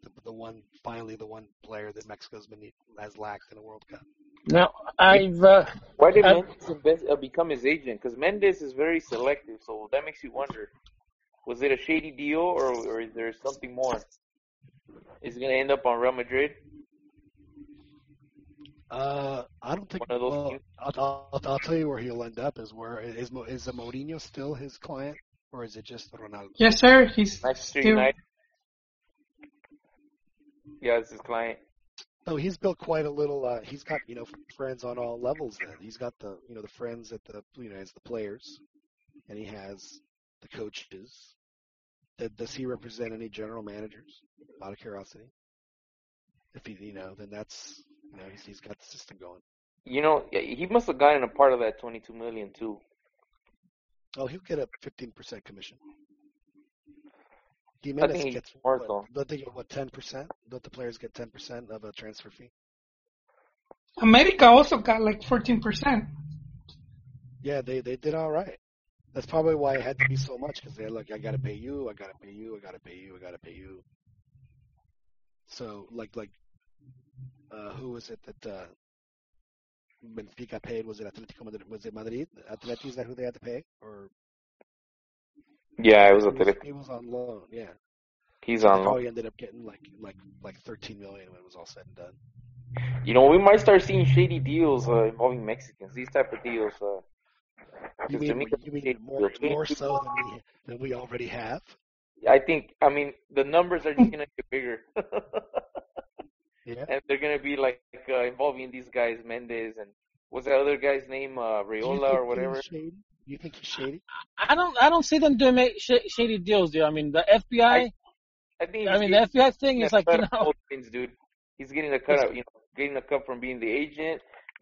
the the one finally the one player that Mexico's been has lacked in a World Cup. Now I've, uh, Why did I've Mendes invest, uh, become his agent? Because Mendes is very selective, so that makes you wonder: was it a shady deal, or or is there something more? Is he gonna end up on Real Madrid? Uh, I don't think. One of those Well, teams? I'll, I'll, I'll tell you where he'll end up is where is is Mourinho still his client? or is it just Ronaldo? Yes, sir. He's Manchester still. United. Yeah, it's his client. So he's built quite a little. Uh, he's got you know friends on all levels. Then he's got the you know the friends at the you know as the players, and he has the coaches. Does- he represent any general managers? Out of curiosity, if he you know then that's you know he's he's got the system going. You know, he must have gotten a part of that 22 million too. Oh, he'll get a 15% commission. I Jimenez think he gets more what? so. Don't they get what 10%? Don't the players get 10% of a transfer fee? America also got like 14%. Yeah, they they did all right. That's probably why it had to be so much because they're like, I gotta pay you, I gotta pay you, I gotta pay you, I gotta pay you. So like like, uh, who was it that uh, Benfica paid? Was it Atletico Madrid? Was it Madrid? Atleti is that who they had to pay? Or Yeah, it was he a was, he was on loan? Yeah. He's on loan. probably ended up getting like like like 13 million when it was all said and done. You know, we might start seeing shady deals uh, involving Mexicans. These type of deals. Uh, You mean me, you mean more more so than we than we already have? I think. I mean, the numbers are just gonna get bigger, Yeah. and they're gonna be like uh, involving these guys, Mendes and what's that other guy's name, uh, Do you Raiola think or whatever. shady? Do you think he's shady? I don't I don't see them doing sh- shady deals, dude. I mean, the FBI. I, I think I mean, the FBI thing is like you know. things, dude. He's getting a cut of, you know, getting a cut from being the agent,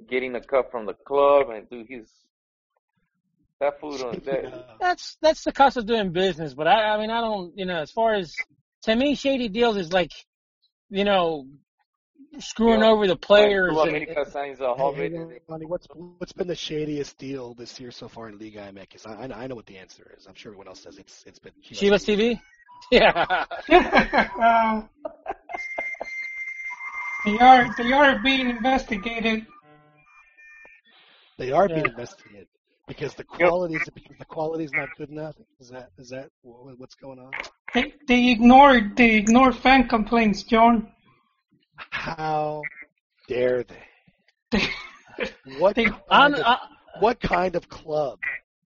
getting a cut from the club, and dude, he's that food on Speaking that. That's that's the cost of doing business. But I I mean I don't you know as far as to me shady deals is like you know You screwing know, over the players. Club And, America signs a hey, hey, what's what's been the shadiest deal this year so far in Liga MX? I, I I know what the answer is. I'm sure everyone else does. It's it's been Chivas TV. Yeah. Uh, they are they are being investigated. They are being investigated because the quality is because the quality is not good enough. Is that is that what's going on? They they ignored they ignore fan complaints, John. How dare they? What They kind of I, what kind of club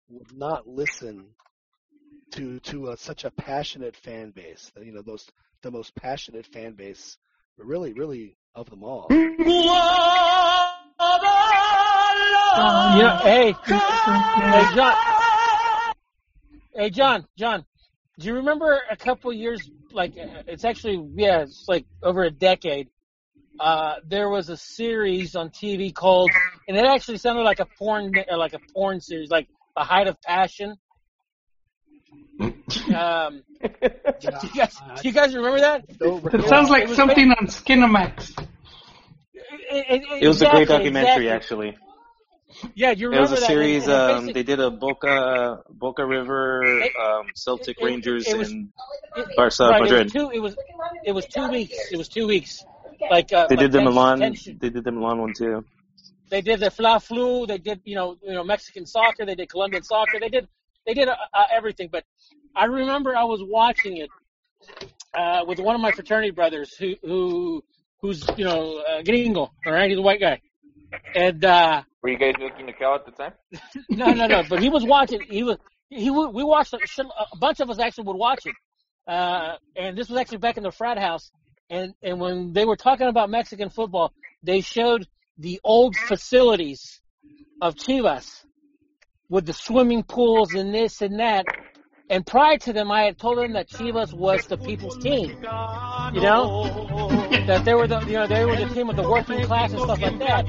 would not listen to to a, such a passionate fan base? You know, those the most passionate fan base, really, really of them all. you know, hey, hey John, hey John, John, do you remember a couple years like uh, it's actually yeah, it's like over a decade. Uh, there was a series on TV called, and it actually sounded like a porn, uh, like a porn series, like The Height of Passion. Um, do you guys, do you guys remember that? I don't That recall. sounds like was something on Skinamax. it, it, It was a great documentary, exactly. actually. Yeah, you It was a? Series. Um, they did a Boca Boca River, um, Celtic it, Rangers, it was and it, Barca right. It was Madrid. two. It was it was two weeks. It was two weeks. Like uh, They like did the Milan. ten, sh- They did the Milan one too. they did the fla flu. They did you know you know Mexican soccer. They did Colombian soccer. They did they did uh, uh, everything. But I remember I was watching it uh, with one of my fraternity brothers who who who's you know uh, gringo. All right, he's a white guy. And uh, were you guys looking to cow at the time? no, no, no. But he was watching. He was he. would- We watched a bunch of us actually would watch it. Uh, and this was actually back in the frat house. And and when they were talking about Mexican football, they showed the old facilities of Chivas with the swimming pools and this and that. And prior to them, I had told them that Chivas was the people's team. You know, that they were the you know they were the team of the working class and stuff like that.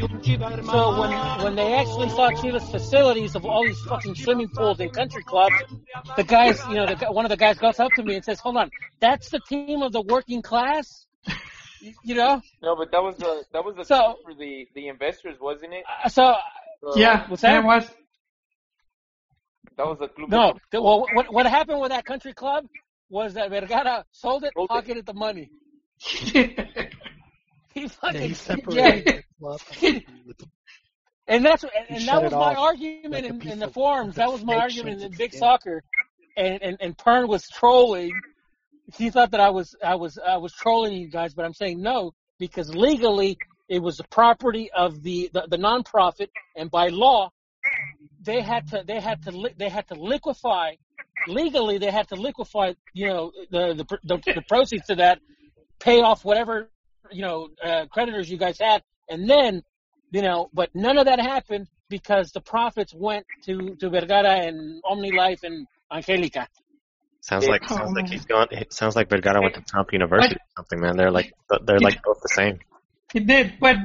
So when when they actually saw Chivas facilities of all these fucking swimming pools and country clubs, the guys you know the, one of the guys goes up to me and says, "Hold on, that's the team of the working class." You you know, No, but that was the that was the so club for the the investors, wasn't it? uh, so So Yeah, what's that that? was. That was the club No, the, well, what what happened with that country club was that Vergara sold it, sold it. pocketed the money. He Yeah, fucking he yeah, separated the club from with the, and that's and, and that was my argument like in, in the forums. That was my argument in its Big skin. Soccer, and and and Pern was trolling. He thought that I was I was I was trolling you guys, but I'm saying no because legally it was the property of the the, the nonprofit, and by law they had to they had to li- they had to liquefy legally they had to liquefy, you know, the the the, the proceeds to that, pay off whatever, you know, uh, creditors you guys had, and then, you know, but none of that happened because the profits went to to Vergara and OmniLife and Angelica. Sounds like sounds like he's gone. It sounds like Vergara went to Trump University or something, man. They're like they're like both the same. He did, but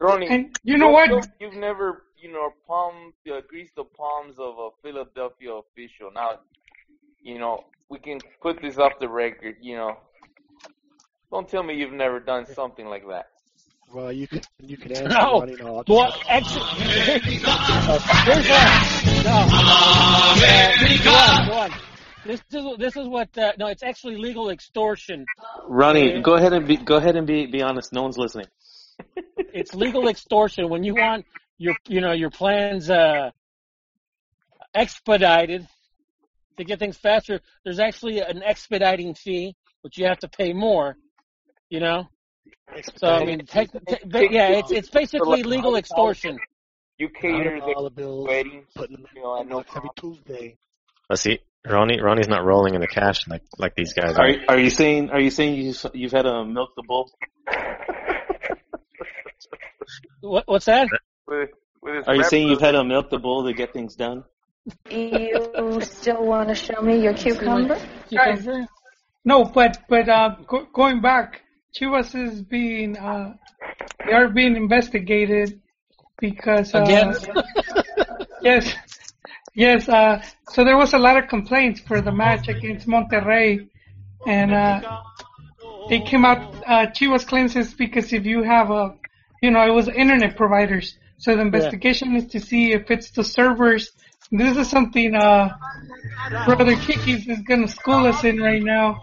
Ronnie, and you know what? You've never, you know, palm, uh, greased the palms of a Philadelphia official. Now, you know, we can put this off the record. You know, don't tell me you've never done something like that. Well, you can you can answer No. Ronnie. No, Well, actually, here's what. No. Uh, go on, go on. This is this is what. Uh, no, it's actually legal extortion. Ronnie, go ahead and be go ahead and be be honest. No one's listening. It's legal extortion when you want your you know your plans uh, expedited to get things faster. There's actually an expediting fee, which you have to pay more. You know. So I mean, tech, te- but yeah, it's it's basically legal extortion. You cater Hundred dollar the bills, weddings, putting you know, I every Tuesday. Let's see, Ronnie. Ronnie's not rolling in the cash like like these guys Are are. you- are you saying are you saying you've you've had to milk the bull? What, what's that? With, with his Are you saying you've had to milk the bull to get things done? You still want to show me your cucumber? Guys, no, but but uh, go, going back, Chivas is being uh, they are being investigated because uh, Again? yes, yes. Uh, so there was a lot of complaints for the match against Monterrey, and uh, they came out. Uh, Chivas claims it's because if you have a, you know, it was internet providers. So the investigation is to see if it's the servers. This is something uh, Brother Kikis is gonna school us in right now.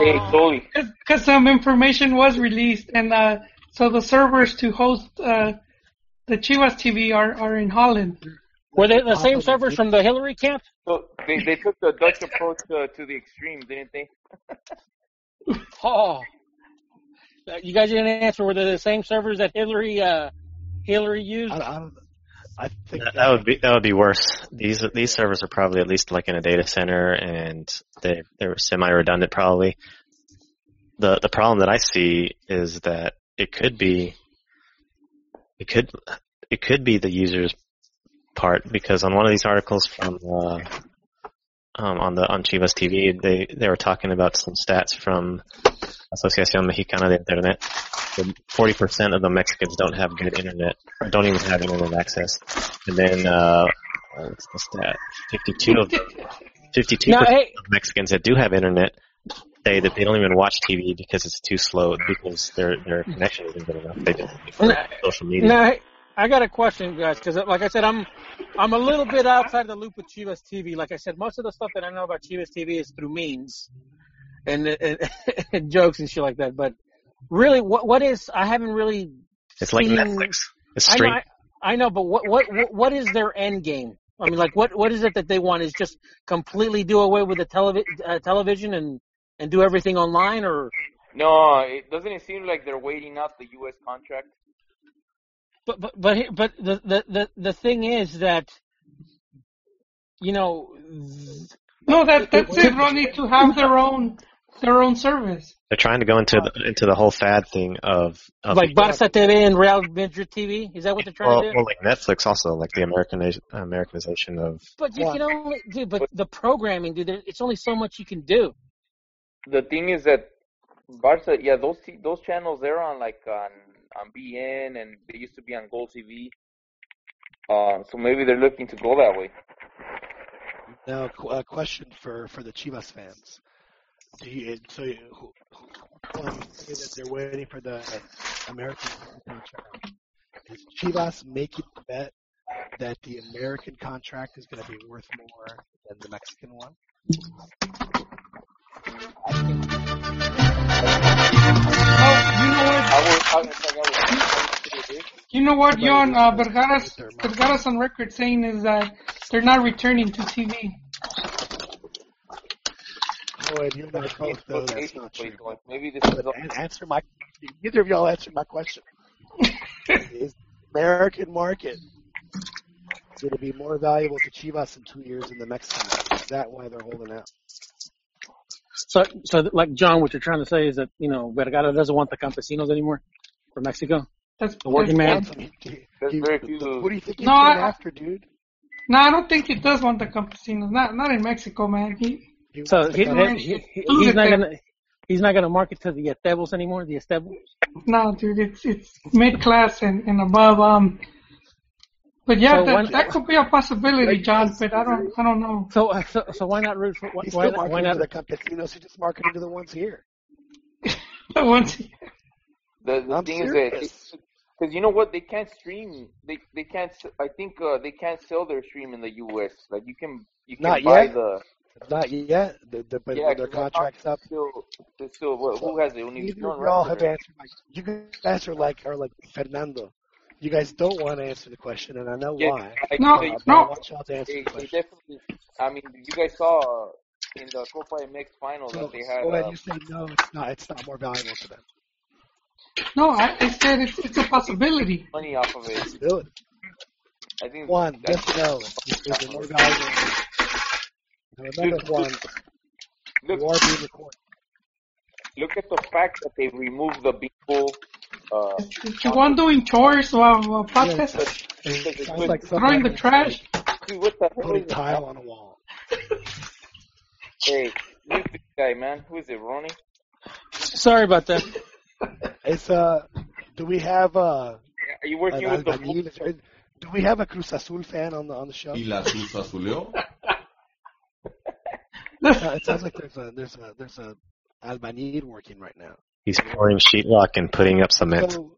Hey, totally. Because some information was released, and uh, so the servers to host uh, the Chivas TV are, are in Holland. Were they the same servers from the Hillary camp? So they they took the Dutch approach to, to the extreme, didn't they? Oh, Uh, you guys didn't answer. Were they the same servers that Hillary uh, Hillary used? I, I, I think That, that would be that would be worse. These these servers are probably at least like in a data center, and they they're semi redundant probably. The the problem that I see is that it could be it could it could be the user's part because on one of these articles from uh, um, on the on Chivas TV they they were talking about some stats from Asociación Mexicana de Internet. Forty percent of the Mexicans don't have good internet, or don't even have internet access. And then uh, what's the stat? Fifty-two of fifty-two percent hey- of Mexicans that do have internet say that they don't even watch TV because it's too slow because their their connection isn't good enough. They just prefer social media. Hey, I got a question, guys, because like I said, I'm I'm a little bit outside the loop with Chivas TV. Like I said, most of the stuff that I know about Chivas TV is through memes and, and, and jokes and shit like that. But really, what what is? I haven't really. It's like Netflix. It's I know. I, I know, but what what what- what is their end game? I mean, like, what what is it that they want? Is just completely do away with the televi- uh, television and and do everything online, or No, it doesn't it seem like they're waiting out the U.S. contract? But but but here- but the the the, the thing is that you know No, that that's it, Ronnie, to have their own their own service. They're trying to go into the, into the whole fad thing of, of like Barca TV and Real Madrid TV. Is that what they're trying well, to do? well, like Netflix also, like the Americanization, Americanization of. But you can only, dude. But the programming, dude. there- It's only so much you can do. The thing is that Barca, yeah, those t- those channels they're on like on on beIN and they used to be on GolTV. Uh, so maybe they're looking to go that way. Now, a question for, for the Chivas fans. Do you, so you, who, who, um, say that they're waiting for the American contract. Is Chivas making the bet that the American contract is going to be worth more than the Mexican one? You know what, Yon? Uh, Vergara's, Vergara's on record saying is that they're not returning to TV. Oh, and you and I both know that's not true. Maybe this is But answer my. Neither of y'all answered my question. is American market going to be more valuable to Chivas in two years than the Mexican market. Is that why they're holding out? So, so like John, what you're trying to say is that you know Vergara doesn't want the campesinos anymore for Mexico. That's The working man. There's very few. What do you think he's No, going I- after, dude? No, I don't think he does want the campesinos. Not not in Mexico, man. He He So he, he, he, he- he's not gonna he's not gonna market to the Estebos anymore. The Estebos. no, dude. It's it's mid class and, and above. Um, but yeah, So that, when- that could be a possibility, John. But I don't I don't know. So, uh, so, so why not root for why, He's why, still not- why not? to the campesinos. He just marketing to the ones here. Once The, the I'm thing serious. is that because you know what they can't stream they they can't s- I think uh, they can't sell their stream in the U.S. Like you can you can Not buy yet. the Not yet. The, the, but yeah their 'cause I contracts up. Still, there's still what, who has it? Only Neither Univision, of y'all right? have answered. My, you guys are like are like Fernando. You guys don't want to answer the question, and I know Yeah, why. I No, Uh, they, but I no. want y'all to answer they, the they definitely. I mean, you guys saw uh, in the Copa MX final So, that they had. so when Uh, you say no, it's not. It's not more valuable to them. No, I, I said it's it's a possibility. money off of it. Possibility. I think Juan, I yes or no? Is, is it more valuable? Remember, Juan, Look, you are being recorded. look at the fact that they removed the people. Uh, Is Juan doing chores while, while podcast? because It it's sounds good. like Throwing the somebody trash? Dude, what the hell putting is tile on a wall. Hey, who's this guy, man? Who is it, Ronnie? Sorry about that. It's uh, do we have uh, Are you an working with the albañil? Is there- Do we have a Cruz Azul fan on the on the show? ¿Y la Cruz Azuleó? Uh, it sounds like there's a there's a there's a albañil working right now. He's pouring sheetrock and putting up cement. So,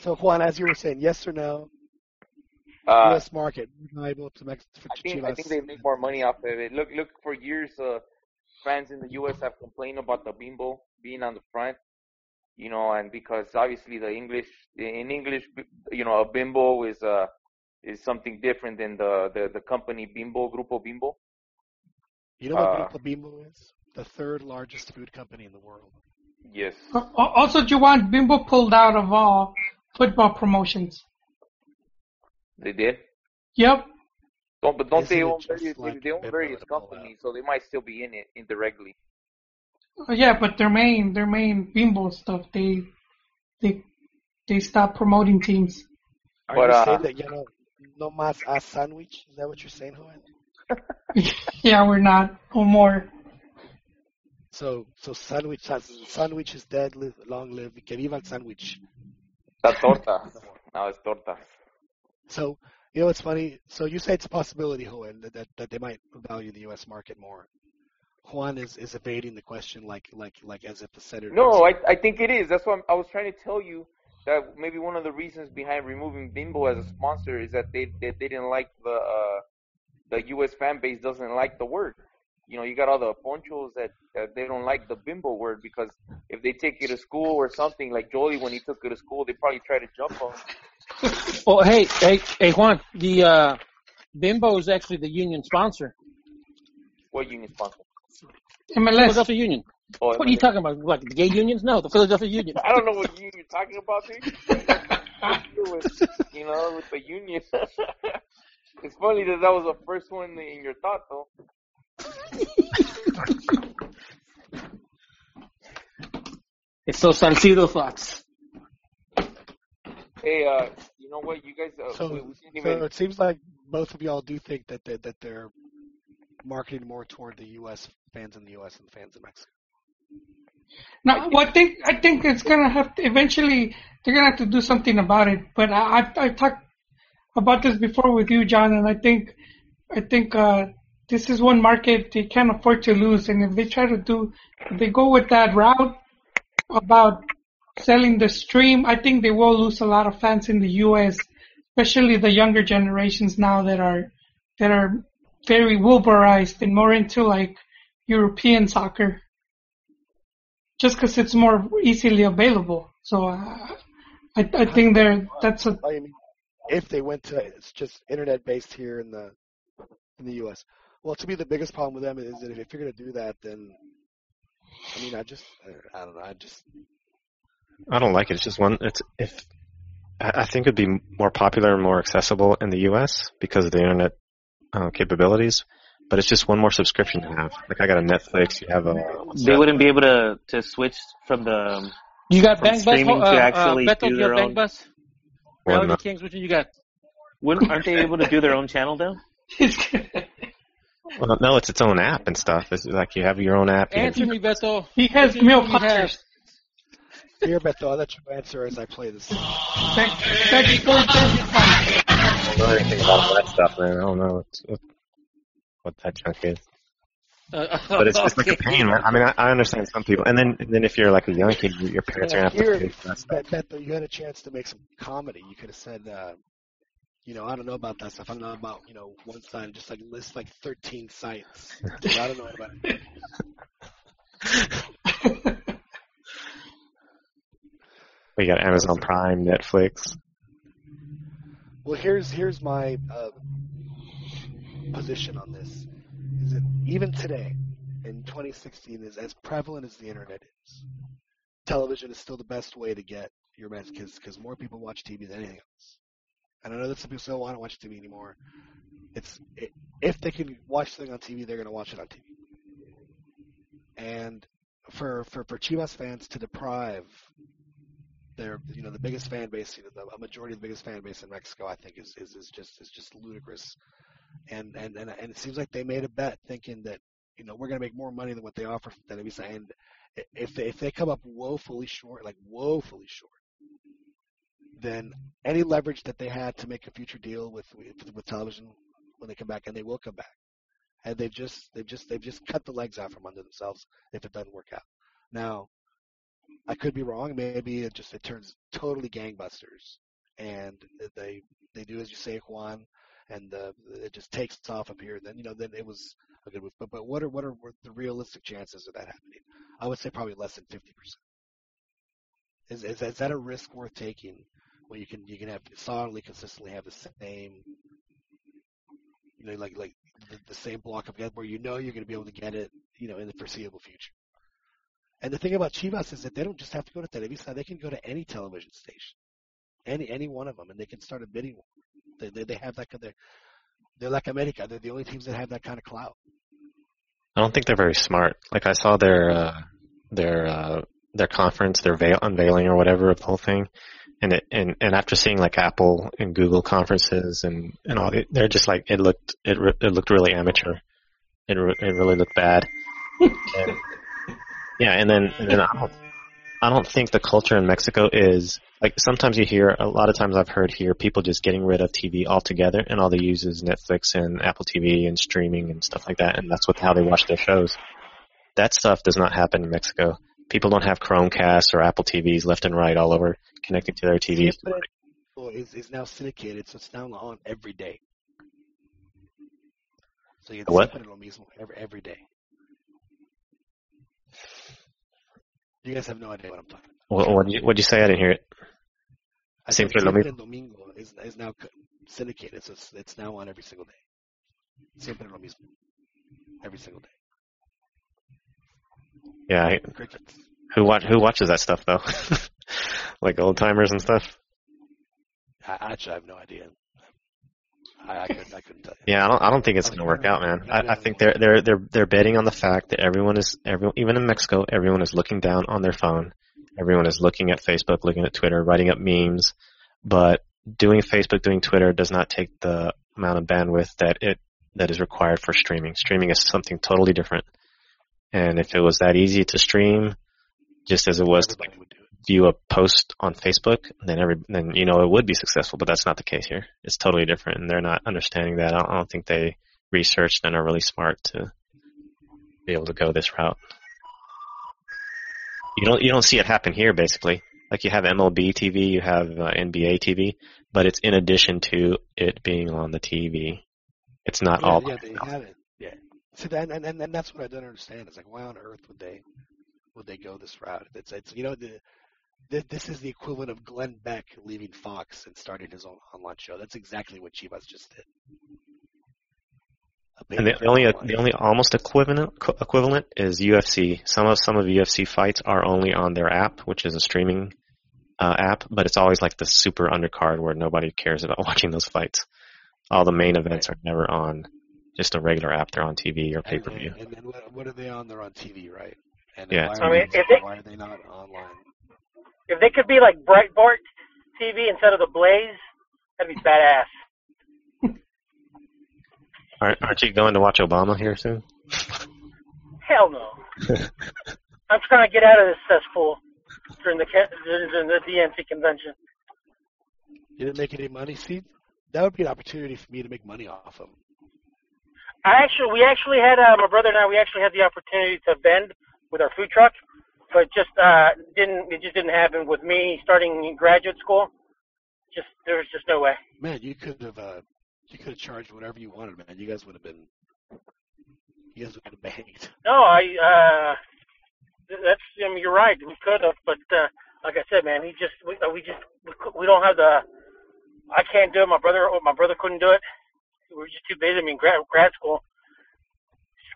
so Juan, as you were saying, yes or no? Uh, U.S. market valuable to Mex for I think I think they make more money off of it. Look, look for years, uh, fans in the U.S. have complained about the bimbo being on the front, you know, and because obviously the English in English, you know, a bimbo is uh is something different than the the, the company bimbo, Grupo Bimbo. You know what Uh, Grupo Bimbo is? The third largest food company in the world. Yes. Al- Also, Juan, Bimbo pulled out of all football promotions. They did. Yep. Don't, but don't Isn't they own just various, like they own Bimbo various to companies, so they might still be in it indirectly. Oh, Yeah, but their main their main Bimbo stuff they they they stopped promoting teams. Are But, you uh, saying that you know no mas a sandwich? Is that what you're saying, Juan? yeah, we're not no more. So so sandwich sandwich is dead. Live, long live. Que viva el sandwich. La torta. Now it's torta. So you know what's funny? So you say it's a possibility, Juan, that, that that they might value the U.S. market more. Juan is, is evading the question like like like as if the senator. No, I I think it is. That's what I'm, I was trying to tell you that maybe one of the reasons behind removing Bimbo as a sponsor is that they they, they didn't like the uh, the U.S. fan base doesn't like the word. You know, you got all the ponchos that, that they don't like the Bimbo word because if they take you to school or something like Jolie when he took you to school, they probably try to jump on. Well, hey, hey, hey, Juan. The uh, Bimbo is actually the union sponsor. What union sponsor? MLS. Philadelphia Union. Oh, What are you talking about? Like the gay unions? No, the Philadelphia Union. I don't know what union you're talking about, dude. you know, with the union. it's funny that that was the first one in your thought, though. It's so Salcido thoughts. Hey, uh, you know what? You guys, uh, So, we, we didn't so even. it seems like both of y'all do think that they, that they're marketing more toward the U.S. fans in the U.S. and fans in Mexico. Now, well, I think I think it's gonna have to eventually. They're gonna have to do something about it. But I I, I talked about this before with you, John, and I think I think uh, this is one market they can't afford to lose. And if they try to do, if they go with that route about selling the stream, I think they will lose a lot of fans in the U.S., especially the younger generations now that are that are very Wilburized and more into like European soccer just because it's more easily available. So uh, I, I think there that's a I mean, if they went to it's just internet based here in the in the U.S. Well, to me, the biggest problem with them is that if you're going to do that, then I mean, I just I don't know, I just I don't like it. It's just one. It's if I I think it'd be more popular and more accessible in the U.S. because of the internet uh, capabilities. But it's just one more subscription to have. Like I got a Netflix. You have a. They that? wouldn't be able to to switch from the um, You got from Bang Bus? Uh, uh, actually Beto, do you their got Bang own. Bus? Well, Reality no. Kings, which one you got? Wouldn't aren't they able to do their own channel now? Well, no, it's its own app and stuff. It's like you have your own app. Answer me, Beto. He has Which one meal do you have? punchers. Here, Beto, I'll let you answer as I play this. Thank, thank you for testifying. I don't know anything about that stuff, man. I don't know what, what, what that junk is. Uh, But it's just like a pain, man. I mean, I, I understand some people, and then and then if you're like a young kid, your parents are Yeah, gonna have to pay for that stuff. Bet, Beto, you had a chance to make some comedy. You could have said, uh, you know, I don't know about that stuff. I don't know about, you know, one side, just like list like 13 sites. I don't know about it. We got Amazon Prime, Netflix. Well, here's here's my uh, position on this. Is that even today, in 2016, is as prevalent as the internet is, television is still the best way to get your message because more people watch TV than anything else. And I know that some people say, "Oh, I don't watch TV anymore." It's it, if they can watch something on TV, they're going to watch it on TV. And for for for Chivas fans to deprive their you know the biggest fan base, you know, the, a majority of the biggest fan base in Mexico, I think is is, is just is just ludicrous. And, and and and it seems like they made a bet thinking that you know we're going to make more money than what they offer from Televisa. And if they, if they come up woefully short, like woefully short, then any leverage that they had to make a future deal with with, with television when they come back, and they will come back, and they've just they've just they've just cut the legs out from under themselves if it doesn't work out. Now, I could be wrong. Maybe it just it turns totally gangbusters, and they they do as you say, Juan, and uh, it just takes off up here. Then you know then it was a good move. But but what are what are the realistic chances of that happening? I would say probably less than fifty percent. Is, is is that a risk worth taking when you can you can have solidly consistently have the same you know like like the, the same block of get where you know you're going to be able to get it you know in the foreseeable future. And the thing about Chivas is that they don't just have to go to Televisa; they can go to any television station, any any one of them, and they can start a bidding war. They they, they have that kind of they're like America. They're the only teams that have that kind of clout. I don't think they're very smart. Like I saw their uh, their uh, their conference, their veil unveiling or whatever of the whole thing, and it and and after seeing like Apple and Google conferences and and all, it, they're just like it looked it re- it looked really amateur. It re- it really looked bad. and, yeah, and then and then I don't I don't think the culture in Mexico is like sometimes you hear a lot of times I've heard here people just getting rid of TV altogether and all they use is Netflix and Apple TV and streaming and stuff like that and that's what how they watch their shows. That stuff does not happen in Mexico. People don't have Chromecast or Apple TVs left and right all over connecting to their TVs. Is is now syndicated, so it's now on every day. So you What? lo mismo every every day. You guys have no idea what I'm talking What what did you what you say? I didn't hear it. I for lo mismo. Domingo is is now syndicated, so it's, it's now on every single day. Siempre lo mismo, every single day. Yeah, I, who watch who watches that stuff though? like old timers and stuff. I, actually, I have no idea. I, I couldn't I couldn't tell you. Yeah, I don't. I don't think it's going to work out, man. I, I think they're they're they're they're betting on the fact that everyone is everyone, even in Mexico, everyone is looking down on their phone. Everyone is looking at Facebook, looking at Twitter, writing up memes. But doing Facebook, doing Twitter does not take the amount of bandwidth that it that is required for streaming. Streaming is something totally different. And if it was that easy to stream, just as it was to like, view a post on Facebook, then every then you know it would be successful. But that's not the case here. It's totally different, and they're not understanding that. I don't, I don't think they researched and are really smart to be able to go this route. You don't you don't see it happen here. Basically, like you have MLB TV, you have uh, NBA TV, but it's in addition to it being on the TV. It's not yeah, all. yeah, they have it. Yeah. See, that, and, and and that's what I don't understand. It's like, why on earth would they would they go this route? It's it's you know the. Th- This is the equivalent of Glenn Beck leaving Fox and starting his own online show. That's exactly what Chivas just did. And the, only online. the only almost equivalent equivalent is UFC. Some of some of UFC fights are only on their app, which is a streaming uh, app, but it's always like the super undercard where nobody cares about watching those fights. All the main events are never on just a regular app. They're on TV or pay per view. then, and then what, what are they on? They're on TV, right? And Yeah. Why I are, mean, they, they- why are they not online? If they could be like Breitbart TV instead of the Blaze, that'd be badass. Aren't, aren't you going to watch Obama here soon? Hell no. I'm trying to get out of this cesspool during the ca- during the DNC convention. You didn't make any money. See, that would be an opportunity for me to make money off them. I actually, we actually had uh, my brother and I. We actually had the opportunity to bend with our food truck, but just uh, didn't. It just didn't happen with me starting in graduate school. Just there was just no way. Man, you could have uh, you could have charged whatever you wanted, man. You guys would have been, you guys would have banked. No, I. uh That's. I mean, you're right. We could have, but uh, like I said, man, he just. We, we just. We, we don't have the. I can't do it. My brother. My brother couldn't do it. We're just too busy. I mean, grad, grad school.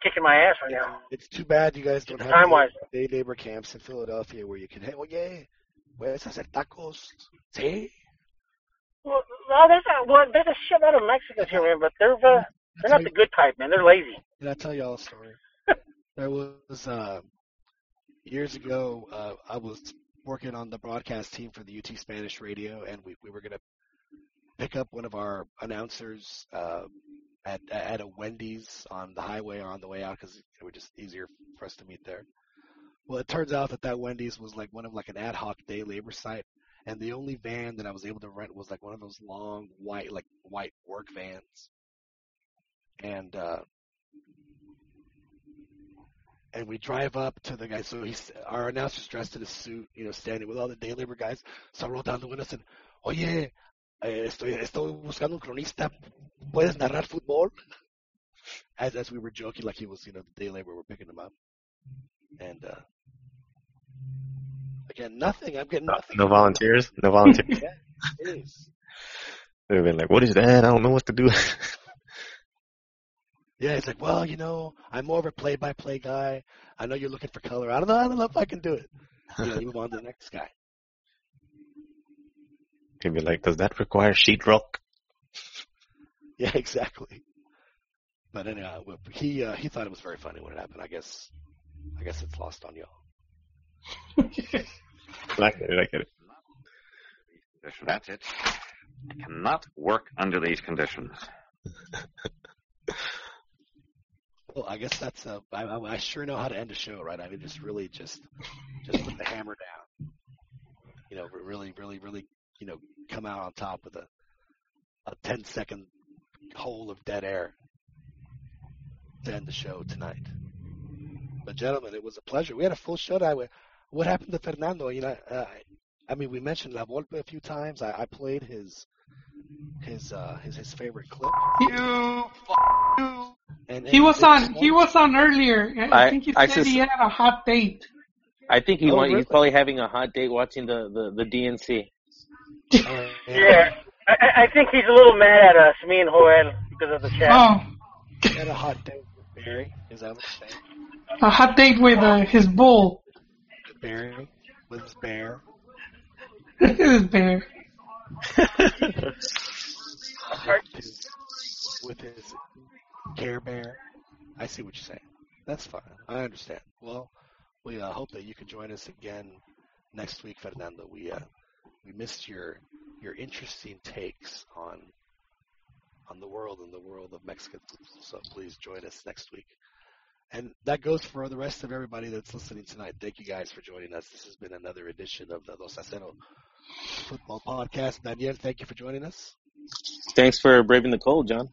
Kicking my ass right now. It's too bad you guys don't have Time-wise. day labor camps in Philadelphia where you can, hey, oye, puedes hacer tacos. Sí. Well, no, there's a well, there's a shit lot of Mexicans here, man, but they're uh, they're not the good type, man. They're lazy. Did I tell y'all a story? there was uh, years ago. Uh, I was working on the broadcast team for the UT Spanish Radio, and we we were gonna pick up one of our announcers uh, at at a Wendy's on the highway on the way out because it was just easier for us to meet there. Well, it turns out that that Wendy's was like one of like an ad hoc day labor site, and the only van that I was able to rent was like one of those long white like white work vans, and uh, and we drive up to the guy. So he's our announcer's dressed in a suit, you know, standing with all the day labor guys. So I rolled down the window and said, "Oye, eh, estoy estoy buscando un cronista. ¿Puedes narrar fútbol?" As as we were joking, like he was, you know, the day labor. We're picking him up, and uh again, nothing. I'm getting nothing. No volunteers? No volunteers? Yeah, it is. They've been like, what is that? I don't know what to do. Yeah, he's like, well, you know, I'm more of a play-by-play guy. I know you're looking for color. I don't know. I don't know if I can do it. You know, you move on to the next guy. He'd be like, does that require sheetrock? Yeah, exactly. But anyhow, he uh, he thought it was very funny when it happened. I guess I guess it's lost on y'all. Like it, like it. That's it. I cannot work under these conditions. Well, I guess that's uh, I, I I sure know how to end a show, right? I mean, just really just just put the hammer down. You know, really, really, really, you know, come out on top with a a 10 second hole of dead air to end the show tonight. But gentlemen, it was a pleasure. We had a full show tonight. What- What happened to Fernando? You know, uh, I mean, we mentioned La Volpe a few times. I, I played his his uh his his favorite clip. You, And, he was this on. He was on earlier. I, I- think he I said sus- he had a hot date. I think he Oh, want, really? he's probably having a hot date watching the, the, the DNC. Yeah, I, I- I think he's a little mad at us, me and Joel, because of the chat. Oh, He had a hot date with Barry. Is that what you're saying? a hot date with uh, his bull. With Barry with his bear. his bear. with his, with his Care Bear. I see what you're saying. That's fine. I understand. Well, we uh, hope that you can join us again next week, Fernando. We uh, we missed your your interesting takes on on the world and the world of Mexican. So please join us next week. And that goes for the rest of everybody that's listening tonight. Thank you guys for joining us. This has been another edition of the Dos a Cero Football Podcast. Daniel, thank you for joining us. Thanks for braving the cold, John.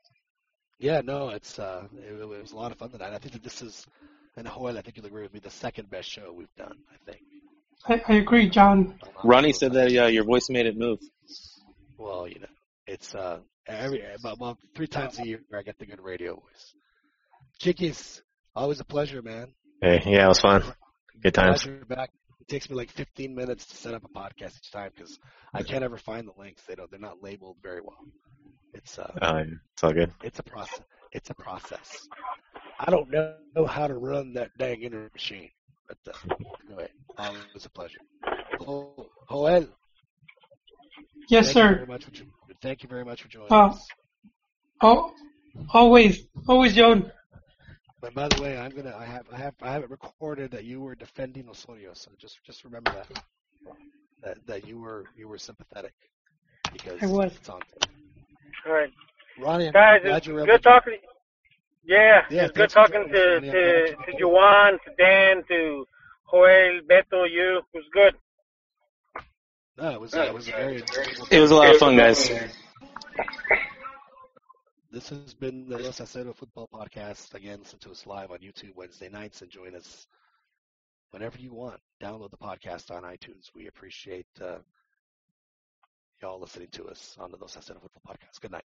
Yeah, no, it's uh, it, it was a lot of fun tonight. I think that this is, and Joel, I think you'll agree with me, the second best show we've done. I think. I, I agree, John. Ronnie said that uh, your voice made it move. Well, you know, it's uh, every about well, three times a year I get the good radio voice. Chickies, always a pleasure, man. Hey, yeah, it was fun. Good times. Back. It takes me like 15 minutes to set up a podcast each time because I can't ever find the links. They don't. They're not labeled very well. It's uh, yeah. It's all good. it's a process. It's a process. I don't know, know how to run that dang internet machine, but uh, anyway, always a pleasure. Jo- Joel, Yes, thank sir. You very much for, thank you very much for joining Uh, us. oh, always, always, John. But by the way, I'm gonna. I have. I have. I have it recorded that you were defending Osorio. So just, just remember that. That that you were you were sympathetic because I was. it's on. All right, Ronnie, I'm guys, glad it's you're able good to- talking. Yeah, Yeah, it's good talking joining to Ronnie. To to you- Juan, to Dan, to Joel, Beto, you. It was good. No, it was. It was a very. It was a lot of fun, guys. This has been the Los Aceros Football Podcast. Again, listen to us live on YouTube Wednesday nights and join us whenever you want. Download the podcast on iTunes. We appreciate uh, y'all listening to us on the Los Aceros Football Podcast. Good night.